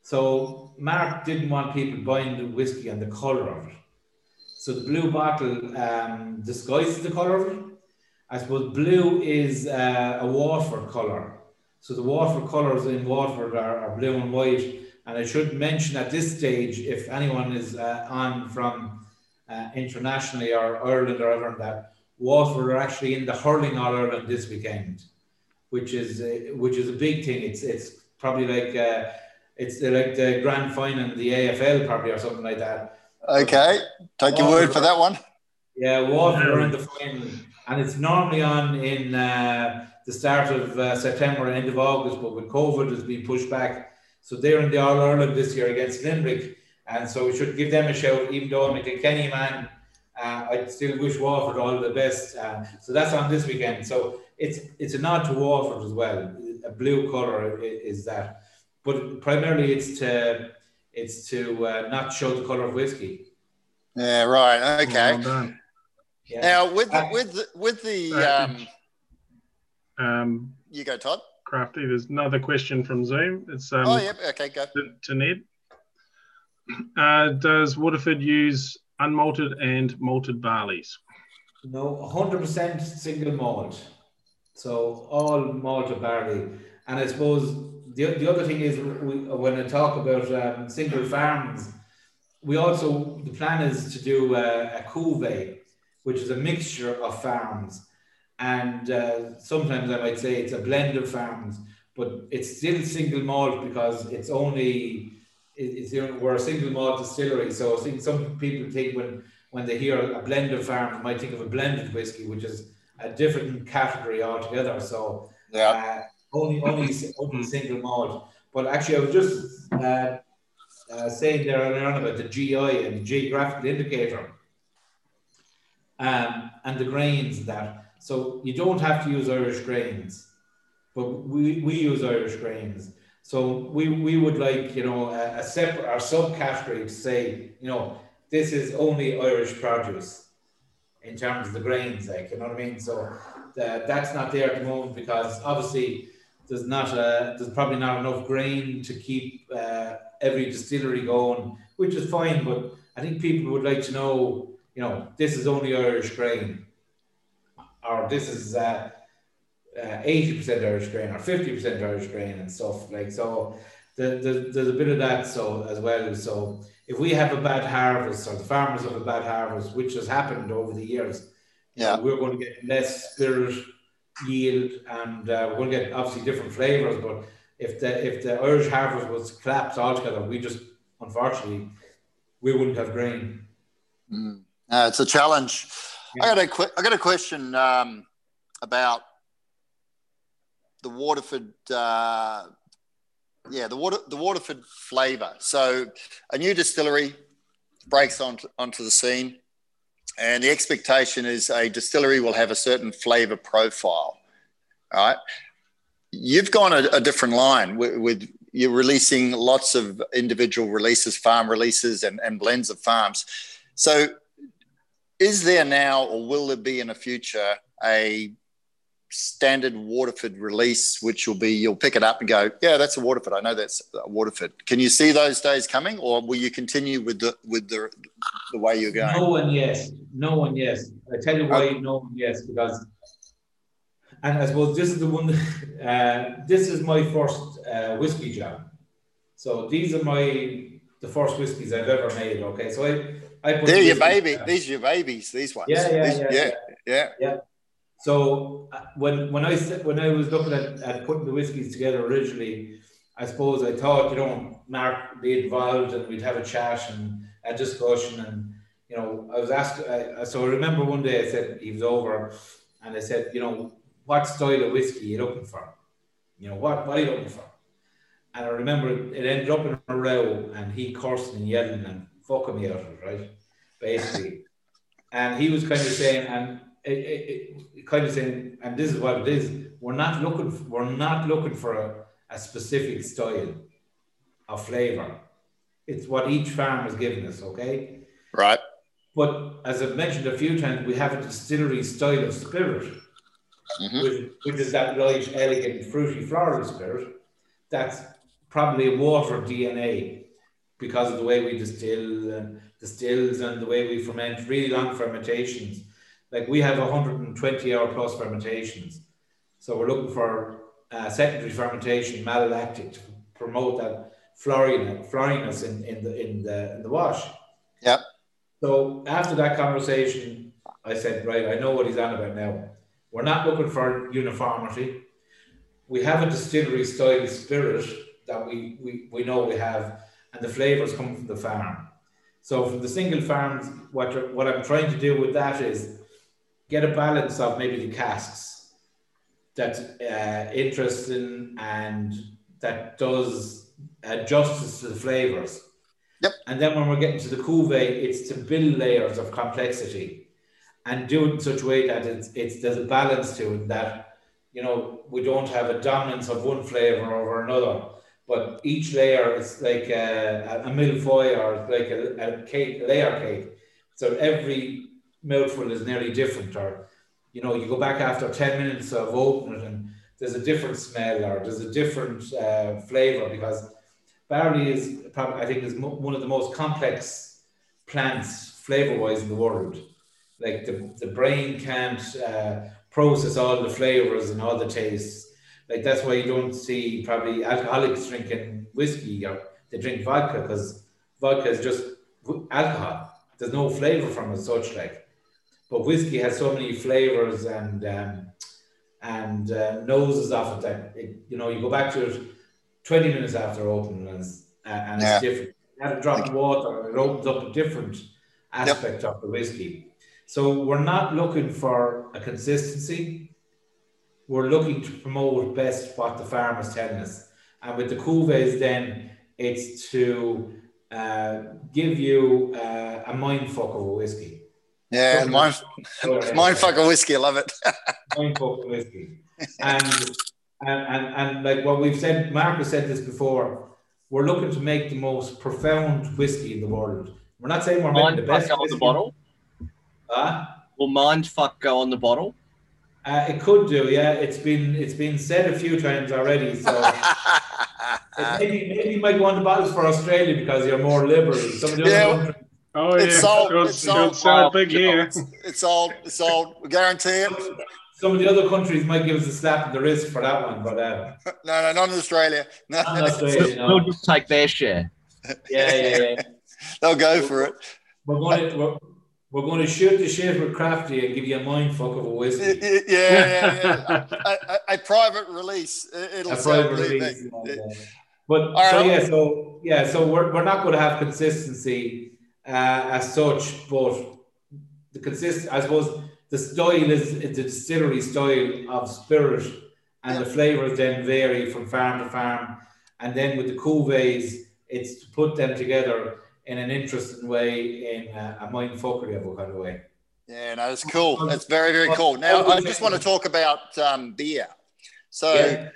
So Mark didn't want people buying the whiskey and the color of it. So the blue bottle um, disguises the color of it. I suppose blue is uh, a Waterford color. So the Waterford colours in Waterford are, are blue and white. And I should mention at this stage, if anyone is uh, on from uh, internationally or Ireland or ever that, Waterford are actually in the hurling All Ireland this weekend, which is uh, which is a big thing. It's it's probably like uh, it's like the grand final in the AFL probably or something like that. Okay. Take your word for that one. Yeah, Waterford are in the final, and it's normally on in uh, the start of uh, September, and end of August, but with COVID, it's been pushed back. So they're in the All Ireland this year against Limerick, and so we should give them a shout. Even though I'm a Kilkenny man, uh, I still wish Waterford all the best. Uh, so that's on this weekend. So it's it's a nod to Waterford as well. A blue colour is that, but primarily it's to it's to uh, not show the colour of whiskey. Yeah, right. Okay. Well. Yeah. Now with the, Uh, with the, with the uh, um, Um, you go, Todd. Crafty, there's another question from Zoom. It's um, oh, yep. Okay, go. to, to Ned. Uh, does Waterford use unmalted and malted barleys? No, 100% single malt. So all malted barley. And I suppose the, the other thing is we, when I talk about um, single farms, we also, the plan is to do a, a cuvee, which is a mixture of farms. And uh, sometimes I might say it's a blend of farms, but it's still single malt because it's only, it's, you know, we're a single malt distillery. So I think some people think when when they hear a blend of farms, they might think of a blended whiskey, which is a different category altogether. So Yeah. uh, only only only single malt. But actually, I was just uh, uh, saying there earlier on about the GI and the geographical indicator, um, and the grains that. So you don't have to use Irish grains, but we, we use Irish grains. So we, we would like you know a, a separate or subcategory to say you know this is only Irish produce in terms of the grains, like you know what I mean. So uh, that's not there at the moment because obviously there's not a, there's probably not enough grain to keep uh, every distillery going, which is fine. But I think people would like to know, you know, this is only Irish grain, or this is uh, uh, eighty percent Irish grain, or fifty percent Irish grain, and stuff like so. The, the, there's a bit of that so as well. So if we have a bad harvest, or the farmers have a bad harvest, which has happened over the years, Yeah. we're going to get less spirit yield, and uh, we'll get obviously different flavors. But if the if the Irish harvest was collapsed altogether, we just unfortunately we wouldn't have grain. Mm. No, it's a challenge. I got a que- I got a question um, about the Waterford. Uh, yeah, the water the Waterford flavour. So a new distillery breaks onto onto the scene, and the expectation is a distillery will have a certain flavour profile. All right. you've gone a, a different line with, with, you're releasing lots of individual releases, farm releases, and, and blends of farms. So, is there now, or will there be in the future, a standard Waterford release, which will be you'll pick it up and go, yeah, that's a Waterford. I know that's a Waterford. Can you see those days coming, or will you continue with the with the the way you're going? No one, yes. No one, yes. I tell you why, no one, yes, because, and I suppose this is the one. Uh, this is my first uh, whiskey job. So these are my the first whiskies I've ever made. Okay, so I. I put They're your baby. These are your babies. These ones. Yeah, yeah, These- yeah, yeah, yeah. So uh, when when I when I was looking at, at putting the whiskies together originally, I suppose I thought you know Mark be involved and we'd have a chat and a discussion and you know I was asked. I- so I remember one day I said he was over and I said you know what style of whiskey are you looking for? You know what what are you looking for? And I remember it ended up in a row and he cursing and yelling and fucking me out of it right basically. and he was kind of saying and it, it, it kind of saying, and this is what it is. We're not looking. For, we're not looking for a, a specific style of flavor. It's what each farm is giving us. Okay, Right. but as I've mentioned a few times, we have a distillery style of spirit, Mhm. which, which is that light, elegant, fruity, floral spirit. That's probably a water DNA because of the way we distill and distills and the way we ferment really long fermentations. Like we have 120 hour plus fermentations. So we're looking for uh, secondary fermentation, malolactic, to promote that floriness, floriness in, in, the, in, the, in the wash. Yeah. So after that conversation, I said, right, I know what he's on about now. We're not looking for uniformity. We have a distillery style spirit that we, we, we know we have, and the flavors come from the farm. So from the single farms, what, what I'm trying to do with that is get a balance of maybe the casks that's uh, interesting and that does uh, justice to the flavors. Yep. And then when we're getting to the cuvee, it's to build layers of complexity and do it in such a way that it's, it's there's a balance to it that you know we don't have a dominance of one flavor over another, but each layer is like a, a millefeuille or like a, a cake, layer cake. So every mouthful is nearly different, or you know, you go back after 10 minutes of opening it and there's a different smell or there's a different uh, flavor because barley is probably, I think, is mo- one of the most complex plants flavor wise in the world. Like the, the brain can't uh, process all the flavors and all the tastes. Like that's why you don't see probably alcoholics drinking whiskey or they drink vodka because vodka is just alcohol. There's no flavor from it, such like. But whiskey has so many flavors and um, and uh, noses off it that it, you know you go back to it 20 minutes after opening and it's, Yeah. it's different. You add a drop of water and it opens up a different aspect of the whiskey. So we're not looking for a consistency. We're looking to promote best what the farmer's telling us. And with the cuvées, then it's to uh, give you uh, a mind fuck of a whiskey. Yeah, Something- mine, Whatever. mine fucking whiskey. I love it. Mind fuck of whiskey. And, and, and, and like what we've said, Mark has said this before, we're looking to make the most profound whiskey in the world. We're not saying we're making the best go on the bottle. Huh? Will mind fuck go on the bottle? Uh, it could do, yeah. It's been it's been said a few times already. So maybe maybe you might go on the bottles for Australia because you're more liberal. Some of the Yeah. other countries, Oh It's yeah, sold- Don't- it's don't sold. Oh, big here. it's all. It's all. We guarantee it. some of the other countries might give us a slap in the wrist for that one, but uh, No, no, not in Australia. No, not in Australia. We'll just take their share. Yeah, yeah, yeah. they'll go for it. We're going to we're, we're going to shoot the shit with crafty and give you a mind fuck of a Yeah, whiskey. yeah, yeah. yeah. a, a, a private release. It- It'll a private release. me. uh, But All so right. yeah, so yeah, so we're, we're not going to have consistency as such, but the consist I suppose the style is it's a distillery style of spirit, and the flavors then vary from farm to farm, and then with the cuvées, it's to put them together in an interesting way, in a, a mindfuckery of a kind of way. Yeah, no, it's cool. It's very, very cool. Now, I just want to talk about um, beer. So, Yeah.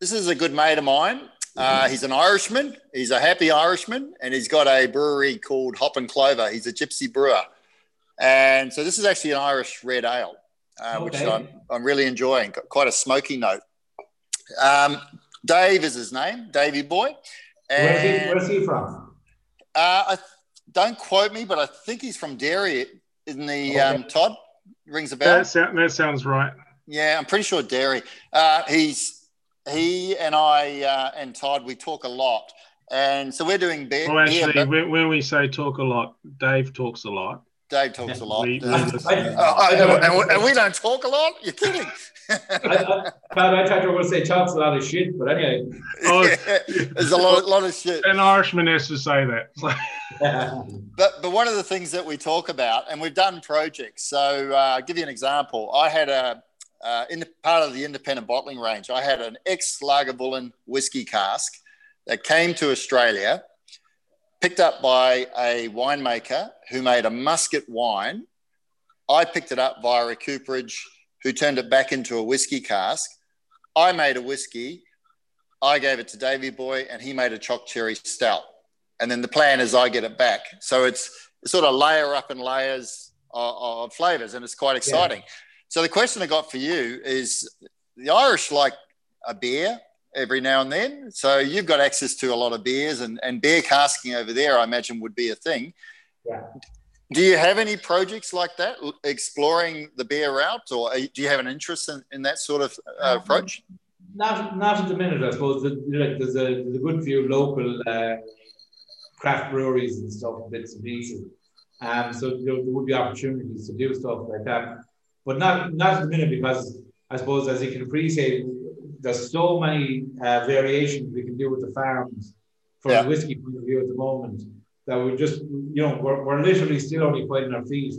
this is a good mate of mine. Uh, he's an Irishman. He's a happy Irishman, and he's got a brewery called Hop and Clover. He's a gypsy brewer, and so this is actually an Irish red ale, uh, which Okay. I'm, I'm really enjoying. Got quite a smoky note. Um, Dave is his name, Davy Boy, Where's he, where's he from? uh, I, don't quote me, but I think he's from Derry. In the Okay. um, Todd rings a bell. That, sound, that sounds right. Yeah, I'm pretty sure Derry. Uh, he's he and I uh, and Todd. We talk a lot, and so we're doing beer. Well, beer actually, when, when we say talk a lot, Dave talks a lot. Dave talks a lot. We- we Uh, listen. and, we- and we don't talk a lot. You're kidding. I, I, God, I thought you were to say talks a lot of shit, but anyway. Oh. There's a lot, lot of shit. An Irishman has to say that. It's But but one of the things that we talk about, and we've done projects. So uh, I'll give you an example. I had a uh, in the part of the independent bottling range. I had an ex Lagavulin whiskey cask that came to Australia, picked up by a winemaker who made a muscat wine. I picked it up via a cooperage who turned it back into a whiskey cask. I made a whiskey. I gave it to Davy Boy, and he made a choc cherry stout and then the plan is I get it back. So it's sort of layer up and layers of, of flavors, and it's quite exciting. So the question I got for you is: the Irish like a beer every now and then, so you've got access to a lot of beers, and, and beer casking over there, I imagine, would be a thing. Yeah. Do you have any projects like that, exploring the beer route, or do you have an interest in, in that sort of uh, approach? Not, not at the minute, I suppose. The- you know, There's a, there's a good few local uh, craft breweries and stuff, bits and pieces. Um, so there would be opportunities to do stuff like that, but not not at the minute because I suppose, as you can appreciate, there's so many uh, variations we can do with the farms from Yeah. the whiskey point of view at the moment that we're just, you know, we're, we're literally still only finding our feet.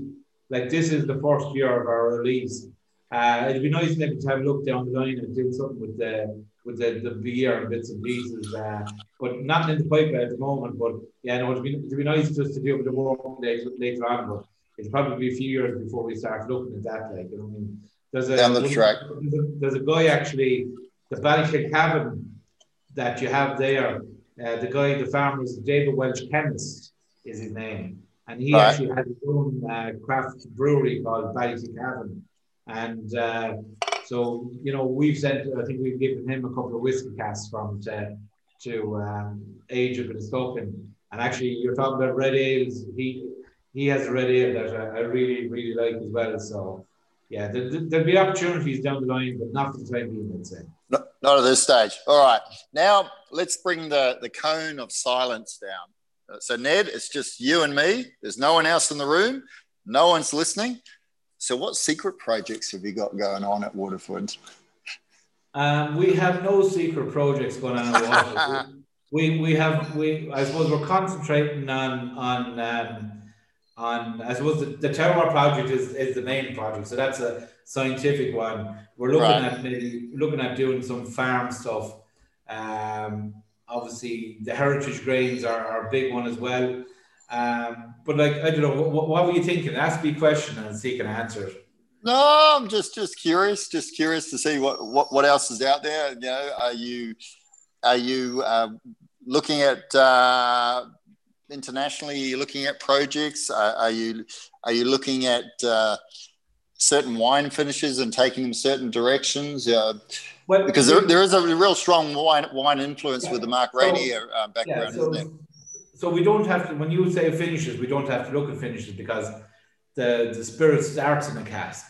Like this is the first year of our release. Uh, it'd be nice maybe to have a look down the line and do something with the with the, the beer and bits and pieces, uh, but not in the pipeline at the moment. But yeah, no, it'd be, it'd be nice just to do a bit of work later, later on. But it'll probably be a few years before we start looking at that. Like, you know, I mean, there's a Down the track. There's a, there's a guy actually, the Ballykilcavan that you have there. Uh, the guy, the farmer, is David Walsh-Kemmis, is his name, and he actually has his own uh, craft brewery called Ballykilcavan. And uh, so, you know, we've sent, I think we've given him a couple of whiskey casks from to, to um, age of. And, and actually, you're talking about red ales. He he has a red ale that I, I really, really like as well. So, yeah, there, there'll be opportunities down the line, but not for the time being, I'd say. No- Not at this stage. All right. Now let's bring the, the cone of silence down. Uh, So, Ned, it's just you and me. There's no one else in the room. No one's listening. So, what secret projects have you got going on at Waterford? Um, we have no secret projects going on at Waterford. we we have we I suppose we're concentrating on on um, on I suppose the, the terroir project is, is the main project, so that's a scientific one. We're looking Right. at maybe looking at doing some farm stuff. Um, obviously the heritage grains are, are a big one as well. Um, but like I don't know, what, what were you thinking? Ask me a question and see can I answer it. No, I'm just just curious, just curious to see what what, what else is out there. You know, are you are you uh, looking at uh, internationally? Are you looking at projects? Are, are you are you looking at uh, certain wine finishes and taking them certain directions? Uh, Well, because there, there is a real strong wine wine influence with the Mark So- Reynier uh, Yeah, background, so, isn't there? so we don't have to, when you say finishes, we don't have to look at finishes because the, the spirit starts in a cask.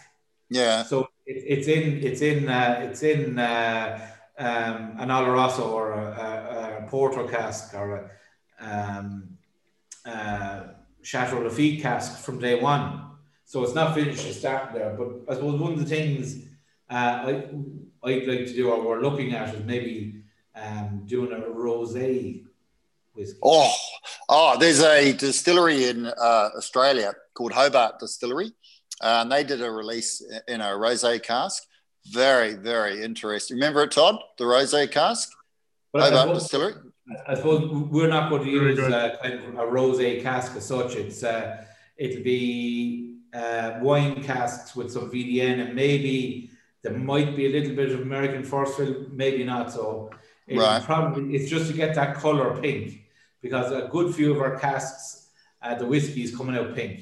Yeah, So it, it's in, it's in, uh, it's in uh, um, an Oloroso or a, a, a Porto cask or a um, uh, Chateau Lafite cask from day one. So it's not finished to start there. But I suppose one of the things uh, I, I'd like to do or we're looking at is maybe um, doing a rosé whiskey. Oh, oh, there's a distillery in uh, Australia called Hobart Distillery, uh, and they did a release in a rosé cask. Very, very interesting. Remember it, Todd? The rosé cask, But Hobart Distillery. I suppose we're not going to use uh, kind of a rosé cask as such. It's uh, it'll be uh, wine casks with some VDN and maybe There might be a little bit of American first fill, maybe not. So it's Right. probably it's just to get that color pink because a good few of our casks, uh, the whiskey is coming out pink.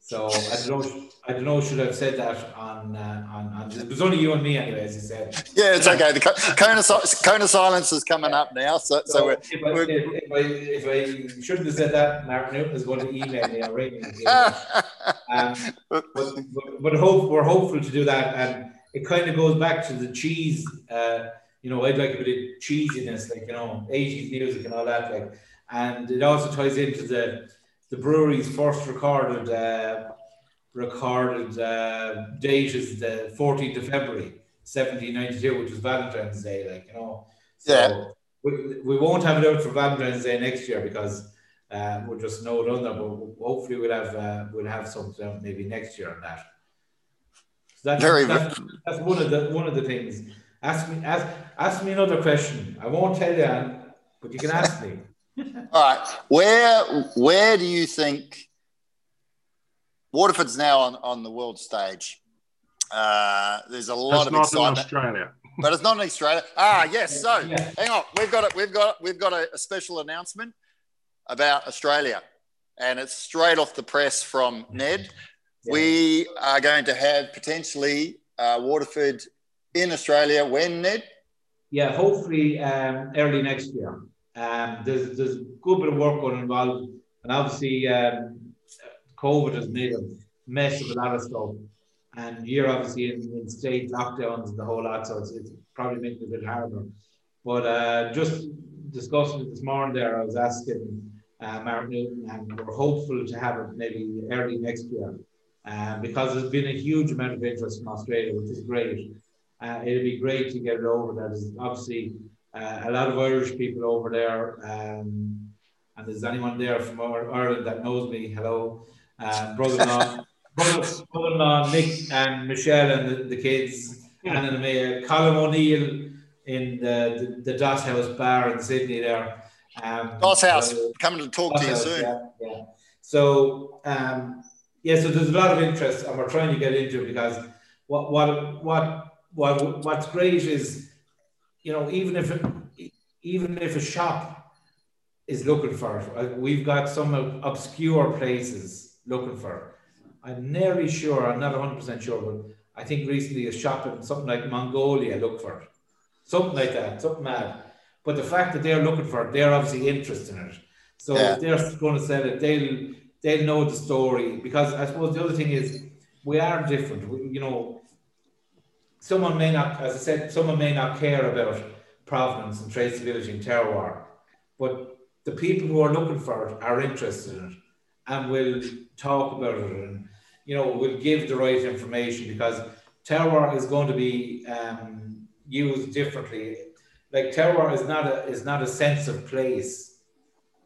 So I don't know. I don't know. Should I have said that on uh, on on? It was only you and me anyway, as you said. Yeah, it's okay. The cone of, cone of silence is coming up now. So, so So we're, if, I, we're- if, if, I, if I shouldn't have said that, Mark Newton is going to email me or ring me. Um, but, but, but hope, we're hopeful to do that. And it kind of goes back to the cheese. Uh, you know, I'd like a bit of cheesiness, like, you know, 80s music and all that. Like, and it also ties into the, the brewery's first recorded, uh, recorded uh, date is the 14th of February, 1792, which was Valentine's Day, like, you know. So Yeah. we, we won't have it out for Valentine's Day next year because uh, we're just snowed that. but hopefully we'll have uh, we'll have something maybe next year on that. So that's, Very that's, that's one of the one of the things. Ask me ask ask me another question. I won't tell you, Anne, but you can ask me. all right. Where where do you think Waterford's now on, on the world stage? Uh, there's a lot That's of not in excitement, Australia. but it's not in Australia. Ah, yes. So Yeah. hang on, we've got it. We've got we've got a, a special announcement about Australia, and it's straight off the press from Ned. We are going to have potentially uh, Waterford in Australia when Ned. Yeah, hopefully um, early next year. Um, there's there's a good bit of work going involved, and obviously um, COVID has made a mess of a lot of stuff. And you're obviously in, in state lockdowns and the whole lot, so it's, it's probably making it a bit harder. But uh, just discussing it this morning there, I was asking uh, Mark Newton, and we're hopeful to have it maybe early next year. Um, because there's been a huge amount of interest from Australia, which is great. Uh, it'd be great to get it over. That is obviously uh, a lot of Irish people over there. Um, and there's anyone there from Ireland that knows me, hello. Uh, brother-in-law, brother, brother-in-law Nick and Michelle and the, the kids, and then Mayor Colin O'Neill in the, the, the Doss House bar in Sydney there. Um, Doss House so- coming to talk to you House, soon. Yeah, yeah. So um, yeah, so there's a lot of interest, and we're trying to get into it because what what what what what's great is, you know, even if it, even if a shop is looking for it, uh, we've got some obscure places looking for. I'm nearly sure, I'm not 100 percent sure, but I think recently a shop in something like Mongolia looked for it, something like that, something mad. But the fact that they're looking for it, they're obviously interested in it. So Yeah. if they're going to sell it, they'll they'll know the story because I suppose the other thing is we are different. We, you know, someone may not, as I said, someone may not care about provenance and traceability and terroir, but the people who are looking for it are interested in it and we'll talk about it and you know we'll give the right information because terroir is going to be um, used differently. Like terroir is not a is not a sense of place.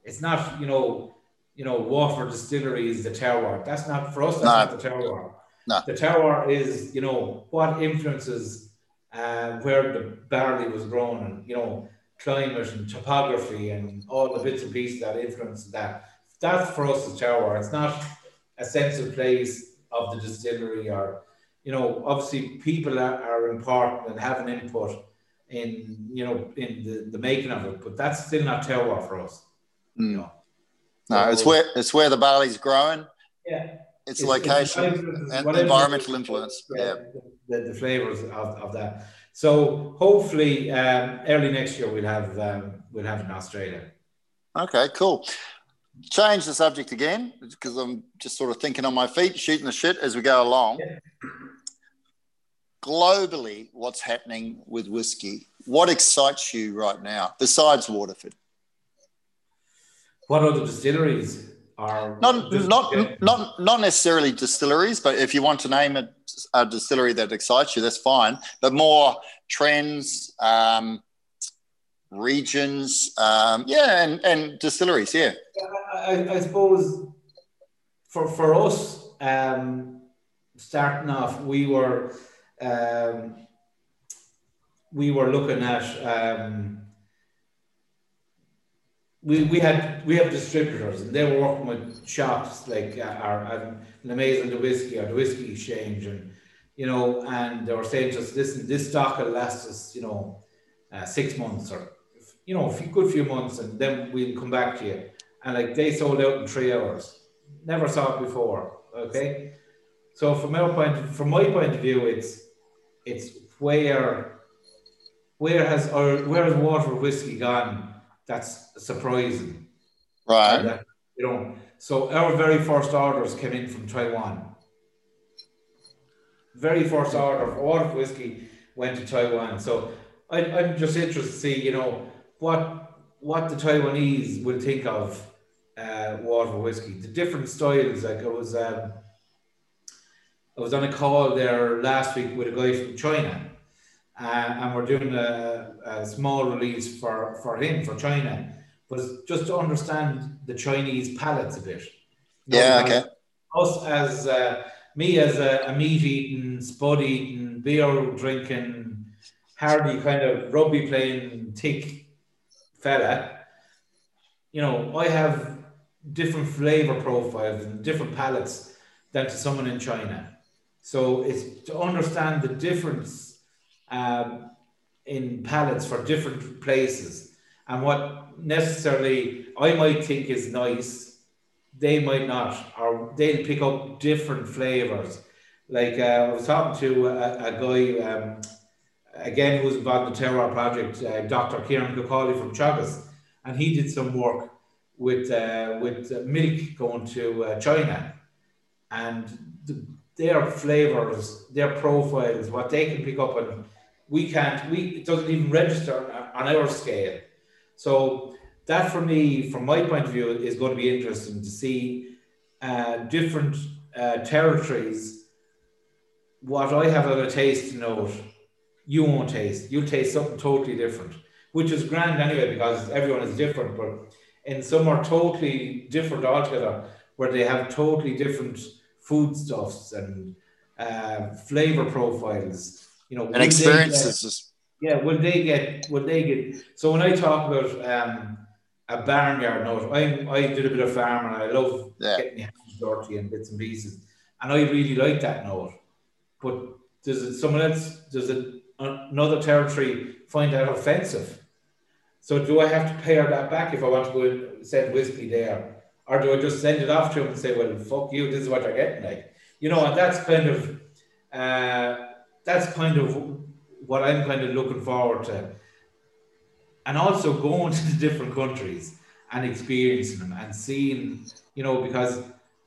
It's not you know you know Waterford Distillery is the terroir. That's not for us. That's No. not the terroir. No. The terroir is you know what influences uh, where the barley was grown and you know climate and topography and all the bits and pieces that influence that. That for us is terroir. It's not a sense of place of the distillery or you know obviously people are, are important and have an input in you know in the, the making of it, but that's still not terroir for us. You Mm. know. No, it's where it's where the barley's growing. Yeah. It's, It's- location it's- and whatever- environmental influence. Yeah. The, the flavors of, of that. So hopefully um, early next year we'll have um, we'll have it in Australia. Okay, cool. Change the subject again because I'm just sort of thinking on my feet, shooting the shit as we go along. Yeah. Globally, what's happening with whiskey? What excites you right now besides Waterford? What other distilleries are Not, not, not, not necessarily distilleries, but if you want to name a, a distillery that excites you, that's fine. But more trends, um, regions, um, yeah, and, and distilleries, yeah. I, I suppose for for us, um, starting off, we were um, we were looking at um, we, we had we have distributors and they were working with shops like uh, our um, Lemaze and the whiskey or the whiskey exchange and you know, and they were saying just us, listen, this stock will last us, you know, uh, six months or, you know, a good few months, and then we'll come back to you. And like they sold out in three hours. Never saw it before. Okay. So from our point, from my point of view, it's it's where where has or where has water whiskey gone? That's surprising. Right. That, you know, so our very first orders came in from Taiwan. Very first order of water whiskey went to Taiwan. So I, I'm just interested to see, you know, what what the Taiwanese will think of uh, water whiskey. The different styles, like I was, um, I was on a call there last week with a guy from China, uh, and we're doing a, a, small release for for him for China, but just to understand the Chinese palates a bit. yeah. Okay. Us as uh, me as a, a meat eating, spud eating, beer drinking, hardy kind of rugby playing, thick fella. You know, I have different flavor profiles and different palates than to someone in China. So it's to understand the difference um, in palates for different places and what necessarily I might think is nice, they might not, or they'll pick up different flavors. Like uh, I was talking to a, a guy, um, again, who was involved in the Terroir project, uh, Dr. Kieran Kilcawley from Teagasc, and he did some work with uh, with milk going to uh, China, and the, their flavors, their profiles, what they can pick up, and we can't. We it doesn't even register on, on our scale. So that, for me, from my point of view, is going to be interesting to see uh, different uh, territories. What I have a taste note, you won't taste. You'll taste something totally different, which is grand anyway because everyone is different. But and some are totally different altogether, where they have totally different foodstuffs and uh, flavor profiles. You know, and experiences. Get, yeah, will they get? Will they get? So when I talk about um, a barnyard note, I I did a bit of farming. I love yeah. getting the hands dirty and bits and pieces, and I really like that note. But does it someone else? Does it another territory find that offensive? So do I have to pay her that back if I want to go and send whiskey there? Or do I just send it off to him and say, well, fuck you, this is what you're getting like? You know, and that's kind of uh, that's kind of what I'm kind of looking forward to. And also going to the different countries and experiencing them and seeing, you know, because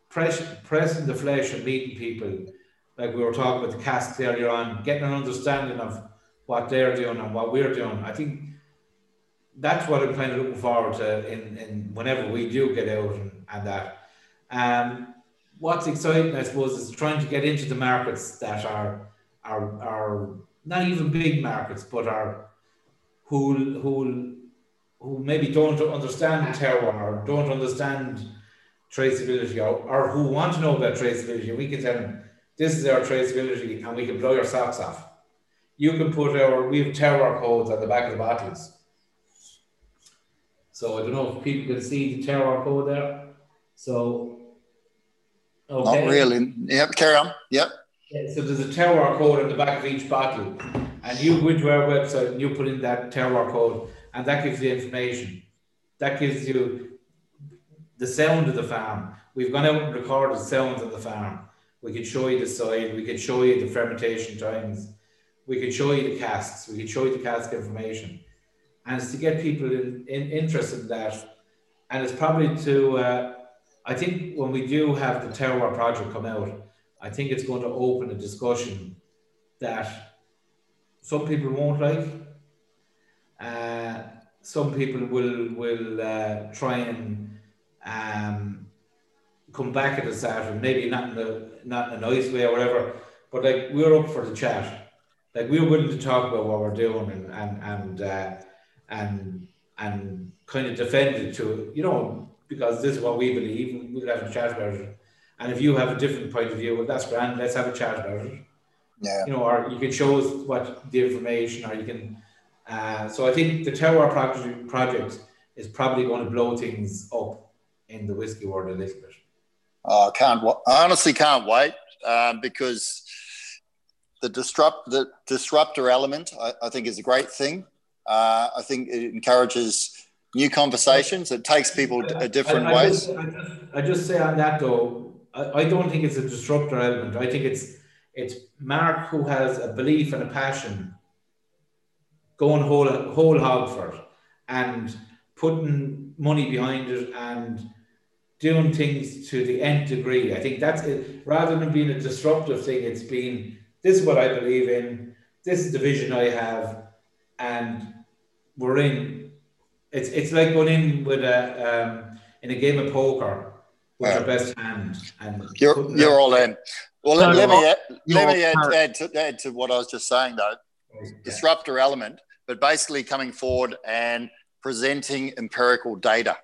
press, pressing the flesh and meeting people, like we were talking about the casks earlier on, getting an understanding of what they're doing and what we're doing. I think that's what I'm kind of looking forward to in, in whenever we do get out and, and that. Um, what's exciting, I suppose, is trying to get into the markets that are are are not even big markets, but are who who who maybe don't understand terroir or don't understand traceability or, or who want to know about traceability. We can tell them this is our traceability and we can blow your socks off. You can put our we have terroir codes on the back of the bottles so I don't know if people can see the terroir code there. So, okay. Not really. Yep, carry on. Yep. Yeah, so there's a terroir code on the back of each bottle, and you go into our website and you put in that terroir code, and that gives you information. That gives you the sound of the farm. We've gone out and recorded sounds of the farm. We can show you the soil. We can show you the fermentation times. We can show you the casks. We can show you the cask information and it's to get people in, in interested in that. And it's probably to, uh, I think when we do have the Terroir project come out, I think it's going to open a discussion that some people won't like. Uh, some people will will uh, try and um, come back at us after, maybe not in a not in a nice way or whatever. But like we're up for the chat. Like we're willing to talk about what we're doing and and and uh, and and kind of defend it to you know because this is what we believe. We'll have a chat about it. And if you have a different point of view, well, that's grand. Let's have a chat about it. Yeah. You know, or you can show us what the information, or you can. Uh, so I think the Terroir project project is probably going to blow things up in the whiskey world a little bit. Oh, I can't. I honestly can't wait um, because the disrupt the disruptor element, I, I think, is a great thing. Uh, I think it encourages new conversations. It takes people a different I, I ways. Just, I, just, I just say on that though, I, I don't think it's a disruptor element. I think it's it's Mark who has a belief and a passion going whole whole hog for it and putting money behind it and doing things to the nth degree. I think that's it. Rather than being a disruptive thing, it's been this is what I believe in. This is the vision I have, and we're in. It's it's like going in with a um, in a game of poker with your best hand, and you're you're all in. Well, so let, me add, let me add, add, to, add to what I was just saying though. Yeah. Disruptor element, but basically coming forward and presenting empirical data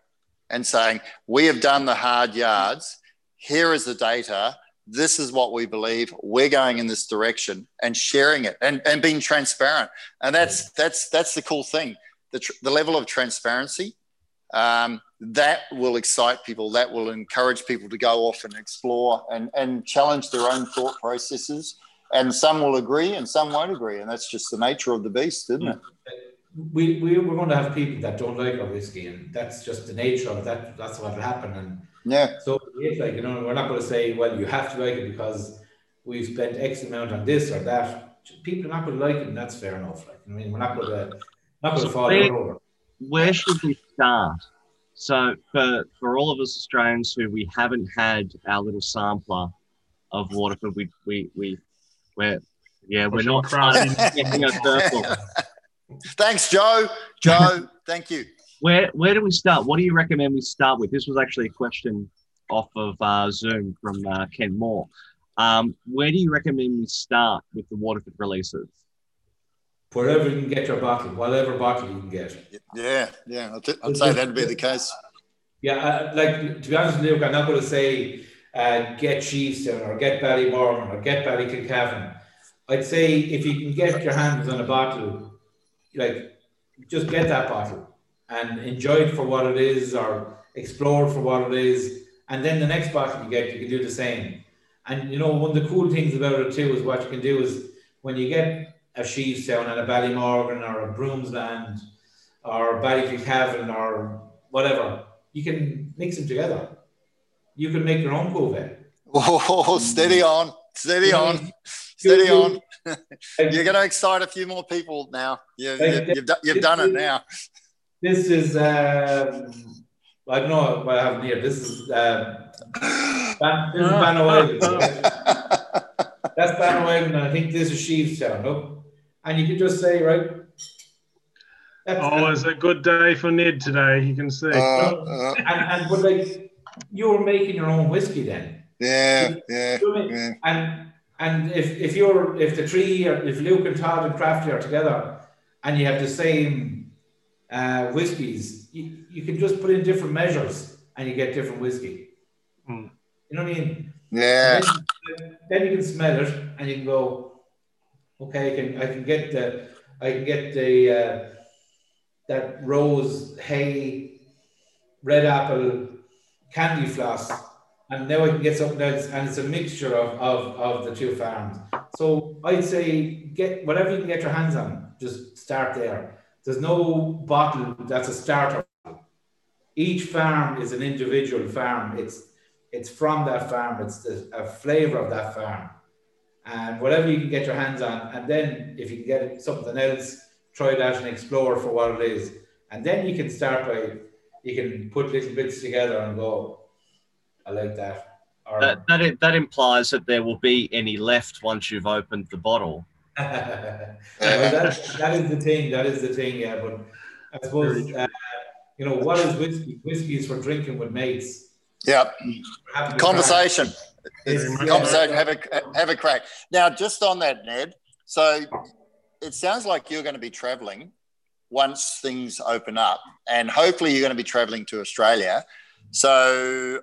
and saying, we have done the hard yards. Here is the data. This is what we believe. We're going in this direction and sharing it and, and being transparent. And that's, that's, that's the cool thing. The, tr- the level of transparency um, that will excite people. That will encourage people to go off and explore and, and challenge their own thought processes. And some will agree and some won't agree. And that's just the nature of the beast, isn't it? We, we we're going to have people that don't like our whiskey, and that's just the nature of that. That's what will happen. And yeah, so it's like you know, we're not going to say, well, you have to like it because we've spent X amount on this or that. People are not going to like it, and that's fair enough. Like I mean, we're not going to not going to fall where, over. Where should we start? So for for all of us Australians who we haven't had our little sampler of Waterford, we we we we're yeah, we're not crying. Thanks, Joe. Joe, thank you. Where where do we start? What do you recommend we start with? This was actually a question off of uh, Zoom from uh, Ken Moore. Um, where do you recommend we start with the Waterford releases? Wherever you can get your bottle, whatever bottle you can get. Yeah, yeah, I'd, I'd say that'd be the case. Yeah, uh, like to be honest, with Luke, I'm not going to say uh, get Sheestown or get Ballymorgan or get Ballykilcavan. I'd say if you can get your hands on a bottle like just get that bottle and enjoy it for what it is or explore for what it is. And then the next bottle you get, you can do the same. And you know, one of the cool things about it too is what you can do is when you get a Sheestown and a Ballymorgan or a Broomsland or Ballykilcavan or whatever, you can mix them together. You can make your own cuvee. Oh, steady on, steady on, steady on. You're going to excite a few more people now. You, have you, you've done it now. This is, um, I don't know what I have here. This is, um, Ban, this is That's Banoagan, and I think this is Sheestown. Look, and you can just say, right? That's, oh, it's a good day for Ned today. You can see. Uh, uh, and, and but like, you were making your own whiskey then. Yeah, yeah, yeah. And and if, if you're if the three if Luke and Todd and Crafty are together and you have the same uh, whiskies, you, you can just put in different measures and you get different whiskey. Mm. You know what I mean? Yeah. Then, then, you can smell it and you can go, okay, I can I can get the I can get the uh, that rose hay red apple candy floss and now I can get something else, and it's a mixture of, of, of the two farms. So I'd say get whatever you can get your hands on, just start there. There's no bottle that's a starter. Each farm is an individual farm. It's it's from that farm. It's the, a flavor of that farm, and whatever you can get your hands on, and then if you can get something else, try it that and explore for what it is, and then you can start by you can put little bits together and go I like that. Or, that that, that implies that there will be any left once you've opened the bottle. that, that is the thing. That is the thing. Yeah, but I suppose uh, you know what is whiskey? Whiskey is for drinking with mates. Yeah, conversation. conversation. Have a have a crack. Now, just on that, Ned. So it sounds like you're going to be traveling once things open up, and hopefully you're going to be traveling to Australia. So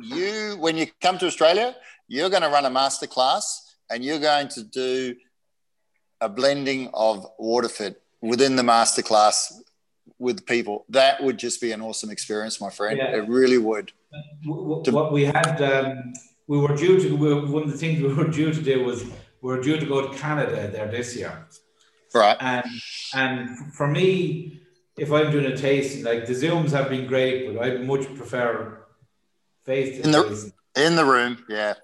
you, when you come to Australia, you're going to run a masterclass and you're going to do a blending of Waterford within the masterclass with people. That would just be an awesome experience, my friend. Yeah. It really would. What we had, um, we were due to, one of the things we were due to do was we're due to go to Canada there this year. Right. And and for me, if I'm doing a tasting, like the Zooms have been great, but I much prefer face to In the- face In the room. Yeah.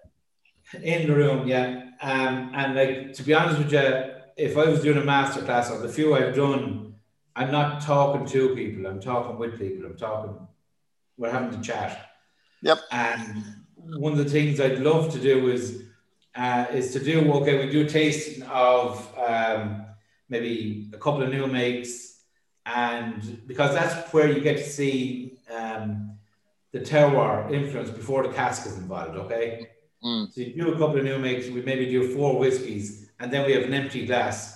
in the room. Yeah. Um, and like to be honest with you, if I was doing a master class or the few I've done, I'm not talking to people. I'm talking with people. I'm talking. We're having to chat. Yep. And one of the things I'd love to do is uh, is to do okay. We do a tasting of um, maybe a couple of new makes, and because that's where you get to see um, the terroir influence before the cask is involved. Okay. Mm. So you do a couple of new makes. We maybe do four whiskies, and then we have an empty glass.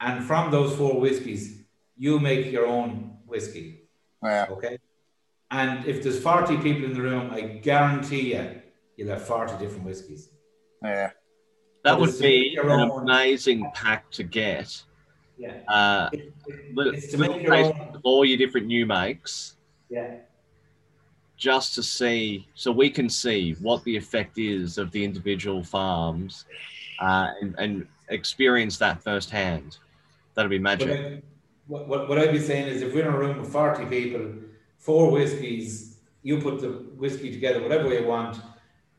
And from those four whiskies, you make your own whiskey. Yeah. Okay. And if there's 40 people in the room, I guarantee you, you'll have 40 different whiskies. Yeah. That But would be your an own- amazing pack to get. Yeah. Uh, It- it- it's to make your own. all your different new makes, Yeah. Just to see, so we can see what the effect is of the individual farms, uh, and, and experience that firsthand. That'd be magic. What, what, what I'd be saying is if we're in a room with 40 people, four whiskies, you put the whiskey together whatever way you want,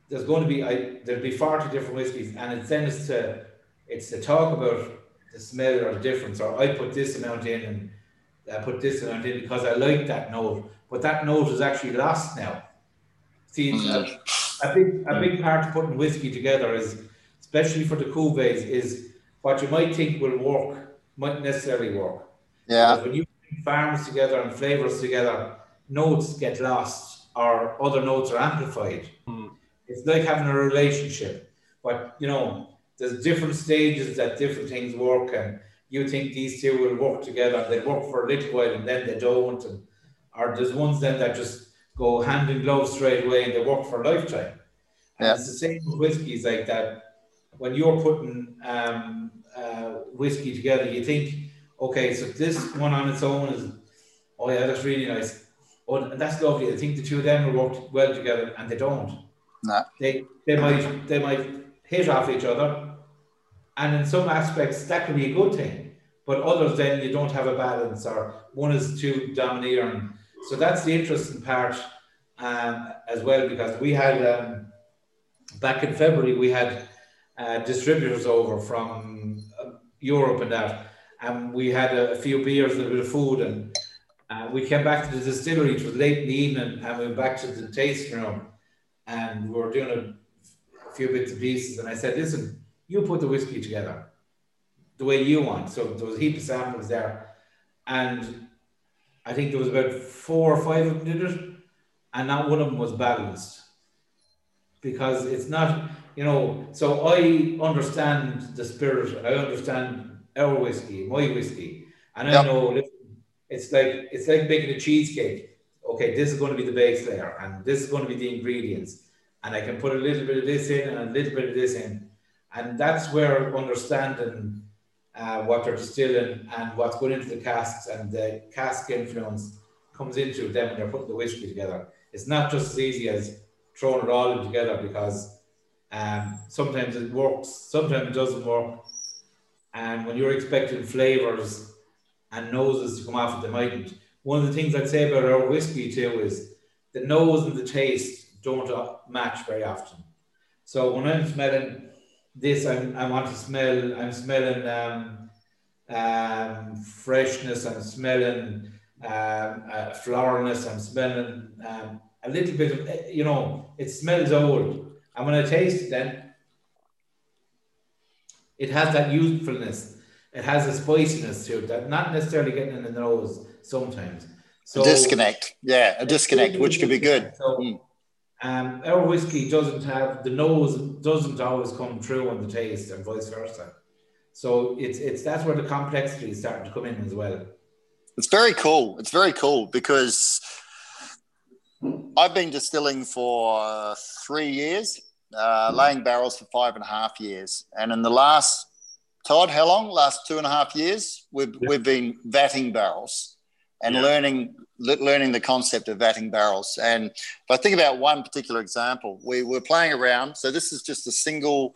there's going to be, I, there'll be 40 different whiskies and it's then it's to, it's to talk about the smell or the difference or I put this amount in and I put this amount in because I like that note, but that note is actually lost now. See, it's a, a big, a big part of putting whiskey together is, especially for the cuvées, is what you might think will work might necessarily work. Yeah. Because when you bring farms together and flavors together, notes get lost or other notes are amplified. Hmm. It's like having a relationship, but you know, there's different stages that different things work, and you think these two will work together. and They work for a little while and then they don't, and or there's ones then that just go hand in glove straight away and they work for a lifetime. And Yeah. it's the same with whiskies like that. When you're putting um, uh, whiskey together, you think, okay, so this one on its own is, oh yeah, that's really nice. Oh, that's lovely. I think the two of them will work well together, and they don't. No. They they might they might hit off each other, and in some aspects that can be a good thing. But others, then you don't have a balance, or one is too domineering. So that's the interesting part um, as well, because we had um, back in February we had uh, distributors over from uh, Europe and that, and we had a, a few beers, and a bit of food, and uh, we came back to the distillery. It was late in the evening, and we went back to the tasting room, and we were doing a, few bits and pieces. And I said, "Listen, you put the whiskey together the way you want." So there was a heap of samples there, and I think there was about four or five of them did it, and not one of them was balanced because it's not, you know. So I understand the spirit, I understand our whiskey, my whiskey, and I Yep. know listen, it's like it's like making a cheesecake. Okay, this is going to be the base layer, and this is going to be the ingredients, and I can put a little bit of this in and a little bit of this in, and that's where understanding uh, what they're distilling and what's going into the casks and the cask influence comes into them when they're putting the whiskey together. It's not just as easy as throwing it all in together because um, sometimes it works, sometimes it doesn't work. And when you're expecting flavors and noses to come off it, they mightn't. One of the things I'd say about our whiskey too is the nose and the taste don't match very often. So when I'm smelling this, I'm, I want to smell, I'm smelling um, um, freshness, I'm smelling um, uh, floralness, I'm smelling um, a little bit of, eh, you know, it smells old. And when I taste it, then it has that youthfulness. It has a spiciness to it that not necessarily getting in the nose sometimes. So a disconnect. Yeah, a disconnect, which could be good. So, Mm. Um, our whiskey doesn't have the nose doesn't always come through on the taste, and vice versa. So it's it's that's where the complexity is starting to come in as well. It's very cool. It's very cool because I've been distilling for three years, uh, laying barrels for five and a half years, and in the last Todd, how long? Last two and a half years, we've Yeah. we've been vatting barrels and Yeah. learning le- learning the concept of vatting barrels. And if I think about one particular example, we were playing around. So this is just a single.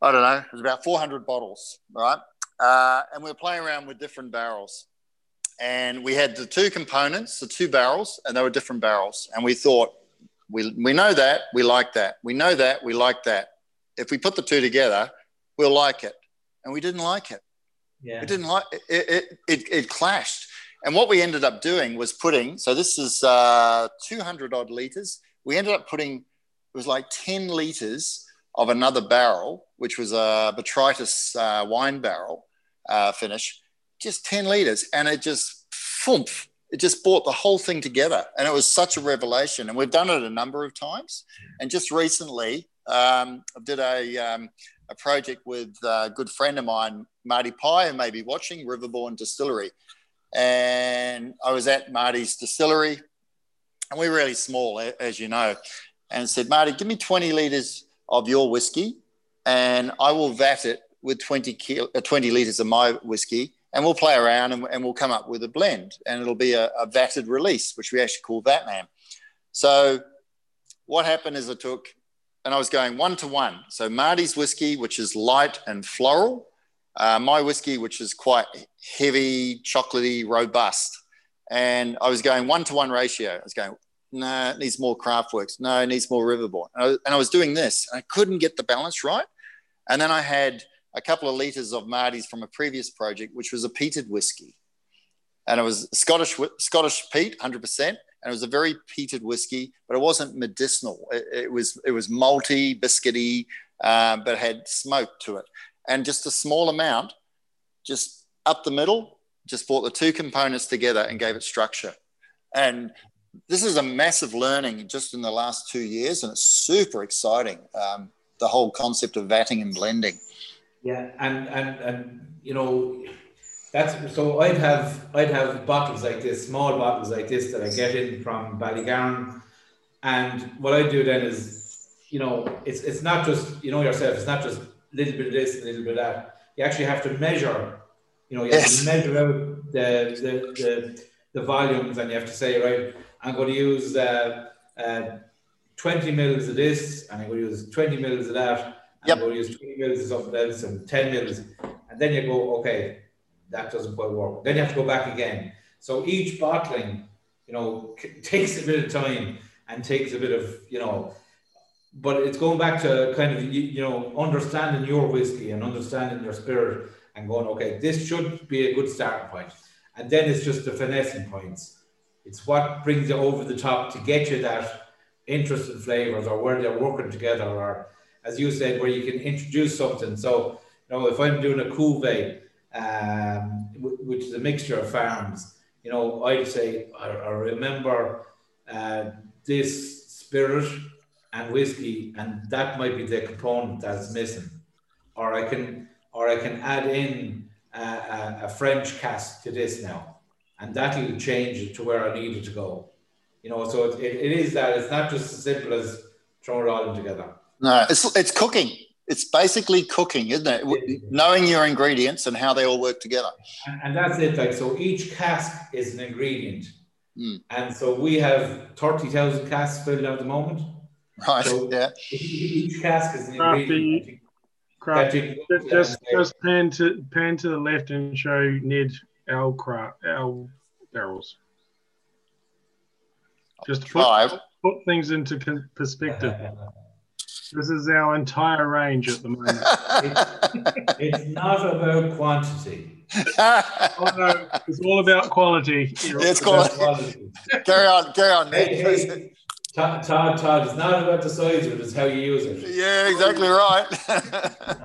I don't know, it was about 400 bottles, right? Uh, and we were playing around with different barrels. And we had the two components, the two barrels, and they were different barrels. And we thought, we, we know that, we like that. We know that, we like that. If we put the two together, we'll like it. And we didn't like it. Yeah. It didn't like it, it, it, it clashed. And what we ended up doing was putting, so this is uh, 200 odd liters. We ended up putting, it was like 10 liters of another barrel, which was a Botrytis uh, wine barrel uh, finish, just 10 liters. And it just, poof, it just brought the whole thing together. And it was such a revelation. And we've done it a number of times. And just recently, um, I did a, um, a project with a good friend of mine, Marty Pye, who may be watching, Riverbourne Distillery. And I was at Marty's distillery, and we are really small, as you know, and said, Marty, give me 20 litres of your whiskey, and I will vat it with 20, kilo, uh, 20 litres of my whiskey, and we'll play around and, and we'll come up with a blend, and it'll be a, a vatted release, which we actually call Vatman. So what happened is I took, and I was going one to one. So Marty's whiskey, which is light and floral, uh, my whiskey, which is quite heavy, chocolatey, robust. And I was going one to one ratio. I was going, no, nah, it needs more Craftworks. No, it needs more Riverbourne. And I, and I was doing this. I couldn't get the balance right. And then I had a couple of liters of Marty's from a previous project, which was a peated whiskey. And it was Scottish, Scottish peat, 100%. And it was a very peated whiskey, but it wasn't medicinal. It, it was, it was malty, biscuity, uh, but had smoke to it and just a small amount, just up the middle, just brought the two components together and gave it structure. And this is a massive learning just in the last two years, and it's super exciting. Um, the whole concept of vatting and blending. Yeah, and and and you know, that's so I'd have I'd have bottles like this, small bottles like this that I get in from Ballygarn, and what I do then is, you know, it's it's not just you know yourself, it's not just a little bit of this, a little bit of that. You actually have to measure, you know, you yes. have to measure out the, the, the, the, volumes and you have to say, right, I'm going to use uh, uh, 20 mils of this and I'm going to use 20 mils of that. Yep. I'm going to use 20 mils of something else and 10 mils. And then you go, okay, that doesn't quite work. Then you have to go back again. So each bottling, you know, takes a bit of time and takes a bit of, you know, but it's going back to kind of you, you know understanding your whiskey and understanding your spirit and going okay this should be a good starting point. And then it's just the finessing points. It's what brings you over the top to get you that interest in flavors or where they're working together or as you said where you can introduce something. So you know if i'm doing a cuvee um, which is a mixture of farms you know i'd say i, I remember uh, this spirit and whiskey, and that might be the component that's missing. Or I can, or I can add in a, a, a French cask to this now, and that'll change it to where I need it to go. You know, so it, it, it is that it's not just as simple as throwing it all in together. No, it's it's cooking. It's basically cooking, isn't it? Yeah. Knowing your ingredients and how they all work together. And, and that's it. Like so, each cask is an ingredient, mm. and so we have thirty thousand casks filled at the moment. Right. So yeah. Each cask is an ingredient. Crafty, just just pan to pan to the left and show Ned our craft our barrels. Just put, put things into perspective. this is our entire range at the moment. it's, it's not about quantity. oh, no, it's all about quality. It's quality. quality. carry on, carry on, Ned. Hey, hey, Todd, Todd, Todd, it's not about the size of it, it's how you use it. Yeah, exactly right.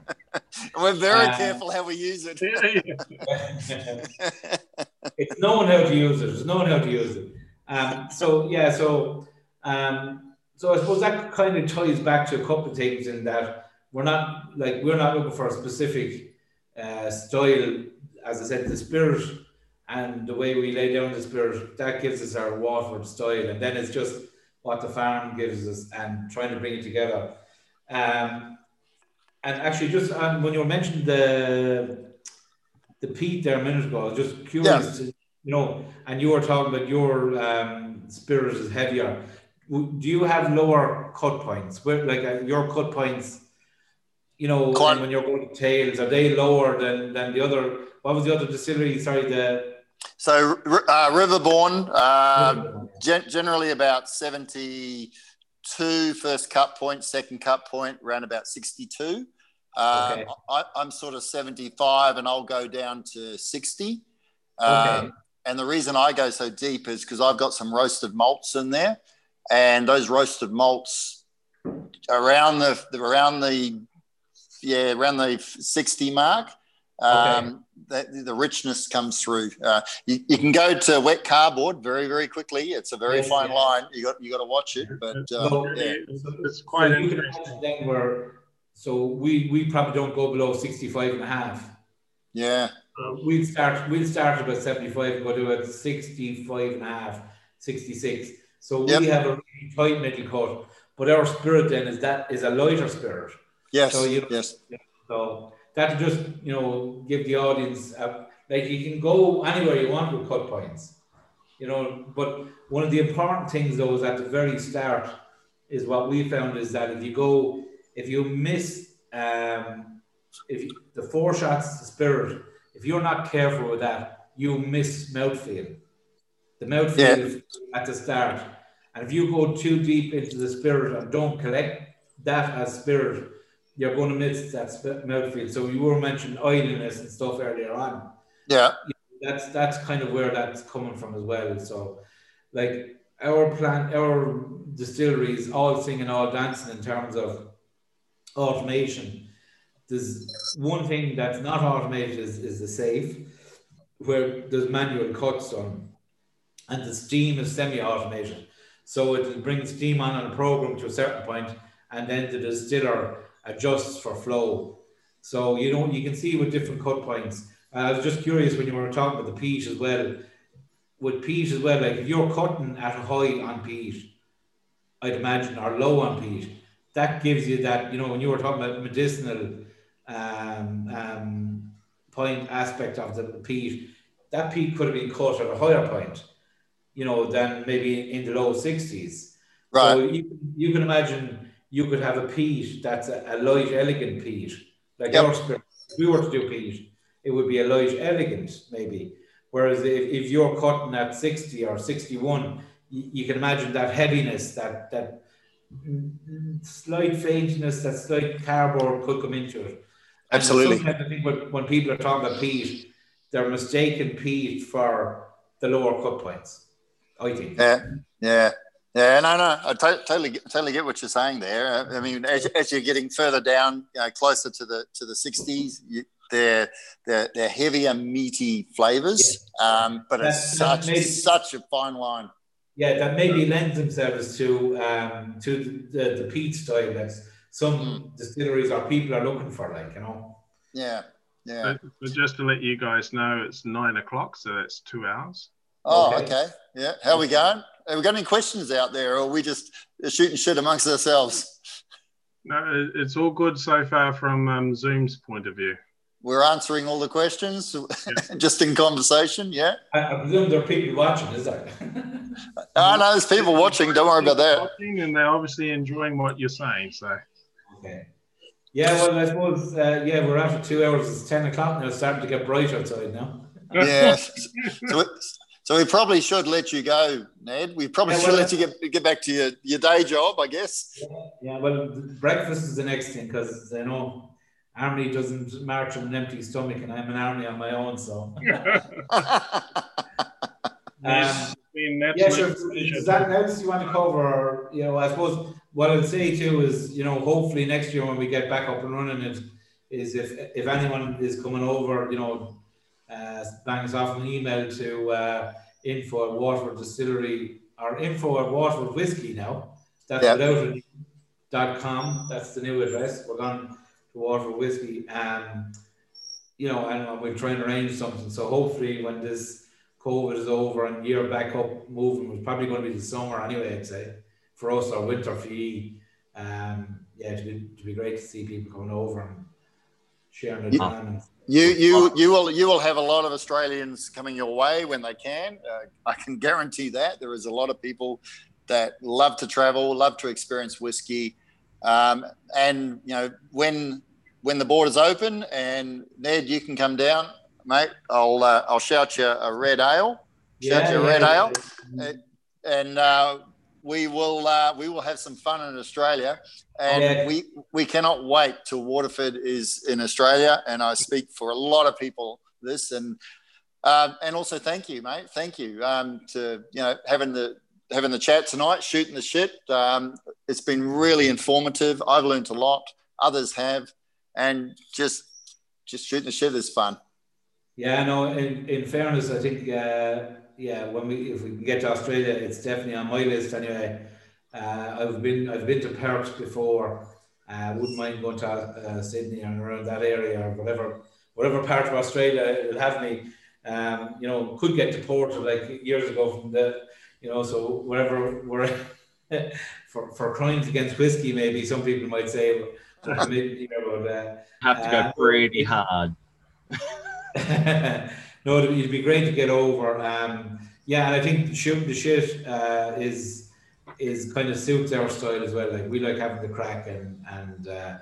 We're very uh, careful how we use it. it's knowing how to use it. It's knowing how to use it. Um, so yeah, so um, so I suppose that kind of ties back to a couple of things in that we're not like we're not looking for a specific uh, style. As I said, the spirit and the way we lay down the spirit that gives us our Waterford style, and then it's just what the farm gives us and trying to bring it together. Um, and actually, just um, when you mentioned the the peat there a minute ago, I was just curious, yeah. to, you know, and you were talking about your um, spirit is heavier. Do you have lower cut points? Where like uh, your cut points? you know, Quite- when you're going to tails, are they lower than, than the other? What was the other distillery? Sorry, the So uh, Riverbourne, uh, gen- generally about 72 first cut point, second cut point, around about 62. Uh, Okay. I, I'm sort of 75 and I'll go down to 60. Um, Okay. and the reason I go so deep is because I've got some roasted malts in there, and those roasted malts around the, around the yeah around the 60 mark. Um, the, the richness comes through. Uh, you, you can go to wet cardboard very very quickly. It's a very Yes, fine yeah. line. You got you got to watch it, but uh, So- yeah. It's, it's quite so interesting. imagine then where, so we, we probably don't go below 65 and a half. yeah. Uh, We'll start, we'll start about 75 and go to about 65 and a half, 66. So we Yep. have a really tight middle cut, but our spirit then is that is a lighter spirit. Yes. So you- yes. So that just, you know, give the audience, a, like you can go anywhere you want with cut points, you know, but one of the important things though is at the very start is what we found is that if you go, if you miss, um, if you, the four shots, the spirit, if you're not careful with that, you miss mouthfeel. The mouthfeel at the start. And if you go too deep into the spirit and don't collect that as spirit, you're going to miss that mouthfeel. So you were mentioning oiliness and stuff earlier on. Yeah. That's that's kind of where that's coming from as well. So, like our plant, our distilleries, all singing, all dancing in terms of automation. There's one thing that's not automated is, is the safe, where there's manual cuts on, and the steam is semi-automated. So it brings bring steam on on a program to a certain point, and then the distiller adjusts for flow. So you know you can see with different cut points. Uh, I was just curious when you were talking about the peat as well. With peat as well, like if you're cutting at a high on peat, I'd imagine, or low on peat, that gives you that. You know, when you were talking about medicinal um, um, point aspect of the peat, that peat could have been cut at a higher point. You know, than maybe in the low sixties. Right. So you, you can imagine you could have a peat that's a, a light, elegant peat. Like Yep. spirit, if we were to do peat, it would be a light, elegant, maybe. Whereas if, if you're cutting at 60 or 61, you, you can imagine that heaviness, that that slight faintness, that slight cardboard could come into it. And Absolutely. Sometimes I think when, when people are talking about peat, they're mistaken peat for the lower cut points. I think. Yeah, yeah, yeah. No, no, I to- totally, totally get what you're saying there. I I mean, as, as you're getting further down, you know, closer to the to the 60s, you, they're they're they're heavier, meaty flavors. Um, but it's That- that such maybe- such a fine line. Yeah, that maybe lends themselves to um, to the, the peat style that some distilleries or people are looking for, like you know. Yeah, yeah. But, but just to let you guys know, it's nine o'clock, so that's two hours. Oh, Okay. okay. Yeah. How are we going? Have we got any questions out there, or are we just shooting shit amongst ourselves? No, it's all good so far from um, Zoom's point of view. We're answering all the questions, just in conversation. Yeah. I, I presume there are people watching, is there? I know there's people watching. Don't worry about that. Watching, and they're obviously enjoying what you're saying. So okay. Yeah, well, I suppose uh, yeah, we're after two hours. It's ten o'clock now. It's starting to get bright outside now. Yeah. so, we- so we probably should let you go, Ned. We probably Yeah, should well, let you get get back to your, your day job, I guess. Yeah, well, breakfast is the next thing because I know Army doesn't march on an empty stomach, and I'm an army on my own. So, um, yeah, sure. Is that else you want to cover? Or, you know, I suppose what I'd say too is, you know, hopefully next year when we get back up and running, it is if if anyone is coming over, you know, uh, bang us off an email to uh, info at Waterford Distillery or info at Waterford Whiskey now. That's Yeah. without com. That's the new address. We're going to Waterford Whiskey. Um, you know, and we'll try and arrange something. So hopefully when this COVID is over and you're back up moving, it's probably going to be the summer anyway, I'd say, for us or winter for you. Um, yeah, it'd be, it'd be great to see people coming over and sharing their Yeah. time. And, You you you will you will have a lot of Australians coming your way when they can. Uh, I can guarantee that there is a lot of people that love to travel, love to experience whiskey, um, and you know when when the borders open, and Ned, you can come down, mate. I'll uh, I'll shout you a red ale. Shout Yeah, you a red yeah. ale, and uh, we will uh, we will have some fun in Australia, and Yeah. we we cannot wait till Waterford is in Australia. And I speak for a lot of people this, and um, and also thank you, mate. Thank you um, to you know having the having the chat tonight, shooting the shit. Um, it's been really informative. I've learned a lot. Others have, and just just shooting the shit is fun. Yeah, no. In, in fairness, I think uh, yeah, when we if we can get to Australia, it's definitely on my list anyway. Uh, I've been I've been to Perth before. I uh, wouldn't mind going to uh, Sydney and around that area or whatever whatever part of Australia it'll have me. Um, you know, could get deported like years ago from the you know, so wherever we're for for crimes against whiskey, maybe some people might say. But, you know, but, uh, Have to go Uh, pretty hard. no, it'd, it'd be great to get over. Um, yeah, and I think the shooting the shit uh, is is kind of suits our style as well. Like we like having the crack and and uh,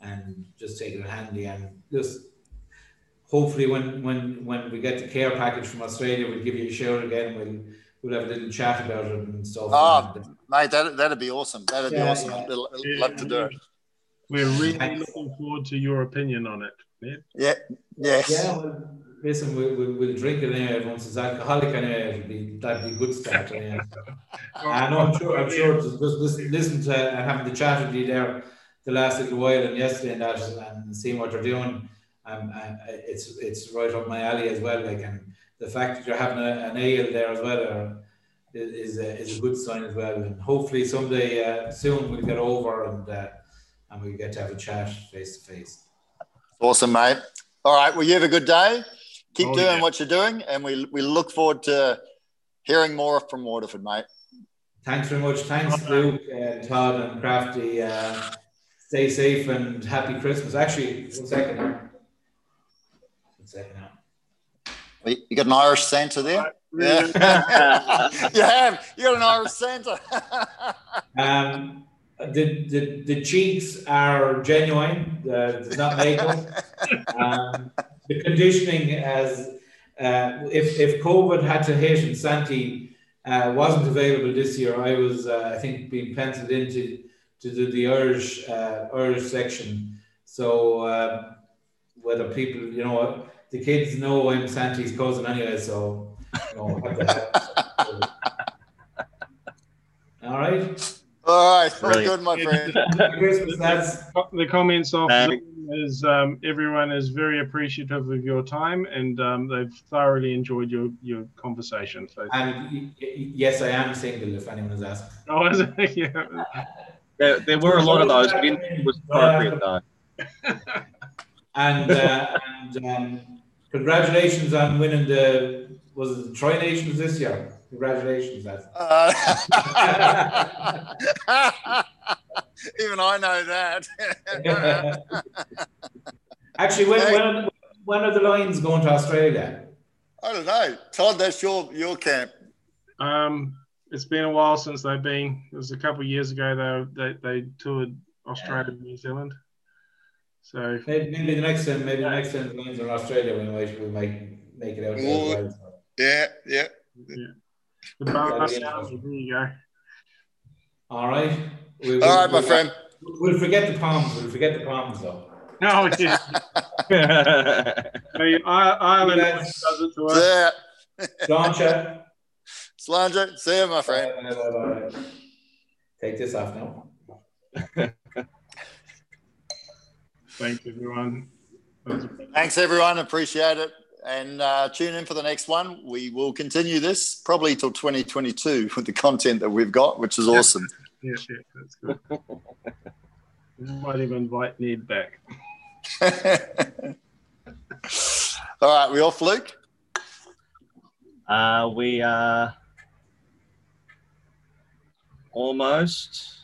and just taking it handy and just hopefully when when when we get the care package from Australia, we'll give you a shout again. We'll we'll have a little chat about it and stuff. Oh, And, Mate, that that'd be awesome. That'd be awesome. yeah. I'd I'd love to do it. We're really looking forward to your opinion on it, Ned. Yeah. Yes. yeah, well, listen, we, we, we'll drink it anyway. Once it's alcoholic anyway, it'll be that'd be a good start. Anyway. I know, I'm sure. I'm sure. Just, just listen, listen to and having the chat with you there the last little while and yesterday and that, and seeing what they're doing. Um, it's it's right up my alley as well. Like, and the fact that you're having a, an ale there as well uh, is is a, is a good sign as well. And hopefully someday uh, soon we'll get over and uh, and we get to have a chat face to face. Awesome, mate. All right. Well, you have a good day. Keep Oh, doing yeah. what you're doing, and we we look forward to hearing more from Waterford, mate. Thanks very much. Thanks, Luke, uh, Todd, and Crafty. Uh, stay safe and happy Christmas. Actually, one second now. One second now. You you got an Irish Santa there? Yeah. you have. You got an Irish Santa. Um, the, the, the cheeks are genuine. Uh, it's not makeup. Um, the conditioning as uh, if if COVID had to hit and Santi uh, wasn't available this year, I was uh, I think being penciled into to do the Irish uh, Irish section. So uh, whether people, you know, the kids know I'm Santi's cousin anyway, so you know, have to have- all right. All right. All Brilliant. good, my friend. Happy Christmas, lads. the comments off Um, is um, everyone is very appreciative of your time and um, they've thoroughly enjoyed your, your conversation. So, And y- y- yes, I am single. If anyone has asked. oh, is it? yeah. There, there were a lot of those. We it was appropriate though. And uh, and um, congratulations on winning the was it the Tri Nations this year. Congratulations, lads. Uh, even I know that. Actually, when when are, the, when are the Lions going to Australia? I don't know. Todd, that's your your camp. Um, it's been a while since they've been. It was a couple of years ago they they, they toured Australia and New Zealand. So Maybe, maybe the next time, maybe the next time the Lions are in Australia, we might we might make it out there as. Yeah, yeah. The bar there you go. All right. We, All right, my friend. We'll forget the palms. We'll forget the palms, though. No, yeah, I mean, I- Ireland Yes. does it to us. Yeah. Sláinte. See you, my friend. Bye, bye, bye. Take this off now. Thanks everyone. That was a- Thanks, everyone. Appreciate it. And uh, tune in for the next one. We will continue this probably till 2022 with the content that we've got, which is awesome. Yeah, yeah, that's good. We might even invite Ned back. All right, we off, Luke? Uh, we are almost